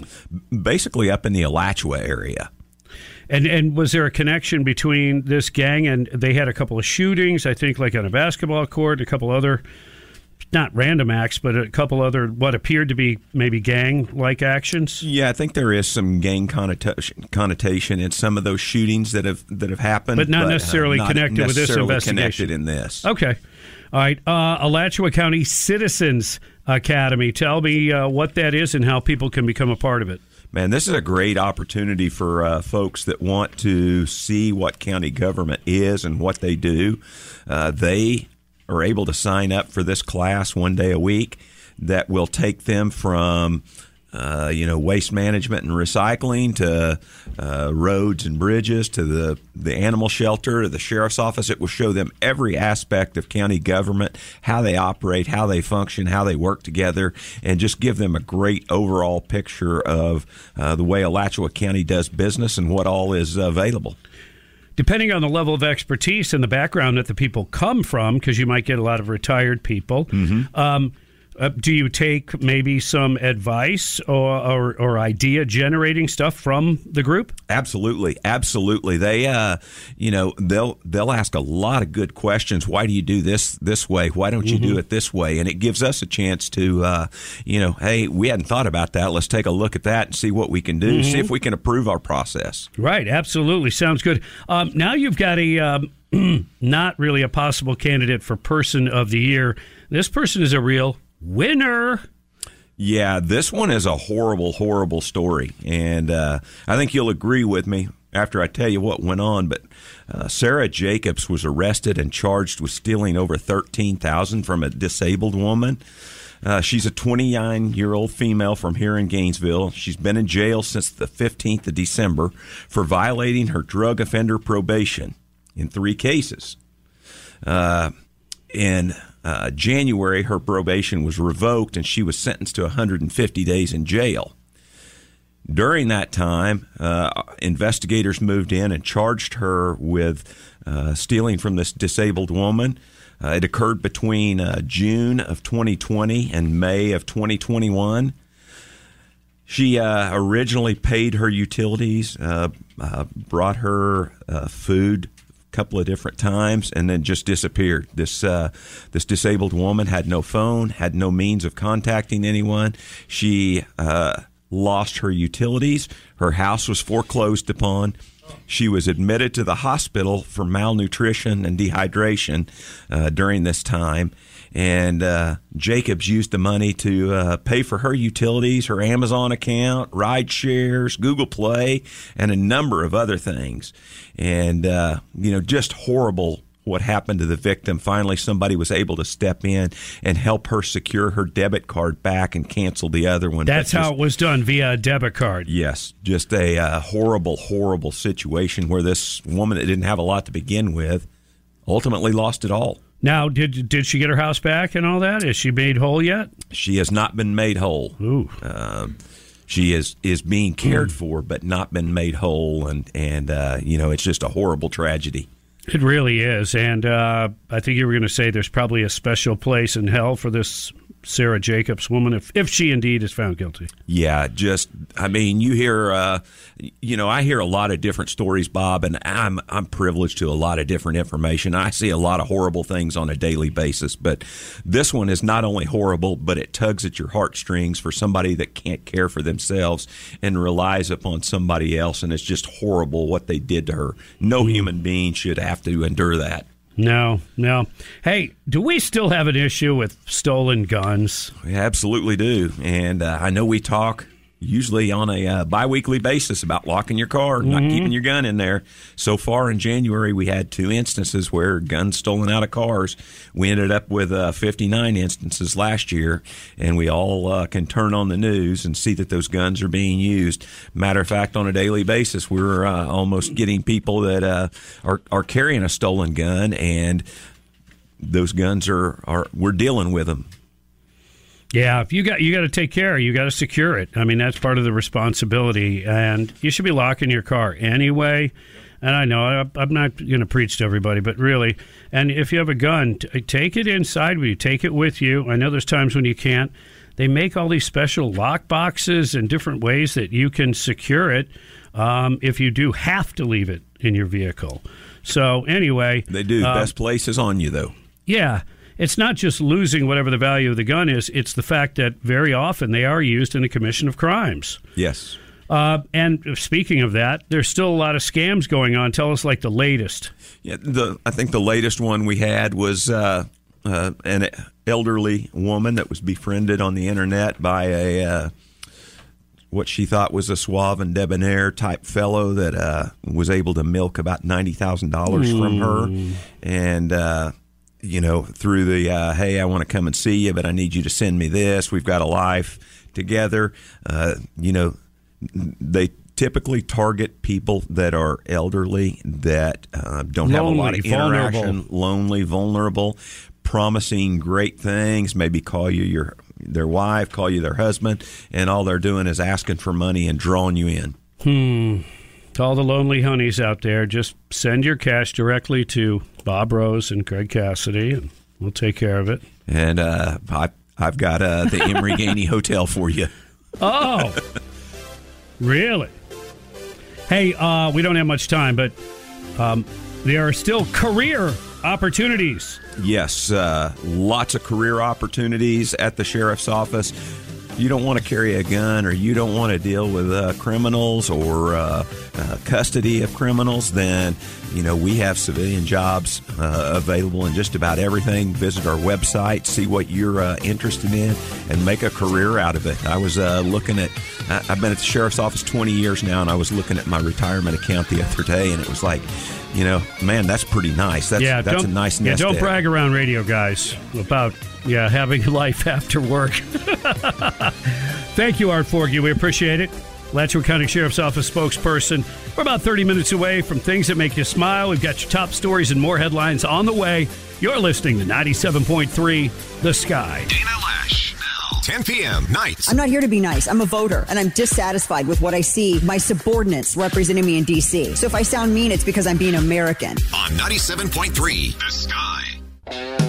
Basically, up in the Alachua area. And and was there a connection between this gang and they had a couple of shootings? I think like on a basketball court, a couple other, not random acts, but a couple other what appeared to be maybe gang like actions. Yeah, I think there is some gang connotation, connotation in some of those shootings that have that have happened, But not uh, necessarily not connected with this investigation. Connected in this. Okay. All right. Uh, Alachua County Citizens Academy. Tell me uh, what that is and how people can become a part of it. Man, this is a great opportunity for uh, folks that want to see what county government is and what they do. Uh, they are able to sign up for this class one day a week that will take them from uh, you know waste management and recycling to uh, roads and bridges to the the animal shelter to the sheriff's office. It will show them every aspect of county government, how they operate, how they function, how they work together, and just give them a great overall picture of uh, the way Alachua County does business and what all is available. depending on the level of expertise and the background that the people come from, because you might get a lot of retired people. Um, uh, do you take maybe some advice or, or, or idea generating stuff from the group? Absolutely, absolutely. They, uh, you know, they'll they'll ask a lot of good questions. Why do you do this this way? Why don't you do it this way? And it gives us a chance to, uh, you know, hey, we hadn't thought about that. Let's take a look at that and see what we can do. See Mhm. if we can improve our process. Right, absolutely. Sounds good. Um, now you've got a um, not really a possible candidate for Person of the Year. This person is a real winner. Yeah, this one is a horrible, horrible story, and uh, I think you'll agree with me after I tell you what went on. But uh, Sarah Jacobs was arrested and charged with stealing over thirteen thousand from a disabled woman. Uh, she's a 29 year old female from here in Gainesville. She's been in jail since the 15th of December for violating her drug offender probation in three cases. Uh, in uh, January, her probation was revoked and she was sentenced to 150 days in jail. During that time, uh, investigators moved in and charged her with uh, stealing from this disabled woman. Uh, it occurred between uh, June of 2020 and May of 2021. She uh, originally paid her utilities, brought her food couple of different times, and then just disappeared. This uh, this disabled woman had no phone, had no means of contacting anyone. She uh, lost her utilities. Her house was foreclosed upon. She was admitted to the hospital for malnutrition and dehydration uh, during this time. And uh, Jacobs used the money to uh, pay for her utilities, her Amazon account, ride shares, Google Play, and a number of other things. And, uh, you know, just horrible what happened to the victim. Finally, somebody was able to step in and help her secure her debit card back and cancel the other one. That's But how it was done via a debit card. Yes, just a uh, horrible, horrible situation where this woman that didn't have a lot to begin with ultimately lost it all. Now, did did she get her house back and all that? Is she made whole yet? She has not been made whole. Ooh. Um, she is is being cared for, but not been made whole, and and uh, you know it's just a horrible tragedy. It really is, and uh, I think you were going to say there's probably a special place in hell for this Sarah Jacobs woman if if she indeed is found guilty. Yeah, just I mean, you hear, uh, you know, I hear a lot of different stories, Bob, and I'm I'm privileged to a lot of different information. I see a lot of horrible things on a daily basis, but this one is not only horrible, but it tugs at your heartstrings for somebody that can't care for themselves and relies upon somebody else, and it's just horrible what they did to her. No human being should have to endure that. No, no. Hey, do we still have an issue with stolen guns? We absolutely do. And uh, I know we talk usually on a uh, biweekly basis about locking your car, not Mhm. keeping your gun in there. So far in January, we had two instances where guns stolen out of cars. We ended up with uh, 59 instances last year, and we all uh, can turn on the news and see that those guns are being used. Matter of fact, on a daily basis, we're uh, almost getting people that uh, are are carrying a stolen gun, and those guns are are we're dealing with them. Yeah, if you got you got to take care. You got to secure it. I mean, that's part of the responsibility, and you should be locking your car anyway. And I know I- I'm not going to preach to everybody, but really, and if you have a gun, t- take it inside with you. Take it with you. I know there's times when you can't. They make all these special lock boxes and different ways that you can secure it um, if you do have to leave it in your vehicle. So anyway, They do. uh, Best place is on you, though. yeah. It's not just losing whatever the value of the gun is, it's the fact that very often they are used in the commission of crimes. Yes. Uh, and speaking of that, there's still a lot of scams going on. Tell us, like, the latest. Yeah, the I think the latest one we had was uh, uh, an elderly woman that was befriended on the internet by a uh, what she thought was a suave and debonair type fellow that uh, was able to milk about ninety thousand dollars from her, and. You know, through the uh, hey, I want to come and see you, but I need you to send me this. We've got a life together. Uh, you know, they typically target people that are elderly that uh, don't have a lot of interaction, vulnerable. lonely, vulnerable, promising great things. Maybe call you your their wife, call you their husband, and all they're doing is asking for money and drawing you in. Hmm. To all the lonely honeys out there, just send your cash directly to Bob Rose and Greg Cassidy, and we'll take care of it. And uh, I, I've got uh, the Emery Gainey Hotel for you. Oh, really? Hey, uh, we don't have much time, but um, there are still career opportunities. Yes, uh, lots of career opportunities at the sheriff's office. You don't want to carry a gun or you don't want to deal with uh, criminals or uh, uh, custody of criminals, then, you know, we have civilian jobs uh, available in just about everything. Visit our website, see what you're uh, interested in, and make a career out of it. I was uh, looking at, I- I've been at the sheriff's office 20 years now, and I was looking at my retirement account the other day, and it was like, you know, man, that's pretty nice. That's, yeah, that's a nice Yeah, nest don't egg. brag around radio guys about yeah having a life after work. Thank you, Art Forgey. We appreciate it. Alachua County Sheriff's Office spokesperson. We're about 30 minutes away from things that make you smile. We've got your top stories and more headlines on the way. You're listening to 97.3 The Sky. Dana Loesch. 10 p.m. nights. I'm not here to be nice. I'm a voter, and I'm dissatisfied with what I see my subordinates representing me in D.C. So if I sound mean, it's because I'm being American. On 97.3 The Sky.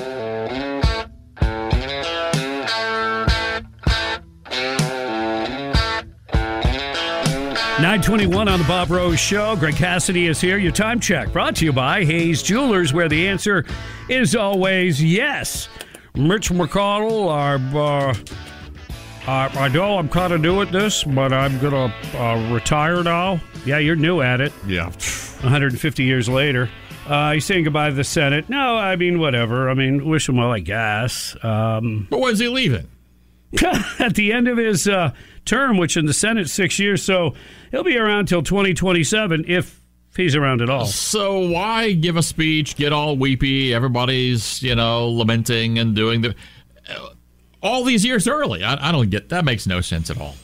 921 on the Bob Rose Show. Greg Cassidy is here. Your time check brought to you by Hayes Jewelers, where the answer is always yes. Mitch McConnell, I'm, uh, I, I know I'm kind of new at this, but I'm going to uh, retire now. Yeah, you're new at it. Yeah. 150 years later. Uh, he's saying goodbye to the Senate. No, I mean, whatever. I mean, wish him well, I guess. Um, but when's he leaving? at the end of his uh, term, which in the Senate six years, so he'll be around till 2027 if he's around at all. So why give a speech, get all weepy? Everybody's you know lamenting and doing the all these years early. I, I don't get that. Makes no sense at all.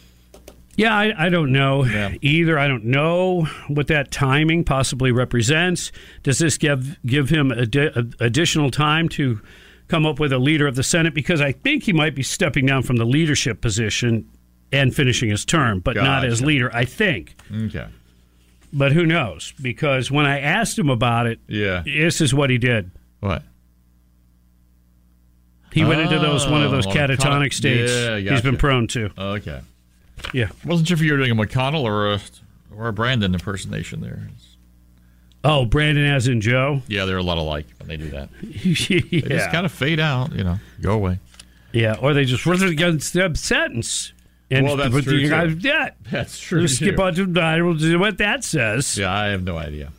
Yeah, I, I don't know either. I don't know what that timing possibly represents. Does this give give him addi- additional time to come up with a leader of the Senate? Because I think he might be stepping down from the leadership position and finishing his term, but not as leader. I think. Okay. But who knows? Because when I asked him about it, Yeah. this is what he did. What? He went into those one of those Oh, catatonic cata- states Yeah, he's been prone to. Okay. Yeah. Wasn't sure if you were doing a McConnell or a or a Brandon impersonation there. Oh, Brandon as in Joe? Yeah, they're a lot alike when they do that. yeah. They just kind of fade out, you know, go away. Yeah, or they just run against the sentence. And Well, that's but true, you that. That's true, Just skip on to I what that says. Yeah, I have no idea.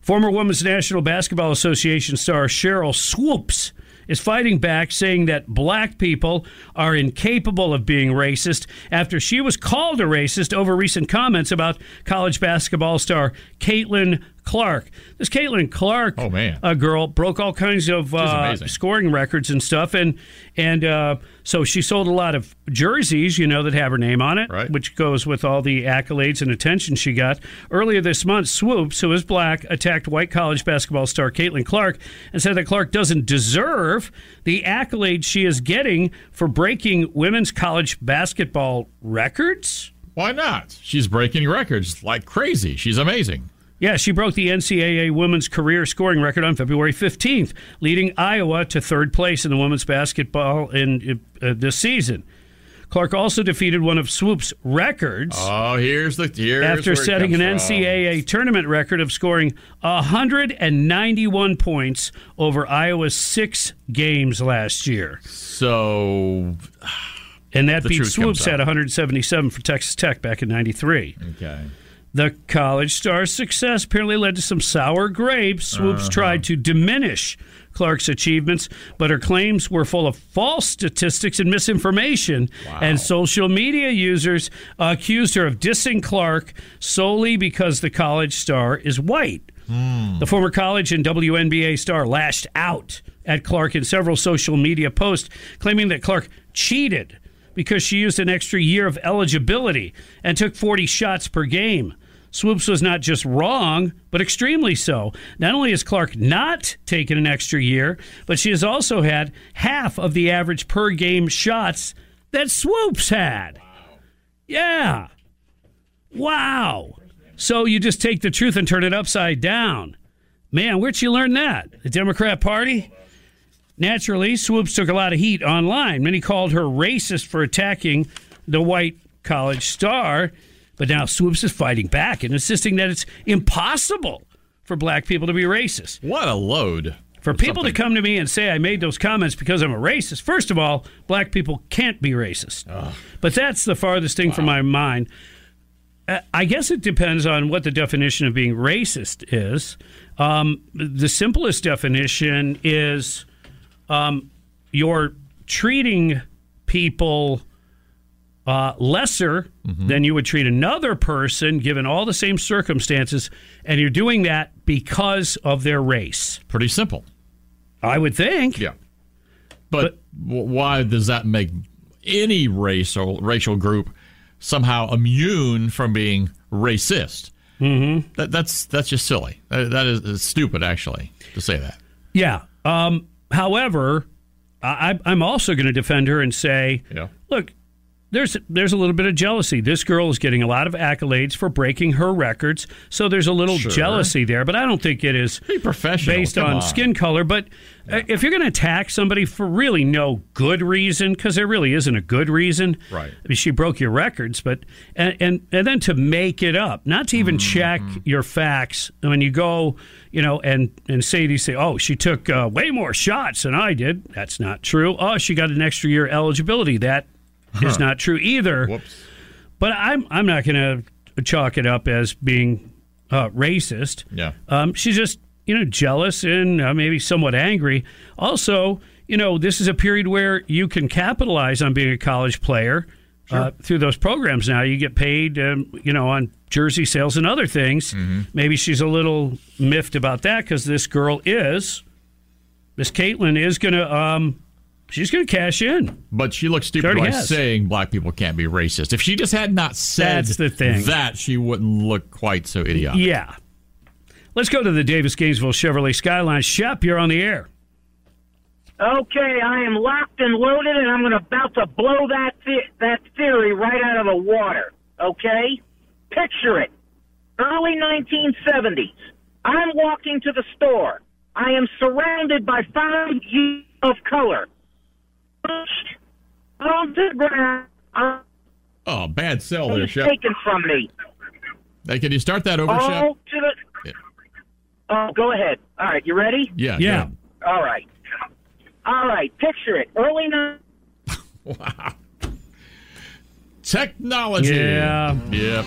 Former Women's National Basketball Association star Sheryl Swoopes is fighting back, saying that black people are incapable of being racist after she was called a racist over recent comments about college basketball star Caitlin Clark. This Caitlin Clark, oh man, a girl broke all kinds of uh, scoring records and stuff, and and uh, so she sold a lot of jerseys, you know, that have her name on it, Right. which goes with all the accolades and attention she got. Earlier this month, Swoopes, who is black, attacked white college basketball star Caitlin Clark and said that Clark doesn't deserve the accolades she is getting for breaking women's college basketball records. Why not? She's breaking records like crazy. She's amazing. Yeah, she broke the NCAA women's career scoring record on February 15th, leading Iowa to third place in the women's basketball in uh, this season. Clark also defeated one of Swoopes' records Oh, here's the here's after setting an comes from. NCAA tournament record of scoring 191 points over Iowa's six games last year. So, and that beat Swoopes at 177 for Texas Tech back in 93. Okay. The college star's success apparently led to some sour grapes. Swoopes Uh-huh. tried to diminish Clark's achievements, but her claims were full of false statistics and misinformation. And social media users accused her of dissing Clark solely because the college star is white. The former college and WNBA star lashed out at Clark in several social media posts, claiming that Clark cheated because she used an extra year of eligibility and took 40 shots per game. Swoopes was not just wrong, but extremely so. Not only has Clark not taken an extra year, but she has also had half of the average per game shots that Swoopes had. Yeah. Wow. So you just take the truth and turn it upside down. Man, where'd you learn that? The Democrat Party? Naturally, Swoopes took a lot of heat online. Many called her racist for attacking the white college star. But now Swoopes is fighting back and insisting that it's impossible for black people to be racist. What a load. For people to come to me and say I made those comments because I'm a racist, first of all, black people can't be racist. But that's the farthest thing from my mind. Uh, I guess it depends on what the definition of being racist is. Um, the simplest definition is um, you're treating people uh, lesser than you would treat another person given all the same circumstances, and you're doing that because of their race. Pretty simple. I would think. Yeah. But, w why does that make any race or racial group somehow immune from being racist? Mm-hmm. That, that's that's just silly. That, that is, is stupid, actually, to say that. Yeah. Um, however, I, I'm also going to defend her and say, Yeah. look, there's there's a little bit of jealousy. This girl is getting a lot of accolades for breaking her records, so there's a little Sure. jealousy there. But I don't think it is professional. based on, on. skin color. But uh if you're going to attack somebody for really no good reason, because there really isn't a good reason, Right. I mean, she broke your records, but and and, and then to make it up, not to even check your facts. When you go, you know, and and say these say, oh, she took uh, way more shots than I did. That's not true. Oh, she got an extra year eligibility. That is not true either. Whoops. But I'm I'm not going to chalk it up as being uh, racist. Yeah. Um, she's just you know jealous and uh, maybe somewhat angry. Also, you know, this is a period where you can capitalize on being a college player. Uh, through those programs now, you get paid, um, you know, on jersey sales and other things. Maybe she's a little miffed about that because this girl is, Miss Caitlin is going to, um, she's going to cash in. But she looks stupid already by has. saying black people can't be racist. If she just had not said That's the thing. that, she wouldn't look quite so idiotic. Yeah. Let's go to the Davis Gainesville Chevrolet Skyline. Shep, you're on the air. Okay, I am locked and loaded, and I'm going to about to blow that the- that theory right out of the water. Okay, picture it: early 1970s. I'm walking to the store. I am surrounded by five youths of color. Pushed onto the ground. I'm Oh, bad cell there, Shep. taken from me. Hey, can you start that over, Shep? All to the. Oh, go ahead. All right, you ready? Yeah, Yeah. All right. All right, picture it. Early night. wow. Technology. Yeah. Yep.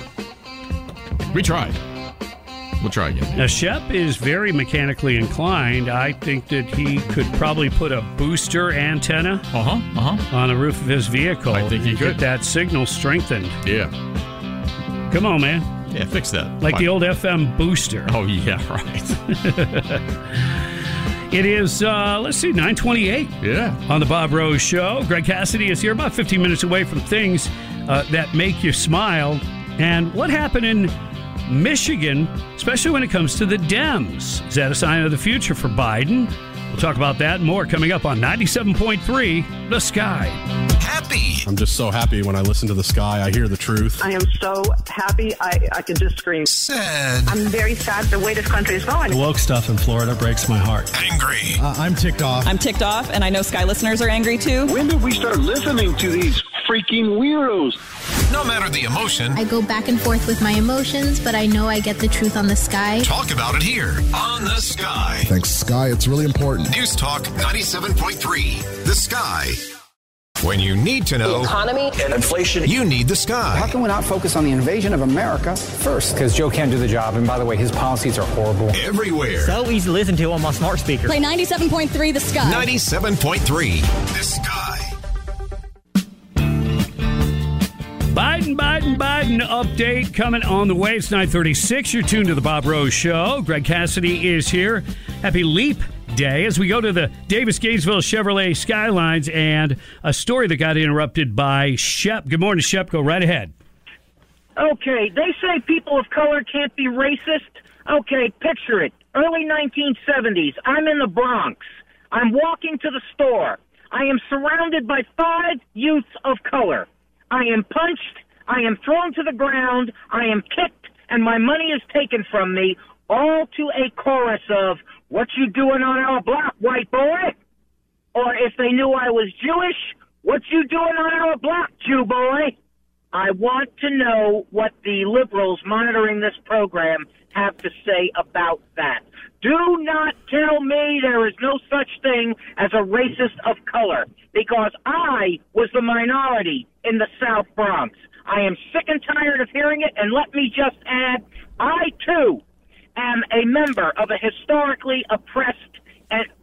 We tried. We'll try again. Now, Shep is very mechanically inclined. I think that he could probably put a booster antenna uh-huh, uh-huh. on the roof of his vehicle. I think he could. get that signal strengthened. Yeah. Come on, man. Yeah, fix that. Like Fine. the old FM booster. Oh, yeah, right. It is, uh, let's see, 928 yeah. on the Bob Rose Show. Greg Cassidy is here, about 15 minutes away from things uh, that make you smile. And what happened in Michigan, especially when it comes to the Dems? Is that a sign of the future for Biden? We'll talk about that and more coming up on 97.3 The Sky. Happy. I'm just so happy when I listen to the sky. I hear the truth. I am so happy. I, I can just scream. Sad. I'm very sad the way this country is going. The woke stuff in Florida breaks my heart. Angry. Uh, I'm ticked off. I'm ticked off, and I know Sky listeners are angry too. When did we start listening to these freaking weirdos? No matter the emotion, I go back and forth with my emotions, but I know I get the truth on the sky. talk about it here on The Sky. Thanks, Sky. It's really important. News Talk 97.3. The Sky. When you need to know, economy and inflation. you need The Sky. How can we not focus on the invasion of America first? Because Joe can't do the job. And by the way, his policies are horrible. Everywhere. So easy to listen to on my smart speaker. Play 97.3 The Sky. 97.3. The Sky. Biden, Biden, Biden update coming on the way. It's 936. You're tuned to the Bob Rose Show. Greg Cassidy is here. Happy Leap Day as we go to the Davis Gainesville Chevrolet Skylines and a story that got interrupted by Shep. Good morning, Shep. Go right ahead. Okay, they say people of color can't be racist. Okay, picture it. Early 1970s. I'm in the Bronx. I'm walking to the store. I am surrounded by five youths of color. I am punched. I am thrown to the ground. I am kicked, and my money is taken from me, all to a chorus of, What you doing on our block, white boy? Or if they knew I was Jewish, What you doing on our block, Jew boy? I want to know what the liberals monitoring this program have to say about that. Do not tell me there is no such thing as a racist of color because I was the minority in the South Bronx. I am sick and tired of hearing it, and let me just add, I too am a member of a historically oppressed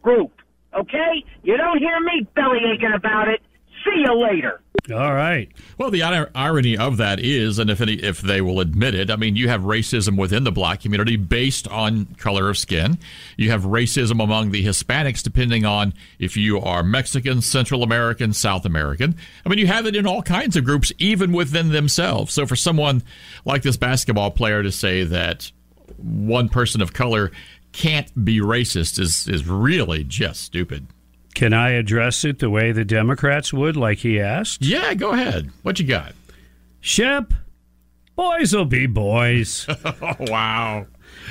group. Okay? You don't hear me belly aching about it. See you later. All right. Well, the irony of that is, and if any, if they will admit it, I mean, you have racism within the black community based on color of skin. You have racism among the Hispanics depending on if you are Mexican, Central American, South American. I mean, you have it in all kinds of groups, even within themselves. So for someone like this basketball player to say that one person of color can't be racist is is really just stupid. Can I address it the way the Democrats would, like he asked? Yeah, go ahead. What you got? Shep, boys will be boys. oh, wow.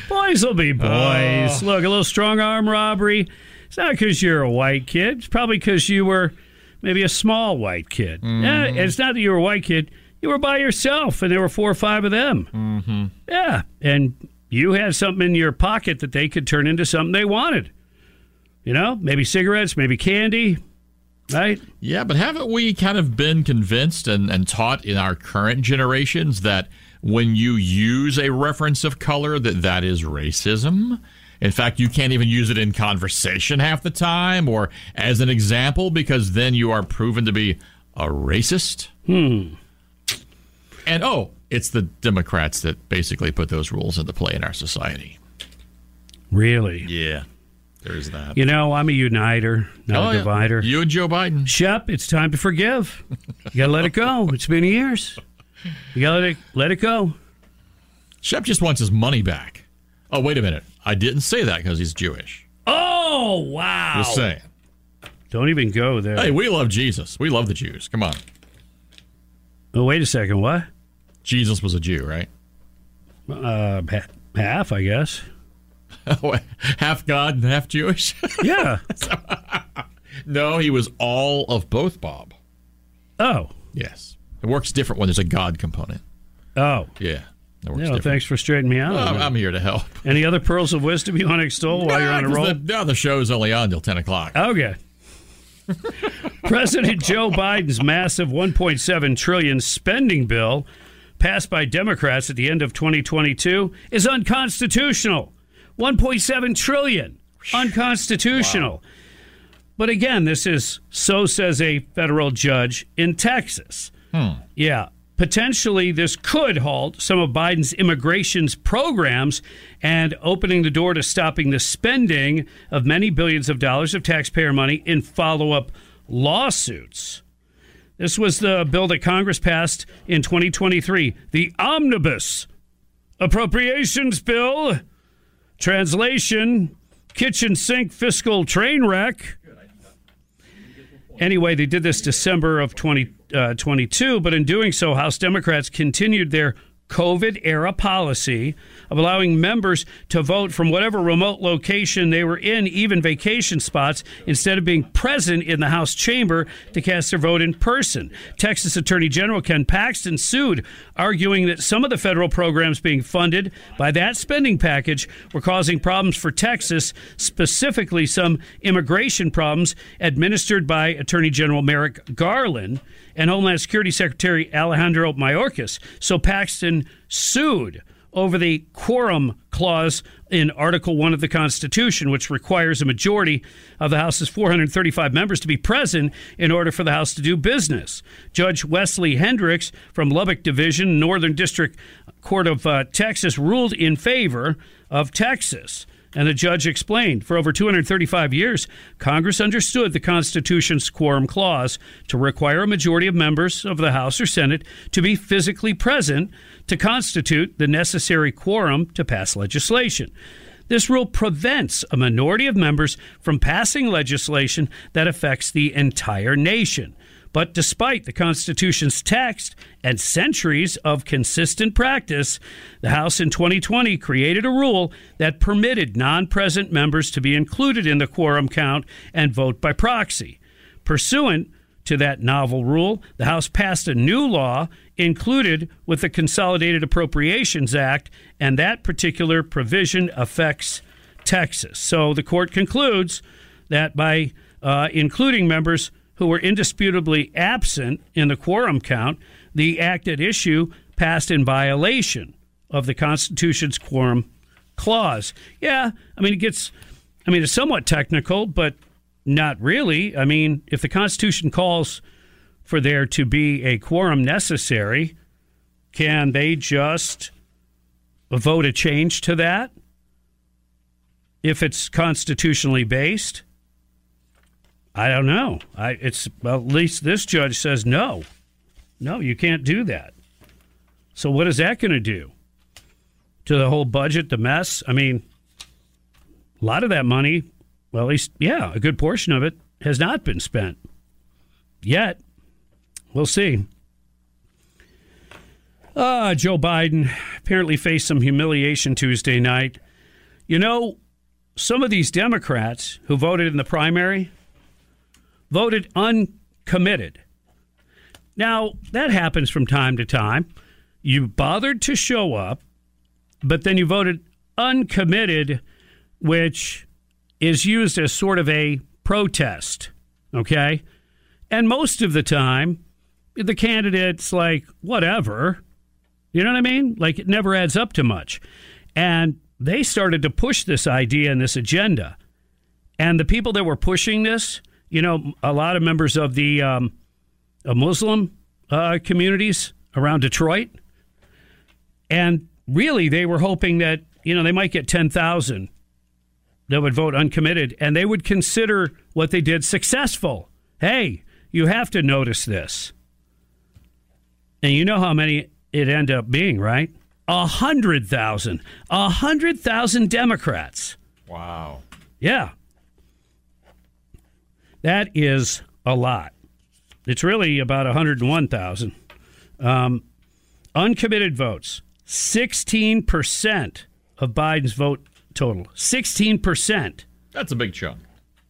Boys will be boys. Oh. Look, a little strong arm robbery. It's not because you're a white kid. It's probably because you were maybe a small white kid. Yeah, it's not that you were a white kid. You were by yourself, and there were four or five of them. Mm-hmm. Yeah, and you had something in your pocket that they could turn into something they wanted. You know, maybe cigarettes, maybe candy, right? Yeah, but haven't we kind of been convinced and, and taught in our current generations that when you use a reference of color that that is racism? In fact, you can't even use it in conversation half the time or as an example because then you are proven to be a racist. Hmm. And oh, it's the Democrats that basically put those rules into play in our society. Really? Yeah. There's that. You know, I'm a uniter, not Oh, a yeah. divider. You and Joe Biden. Shep, it's time to forgive. You gotta let it go. It's been years. You gotta let it, let it go. Shep just wants his money back. Oh, wait a minute. I didn't say that because he's Jewish. Oh wow! Just saying. Don't even go there. Hey, we love Jesus. We love the Jews. Come on. Oh, wait a second. What? Jesus was a Jew, right? Uh, half, I guess. half God and half Jewish? Yeah. no, he was all of both, Bob. Oh. Yes. It works different when there's a God component. Oh. Yeah. No, different. thanks for straightening me out. Well, I'm, here to help. Any other pearls of wisdom you want to extol while you're on a roll? The, no, the show's only on till 10 o'clock. Okay. President Joe Biden's massive 1.7 trillion spending bill passed by Democrats at the end of 2022 is unconstitutional. 1.7 trillion. Unconstitutional. But again, this is so says a federal judge in Texas. Hmm. Yeah. Potentially, this could halt some of Biden's immigration's programs and opening the door to stopping the spending of many billions of dollars of taxpayer money in follow up lawsuits. This was the bill that Congress passed in 2023, the Omnibus Appropriations Bill. Translation Kitchen Sink Fiscal Train Wreck. Anyway, they did this December of 2022, uh, but in doing so, House Democrats continued their COVID era policy of allowing members to vote from whatever remote location they were in, even vacation spots, instead of being present in the House chamber to cast their vote in person. Texas Attorney General Ken Paxton sued, arguing that some of the federal programs being funded by that spending package were causing problems for Texas, specifically some immigration problems administered by Attorney General Merrick Garland and Homeland Security Secretary Alejandro Mayorkas. So Paxton sued over the quorum clause in Article 1 of the Constitution, which requires a majority of the House's 435 members to be present in order for the House to do business. Judge Wesley Hendrix from Lubbock Division, Northern District Court of uh, Texas, ruled in favor of Texas. And the judge explained for over 235 years, Congress understood the Constitution's quorum clause to require a majority of members of the House or Senate to be physically present to constitute the necessary quorum to pass legislation. This rule prevents a minority of members from passing legislation that affects the entire nation. But despite the Constitution's text and centuries of consistent practice, the House in 2020 created a rule that permitted non present members to be included in the quorum count and vote by proxy. Pursuant to that novel rule, the House passed a new law included with the Consolidated Appropriations Act, and that particular provision affects Texas. So the court concludes that by uh, including members who were indisputably absent in the quorum count, the act at issue passed in violation of the Constitution's quorum clause. Yeah, I mean, it gets, I mean, it's somewhat technical, but not really. I mean, if the Constitution calls for there to be a quorum necessary, can they just vote a change to that if it's constitutionally based? I don't know. I it's well, at least this judge says no. No, you can't do that. So what is that going to do to the whole budget, the mess? I mean, a lot of that money, well, at least yeah, a good portion of it has not been spent yet. We'll see. Uh, Joe Biden apparently faced some humiliation Tuesday night. You know, some of these Democrats who voted in the primary voted uncommitted. Now, that happens from time to time. You bothered to show up, but then you voted uncommitted, which is used as sort of a protest. Okay? And most of the time, the candidate's like, whatever. You know what I mean? Like, it never adds up to much. And they started to push this idea and this agenda. And the people that were pushing this, you know, a lot of members of the um, uh, Muslim uh, communities around Detroit. And really, they were hoping that, you know, they might get 10,000 that would vote uncommitted and they would consider what they did successful. Hey, you have to notice this. And you know how many it ended up being, right? A hundred thousand. A hundred thousand Democrats. Wow. Yeah. That is a lot. It's really about 101,000. Um, uncommitted votes, 16% of Biden's vote total. 16%. That's a big chunk.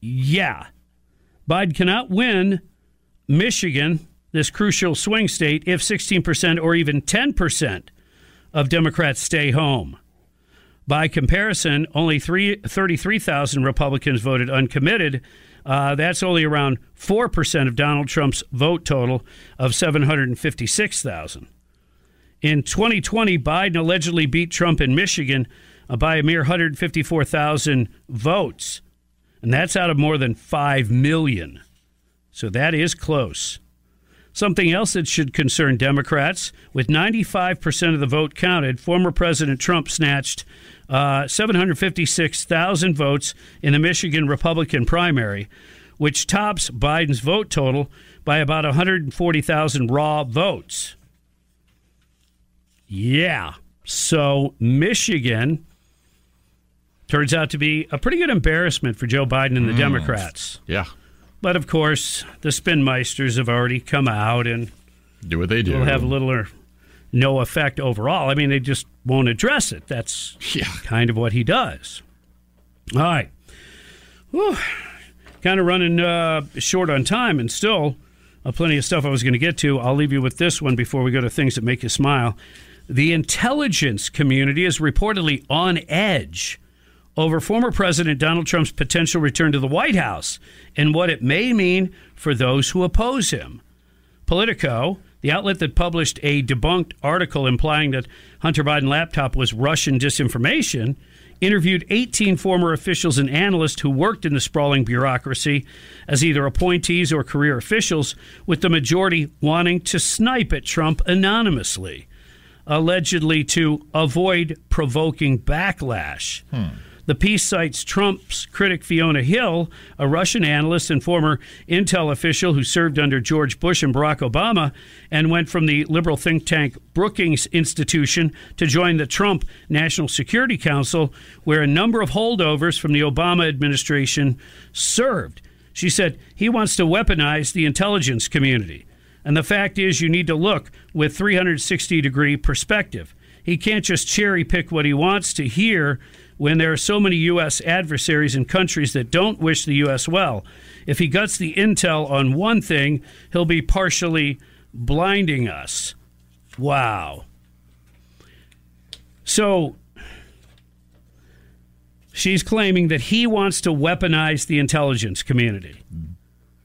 Yeah. Biden cannot win Michigan, this crucial swing state, if 16% or even 10% of Democrats stay home. By comparison, only three, 33,000 Republicans voted uncommitted. Uh, that's only around 4% of Donald Trump's vote total of 756,000. In 2020, Biden allegedly beat Trump in Michigan uh, by a mere 154,000 votes. And that's out of more than 5 million. So that is close. Something else that should concern Democrats with 95% of the vote counted, former President Trump snatched uh, 756,000 votes in the Michigan Republican primary, which tops Biden's vote total by about 140,000 raw votes. Yeah. So Michigan turns out to be a pretty good embarrassment for Joe Biden and the Mm. Democrats. Yeah. But of course, the spin meisters have already come out and do what they do. We'll have little or no effect overall. I mean, they just won't address it. That's kind of what he does. All right. Whew. Kind of running uh, short on time, and still uh, plenty of stuff I was going to get to. I'll leave you with this one before we go to things that make you smile. The intelligence community is reportedly on edge over former President Donald Trump's potential return to the White House and what it may mean for those who oppose him. Politico, the outlet that published a debunked article implying that Hunter Biden laptop was Russian disinformation, interviewed 18 former officials and analysts who worked in the sprawling bureaucracy as either appointees or career officials, with the majority wanting to snipe at Trump anonymously, allegedly to avoid provoking backlash. Hmm. The piece cites Trump's critic Fiona Hill, a Russian analyst and former intel official who served under George Bush and Barack Obama and went from the liberal think tank Brookings Institution to join the Trump National Security Council, where a number of holdovers from the Obama administration served. She said he wants to weaponize the intelligence community. And the fact is, you need to look with 360 degree perspective. He can't just cherry pick what he wants to hear when there are so many U.S. adversaries in countries that don't wish the U.S. well. If he guts the intel on one thing, he'll be partially blinding us. Wow. So she's claiming that he wants to weaponize the intelligence community.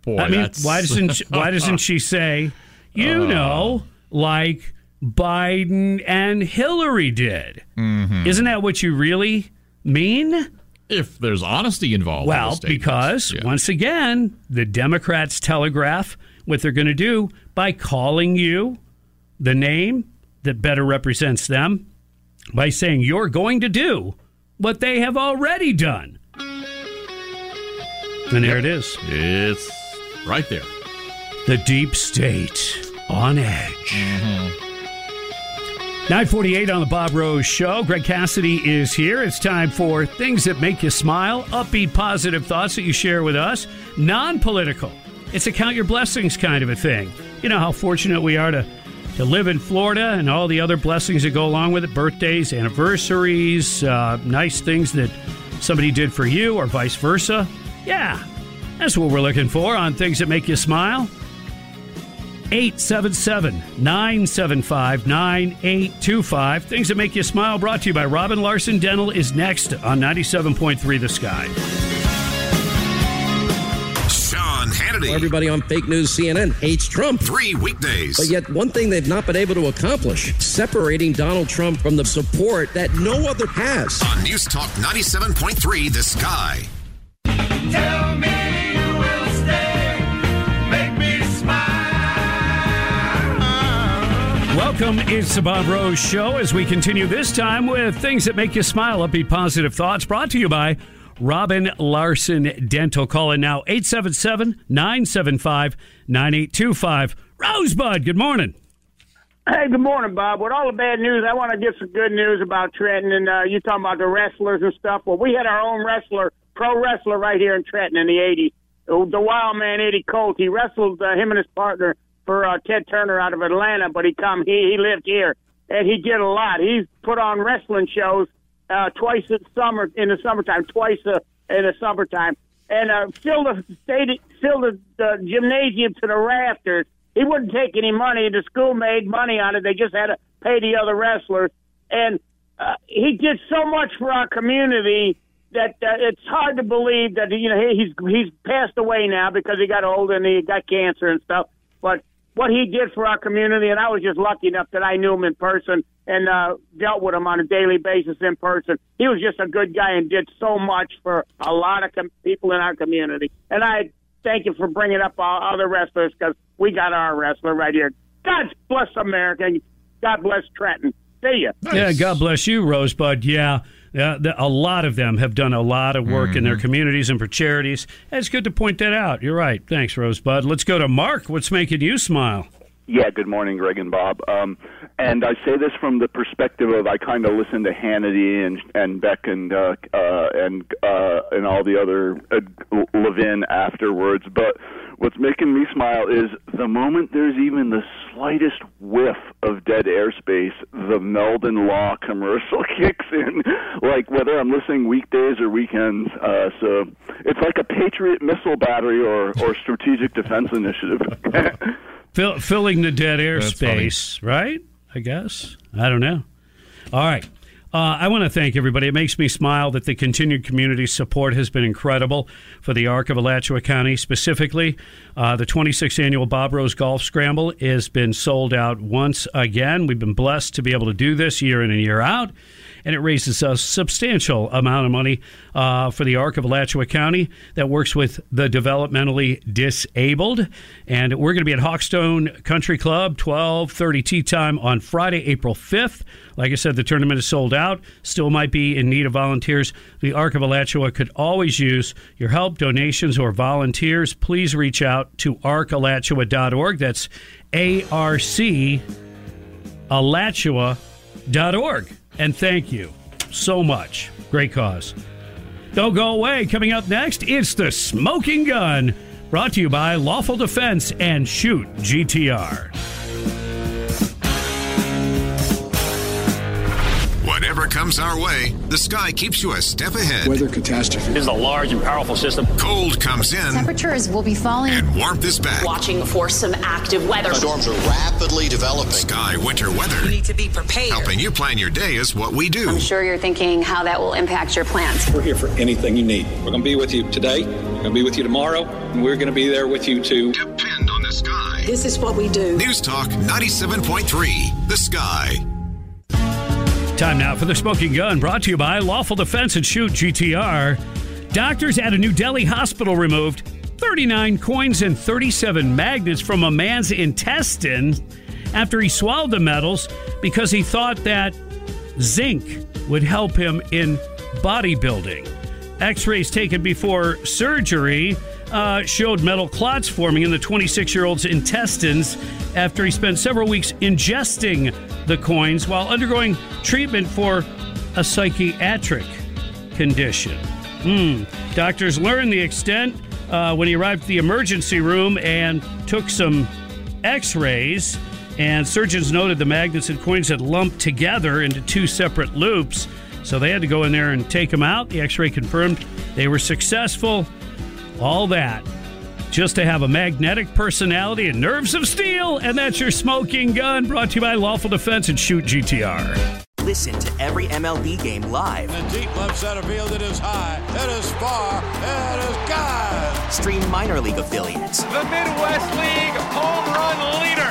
Boy, I mean, that's- why doesn't she, why doesn't she say, you Uh. know, like Biden and Hillary did? Mhm. Isn't that what you really mean? If there's honesty involved. Well, statements. because Yeah. once again, the Democrats telegraph what they're going to do by calling you the name that better represents them, by saying you're going to do what they have already done. And there it is. It's right there. The deep state on edge. Mm-hmm. 948 on the Bob Rose Show. Greg Cassidy is here. It's time for things that make you smile, upbeat, positive thoughts that you share with us, non political. It's a count your blessings kind of a thing. You know how fortunate we are to, to live in Florida and all the other blessings that go along with it birthdays, anniversaries, uh, nice things that somebody did for you, or vice versa. Yeah, that's what we're looking for on things that make you smile. 877 975 9825. Things that make you smile brought to you by Robin Larson Dental is next on 97.3 The Sky. Sean Hannity. Everybody on fake news CNN hates Trump. Three weekdays. But yet, one thing they've not been able to accomplish separating Donald Trump from the support that no other has. On News Talk 97.3 The Sky. Tell me Welcome. It's the Bob Rose Show as we continue this time with things that make you smile, upbeat, positive thoughts brought to you by Robin Larson Dental. Call in now 877 975 9825. Rosebud, good morning. Hey, good morning, Bob. With all the bad news, I want to get some good news about Trenton. And uh, you talking about the wrestlers and stuff. Well, we had our own wrestler, pro wrestler, right here in Trenton in the '80s. The Wild Man Eddie Colt. He wrestled uh, him and his partner for uh, Ted Turner out of Atlanta, but he come he he lived here and he did a lot. He's put on wrestling shows uh, twice in summer in the summertime, twice uh, in the summertime, and uh, filled the stadium, filled the, the gymnasium to the rafters. He wouldn't take any money. The school made money on it. They just had to pay the other wrestlers, and uh, he did so much for our community that uh, it's hard to believe that you know he- he's he's passed away now because he got old and he got cancer and stuff. But what he did for our community, and I was just lucky enough that I knew him in person and uh, dealt with him on a daily basis in person. He was just a good guy and did so much for a lot of com- people in our community. And I thank you for bringing up all other wrestlers because we got our wrestler right here. God bless America. God bless Trenton. See ya. Yeah, God bless you, Rosebud. Yeah. Yeah, the, a lot of them have done a lot of work in their communities and for charities. And it's good to point that out. You're right. Thanks, Rosebud. Let's go to Mark. What's making you smile? Yeah, good morning, Greg and Bob. Um, and I say this from the perspective of I kind of listen to Hannity and and Beck and uh, uh, and uh, and all the other uh, Levin afterwards. But what's making me smile is the moment there's even the slightest whiff of dead airspace, the Meldon Law commercial kicks in. Like whether I'm listening weekdays or weekends. Uh, so it's like a Patriot missile battery or or strategic defense initiative. Fill, filling the dead airspace, right? I guess. I don't know. All right. Uh, I want to thank everybody. It makes me smile that the continued community support has been incredible for the Arc of Alachua County. Specifically, uh, the 26th annual Bob Rose Golf Scramble has been sold out once again. We've been blessed to be able to do this year in and year out, and it raises a substantial amount of money uh, for the Arc of Alachua County that works with the developmentally disabled. And we're going to be at Hawkstone Country Club, 12:30 tee time on Friday, April 5th. Like I said, the tournament is sold out. Still might be in need of volunteers. The Arc of Alachua could always use your help, donations, or volunteers. Please reach out to arcalachua.org. That's A R C alachua.org. And thank you so much. Great cause. Don't go away. Coming up next, it's the Smoking Gun, brought to you by Lawful Defense and Shoot GTR. Whatever comes our way, the sky keeps you a step ahead. Weather catastrophe. This is a large and powerful system. Cold comes in, Temperatures will be falling. and warmth is back. Watching for some active weather. Storms are rapidly developing. Sky winter weather. You need to be prepared. Helping you plan your day is what we do. I'm sure you're thinking how that will impact your plans. We're here for anything you need. We're going to be with you today. We're going to be with you tomorrow. And we're going to be there with you too. Depend on the sky. This is what we do. News Talk 97.3, The Sky. Time now for the Smoking Gun, brought to you by Lawful Defense and Shoot GTR. Doctors at a New Delhi hospital removed 39 coins and 37 magnets from a man's intestine after he swallowed the metals because he thought that zinc would help him in bodybuilding. X rays taken before surgery uh, showed metal clots forming in the 26 year old's intestines after he spent several weeks ingesting the coins while undergoing treatment for a psychiatric condition. Hmm. Doctors learned the extent uh, when he arrived at the emergency room and took some x rays. And surgeons noted the magnets and coins had lumped together into two separate loops. So they had to go in there and take them out. The x ray confirmed they were successful. All that just to have a magnetic personality and nerves of steel. And that's your smoking gun brought to you by Lawful Defense and Shoot GTR. Listen to every MLB game live. In the deep left center field, it is high, it is far, it is God. Stream minor league affiliates The Midwest League home run leader.